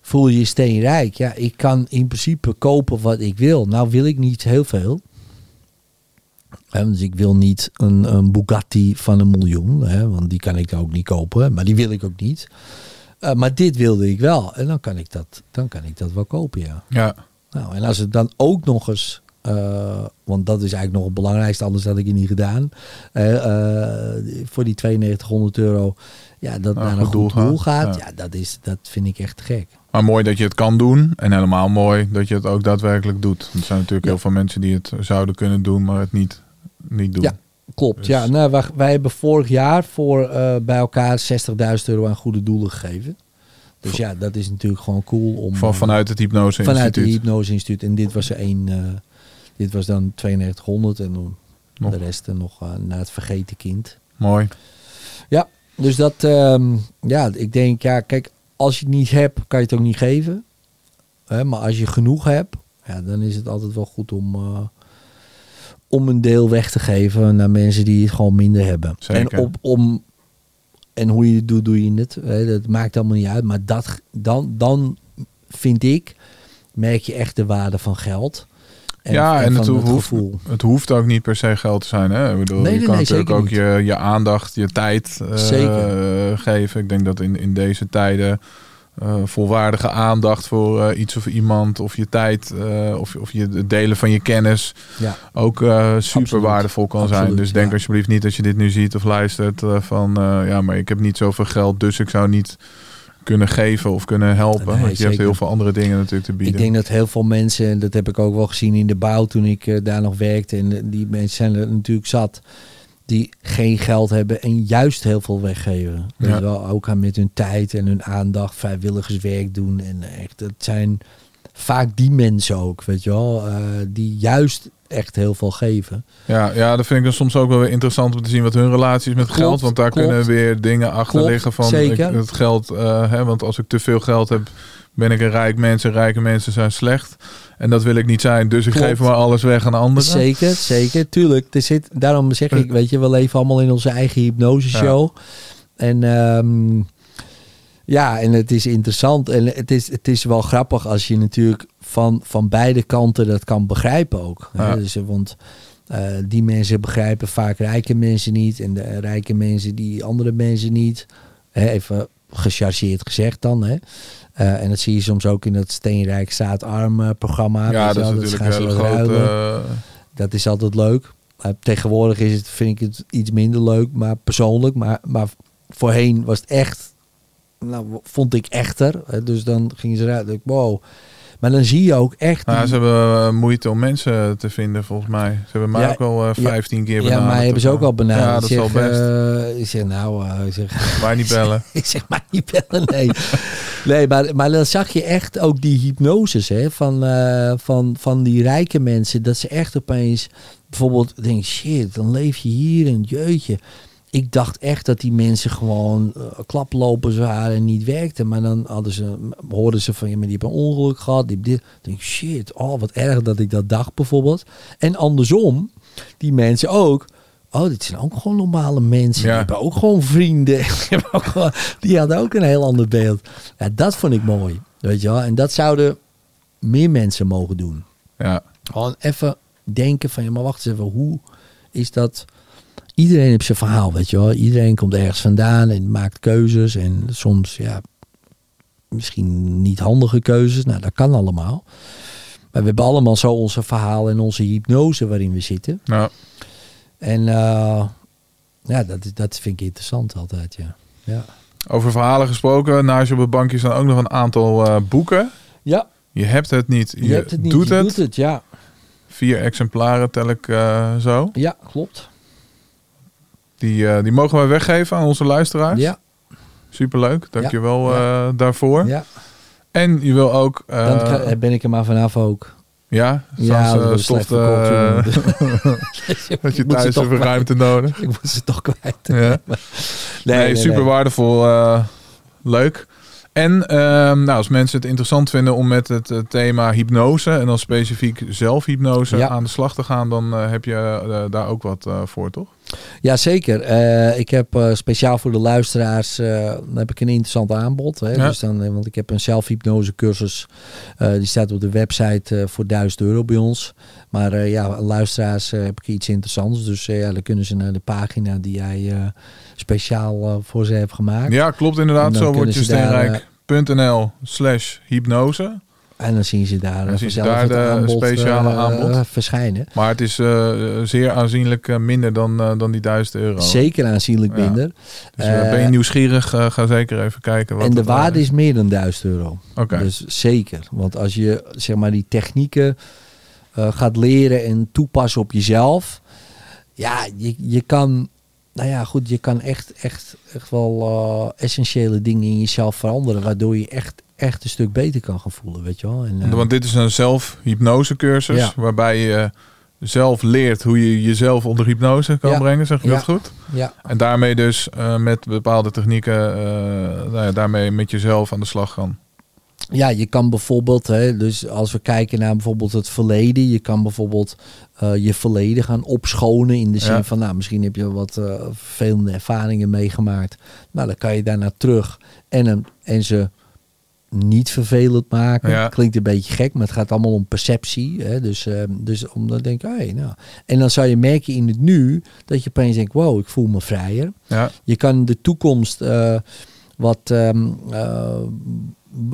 voel je je steenrijk. Ja, ik kan in principe kopen wat ik wil. Nou wil ik niet heel veel. Hè, dus ik wil niet een, een Bugatti van een miljoen, want die kan ik ook niet kopen, maar die wil ik ook niet. Eh, maar dit wilde ik wel en dan kan ik dat, dan kan ik dat wel kopen, ja. Ja, Nou, en als het dan ook nog eens, eh, want dat is eigenlijk nog het belangrijkste, anders had ik het niet gedaan. eh, voor die 9200 euro, ja, dat Naar een goed doel doel gaat, gaat, ja. dat, is, dat vind ik echt gek. maar mooi dat je het kan doen. En helemaal mooi dat je het ook daadwerkelijk doet. Want er zijn natuurlijk heel veel mensen die het zouden kunnen doen, maar het niet, niet doen. Ja. Klopt, Dus- ja. Nou, wij, wij hebben vorig jaar voor eh, bij elkaar 60.000 euro aan goede doelen gegeven. Dus ja, dat is natuurlijk gewoon cool om... Van, eh, vanuit het hypnose vanuit het instituut. Hypnose Instituut. En dit was er één, eh, dit was dan 9200 en de rest nog naar het vergeten kind. Mooi. Dus dat, ehm, ja, ik denk, ja, kijk, als je het niet hebt, kan je het ook niet geven. Hè, maar als je genoeg hebt, ja, dan is het altijd wel goed om, eh, om een deel weg te geven naar mensen die het gewoon minder hebben. Zeker. En, op, om, en hoe je het doet, doe je het. Hè, dat maakt allemaal niet uit. Maar dat, dan, dan vind ik, merk je echt de waarde van geld. En, ja, en, het, hoeft, gevoel. het hoeft ook niet per se geld te zijn. Hè? Ik bedoel, Nee, je nee, kan nee, natuurlijk ook je, je aandacht, je tijd eh, geven. Ik denk dat in, in deze tijden eh, volwaardige aandacht voor eh, iets of iemand, of je tijd, of, of je het delen van je kennis Ja. ook super Absoluut. waardevol kan zijn. Dus denk ja. alsjeblieft niet als je dit nu ziet of luistert van ja, maar ik heb niet zoveel geld, dus ik zou niet kunnen geven of kunnen helpen. Nee, Want je hebt heel veel andere dingen natuurlijk te bieden. Ik denk dat heel veel mensen, en dat heb ik ook wel gezien in de bouw toen ik eh, daar nog werkte. En eh, die mensen zijn er natuurlijk zat die geen geld hebben en juist heel veel weggeven. Ja. je wel, ook aan met hun tijd en hun aandacht vrijwilligerswerk doen. En echt, het zijn vaak die mensen ook, weet je wel, eh, die juist echt heel veel geven. Ja, ja, dat vind ik dan soms ook wel weer interessant om te zien wat hun relatie is met Klopt, geld. Want daar klopt. kunnen weer dingen achter Klopt, liggen van zeker. ik- het geld. eh, hè, want als ik te veel geld heb, ben ik een rijk mens. En rijke mensen zijn slecht. En dat wil ik niet zijn. Dus ik Klopt. geef maar alles weg aan anderen. Zeker, zeker, tuurlijk. Er zit, daarom zeg ik, weet je, we leven allemaal in onze eigen hypnoseshow. En ehm, ja, en het is interessant. En het is, het is wel grappig als je natuurlijk van, van beide kanten dat kan begrijpen ook. Ja. Dus, eh, want eh, die mensen begrijpen vaak rijke mensen niet. En de rijke mensen die andere mensen niet. Hè, even gechargeerd gezegd dan. Hè. Eh, en dat zie je soms ook in dat Steenrijk staat arm eh, programma. Ja, dat is natuurlijk ruilen. eh, Dat is altijd leuk. Uh, tegenwoordig is het, vind ik het iets minder leuk, maar persoonlijk. Maar, maar voorheen was het echt nou, vond ik echter. Hè, Dus dan gingen ze eruit. ik, Wow. Maar dan zie je ook echt. Nou, ze hebben eh, moeite om mensen te vinden, volgens mij. Ze hebben mij Ja, ook al eh, ja. 15 keer ja, benaderd. maar hebben ze ook al benaderd. Ja, dat is wel best. eh, ik zeg, nou, eh, ik zeg, Waar niet bellen. ik zeg maar niet bellen, nee. nee, maar, maar dan zag je echt ook die hypnoses hè, van, eh, van, van die rijke mensen. Dat ze echt opeens bijvoorbeeld denken, shit, dan leef je hier en jeutje. Ik dacht echt dat die mensen gewoon eh, klaplopers waren en niet werkten. Maar dan hadden ze, hoorden ze van, ja, maar die hebben een ongeluk gehad. Die dit. Denk ik, shit, oh, wat erg dat ik dat dacht bijvoorbeeld. En andersom, die mensen ook. Oh, dit zijn ook gewoon normale mensen. Ja. Die hebben ook gewoon vrienden. Die hadden ook een heel ander beeld. Ja, dat vond ik mooi. Weet je wel? En dat zouden meer mensen mogen doen. Ja. Gewoon even denken van, ja, maar wacht eens even. Hoe is dat... Iedereen heeft zijn verhaal, weet je wel. Iedereen komt ergens vandaan en maakt keuzes. En soms, ja, misschien niet handige keuzes. Nou, dat kan allemaal. Maar we hebben allemaal zo onze verhaal en onze hypnose waarin we zitten. Nou, En eh, ja, dat, dat vind ik interessant altijd, ja. Ja, over verhalen gesproken. Naast je op het bankje staan ook nog een aantal eh, boeken. ja Je hebt het niet, je, je, hebt het niet, doet je het. doet het, ja. Vier exemplaren tel ik eh, zo. Ja, klopt. Die, eh, die mogen wij weggeven aan onze luisteraars. Ja, Superleuk, dankjewel Ja. eh, daarvoor. ja. En je wil ook... eh, Dan ben ik er maar vanaf ook. ja, Ja, dat stof, dat je thuis even ruimte nodig. Ik moet ze toch kwijt. Ja. Nee, super waardevol. leuk. En ehm, nou, als mensen het interessant vinden om met het thema hypnose en dan specifiek zelfhypnose Ja. aan de slag te gaan, dan heb je daar ook wat voor, toch? Ja, zeker. Eh, ik heb eh, speciaal voor de luisteraars eh, heb ik een interessant aanbod. Hè? Ja. Dus dan, want ik heb een zelfhypnose cursus. die staat op de website voor 1000 euro bij ons. Maar ja, luisteraars heb ik iets interessants. Dus ja, dan kunnen ze naar de pagina die jij speciaal voor ze hebt gemaakt. Ja, klopt inderdaad. Zo wordt je steenrijk.nl slash hypnose. En dan zien ze daar, Dan eh, zien ze vanzelf daar het de aanbod, speciale eh, aanbod. verschijnen. Maar het is eh, zeer aanzienlijk minder dan, dan die 1000 euro. Zeker aanzienlijk Ja. minder. Dus ben je nieuwsgierig, ga zeker even kijken. Wat en de waarde is meer dan 1000 euro. Oké. Dus zeker. Want als je zeg maar die technieken gaat leren en toepassen op jezelf. Ja, je, je kan. Nou ja, goed, je kan echt, echt, echt wel essentiële dingen in jezelf veranderen. Waardoor je echt, echt een stuk beter kan gaan voelen, weet je wel. En, eh, Want dit is een zelfhypnosecursus Ja. waarbij je zelf leert hoe je jezelf onder hypnose kan Ja. brengen, zeg je Ja. dat goed? ja, En daarmee dus eh, met bepaalde technieken, eh, nou ja, daarmee met jezelf aan de slag gaan. Ja, je kan bijvoorbeeld, hè, dus als we kijken naar bijvoorbeeld het verleden, je kan bijvoorbeeld je verleden gaan opschonen in de zin Ja. van, nou, misschien heb je wat vervelende ervaringen meegemaakt. Nou, dan kan je daarna terug en, hem- en ze niet vervelend maken. Ja. Klinkt een beetje gek, maar het gaat allemaal om perceptie. Hè? Dus, eh, dus om dan denk ik, hey, nou. En dan zou je merken in het nu dat je opeens denkt, wow, ik voel me vrijer. Ja, Je kan de toekomst eh, wat ehm, eh,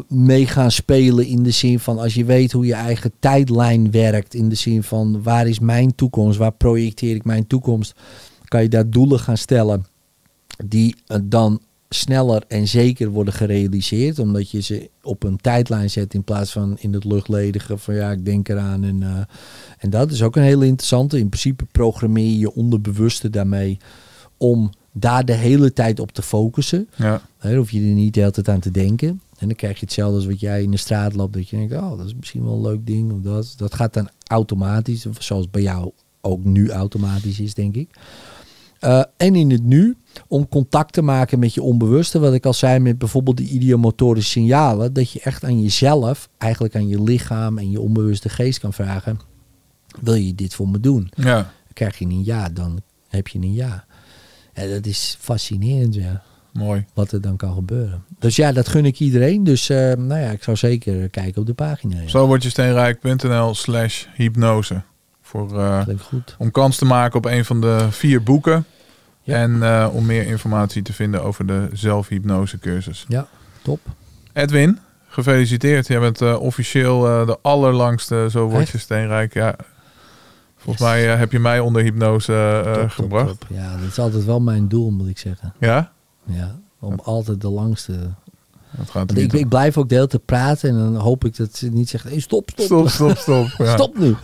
mee gaan spelen in de zin van als je weet hoe je eigen tijdlijn werkt. In de zin van waar is mijn toekomst, waar projecteer ik mijn toekomst. Kan je daar doelen gaan stellen die eh, dan sneller en zeker worden gerealiseerd. Omdat je ze op een tijdlijn zet in plaats van in het luchtledige van ja, ik denk eraan. En, eh, en dat is ook een hele interessante. In principe programmeer je je onderbewuste daarmee om daar de hele tijd op te focussen. ja. Dan hoef je er niet de hele tijd aan te denken. En dan krijg je hetzelfde als wat jij in de straat loopt. Dat je denkt, oh, dat is misschien wel een leuk ding. Of dat. dat gaat dan automatisch. Of zoals bij jou ook nu automatisch is, denk ik. Eh, en in het nu, om contact te maken met je onbewuste. Wat ik al zei met bijvoorbeeld de idiomotorische signalen. Dat je echt aan jezelf, eigenlijk aan je lichaam en je onbewuste geest kan vragen. Wil je dit voor me doen? ja. Krijg je een ja, dan heb je een ja. En dat is fascinerend, ja mooi. wat er dan kan gebeuren. Dus ja, dat gun ik iedereen. Dus eh, nou ja, ik zou zeker kijken op de pagina. Ja. Zo word je steenrijk.nl slash hypnose. Voor, Klinkt goed. om kans te maken op een van de vier boeken. Ja. En eh, om meer informatie te vinden over de zelfhypnosecursus. Ja, top. Edwin, gefeliciteerd. Jij bent eh, officieel eh, de allerlangste Zo word je steenrijk. Ja. Volgens Yes. mij heb je mij onder hypnose Top, gebracht. top. Ja, dat is altijd wel mijn doel, moet ik zeggen. Ja? Ja, om altijd de langste ik, ik blijf ook de hele tijd praten en dan hoop ik dat ze niet zegt, hey, stop, stop, Stop, stop, stop. Ja. stop nu.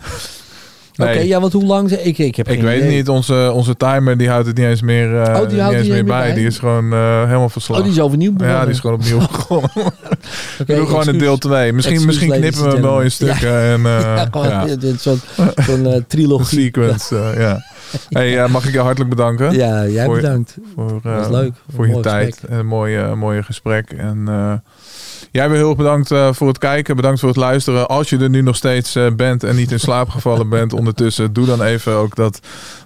Oké, ja, want hoe lang ze... Ik, ik heb Ik weet het idee. niet, onze, onze timer die houdt het niet eens meer, eh, Oh, die niet houdt eens die meer bij. bij? Die is gewoon eh, helemaal verslag. Oh, die is overnieuw begonnen. ja, die is gewoon opnieuw begonnen. Oké, We doen gewoon een deel 2. Misschien, misschien knippen we hem wel in stukken. En, eh, Ja, gewoon ja. zo'n trilogie. sequence, ja. Hey, mag ik je hartelijk bedanken Ja, jij Voor- bedankt. voor, was leuk. voor je tijd. gesprek. En een mooie, mooie gesprek. En jij weer heel erg bedankt eh, voor het kijken. Bedankt voor het luisteren. Als je er nu nog steeds eh, bent en niet in slaap gevallen bent ondertussen, doe dan even ook dat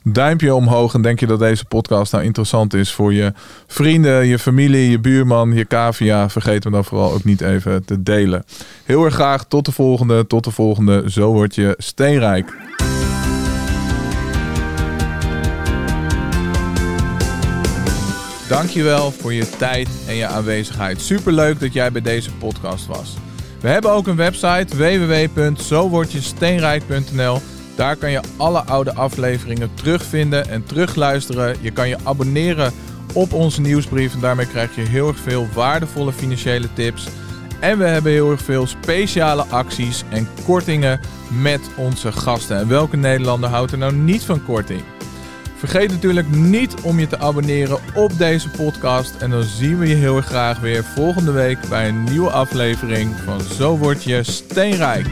duimpje omhoog. En denk je dat deze podcast nou interessant is voor je vrienden, je familie, je buurman, je cavia. Vergeet hem dan vooral ook niet even te delen. Heel erg graag. Tot de volgende. Tot de volgende. Zo word je steenrijk. Dankjewel voor je tijd en je aanwezigheid. Superleuk dat jij bij deze podcast was. We hebben ook een website www.zowordjesteenrijk.nl. Daar kan je alle oude afleveringen terugvinden en terugluisteren. Je kan je abonneren op onze nieuwsbrief en daarmee krijg je heel erg veel waardevolle financiële tips. En we hebben heel erg veel speciale acties en kortingen met onze gasten. En welke Nederlander houdt er nou niet van korting? Vergeet natuurlijk niet om je te abonneren op deze podcast. En dan zien we je heel erg graag weer volgende week bij een nieuwe aflevering van Zo Word Je Steenrijk.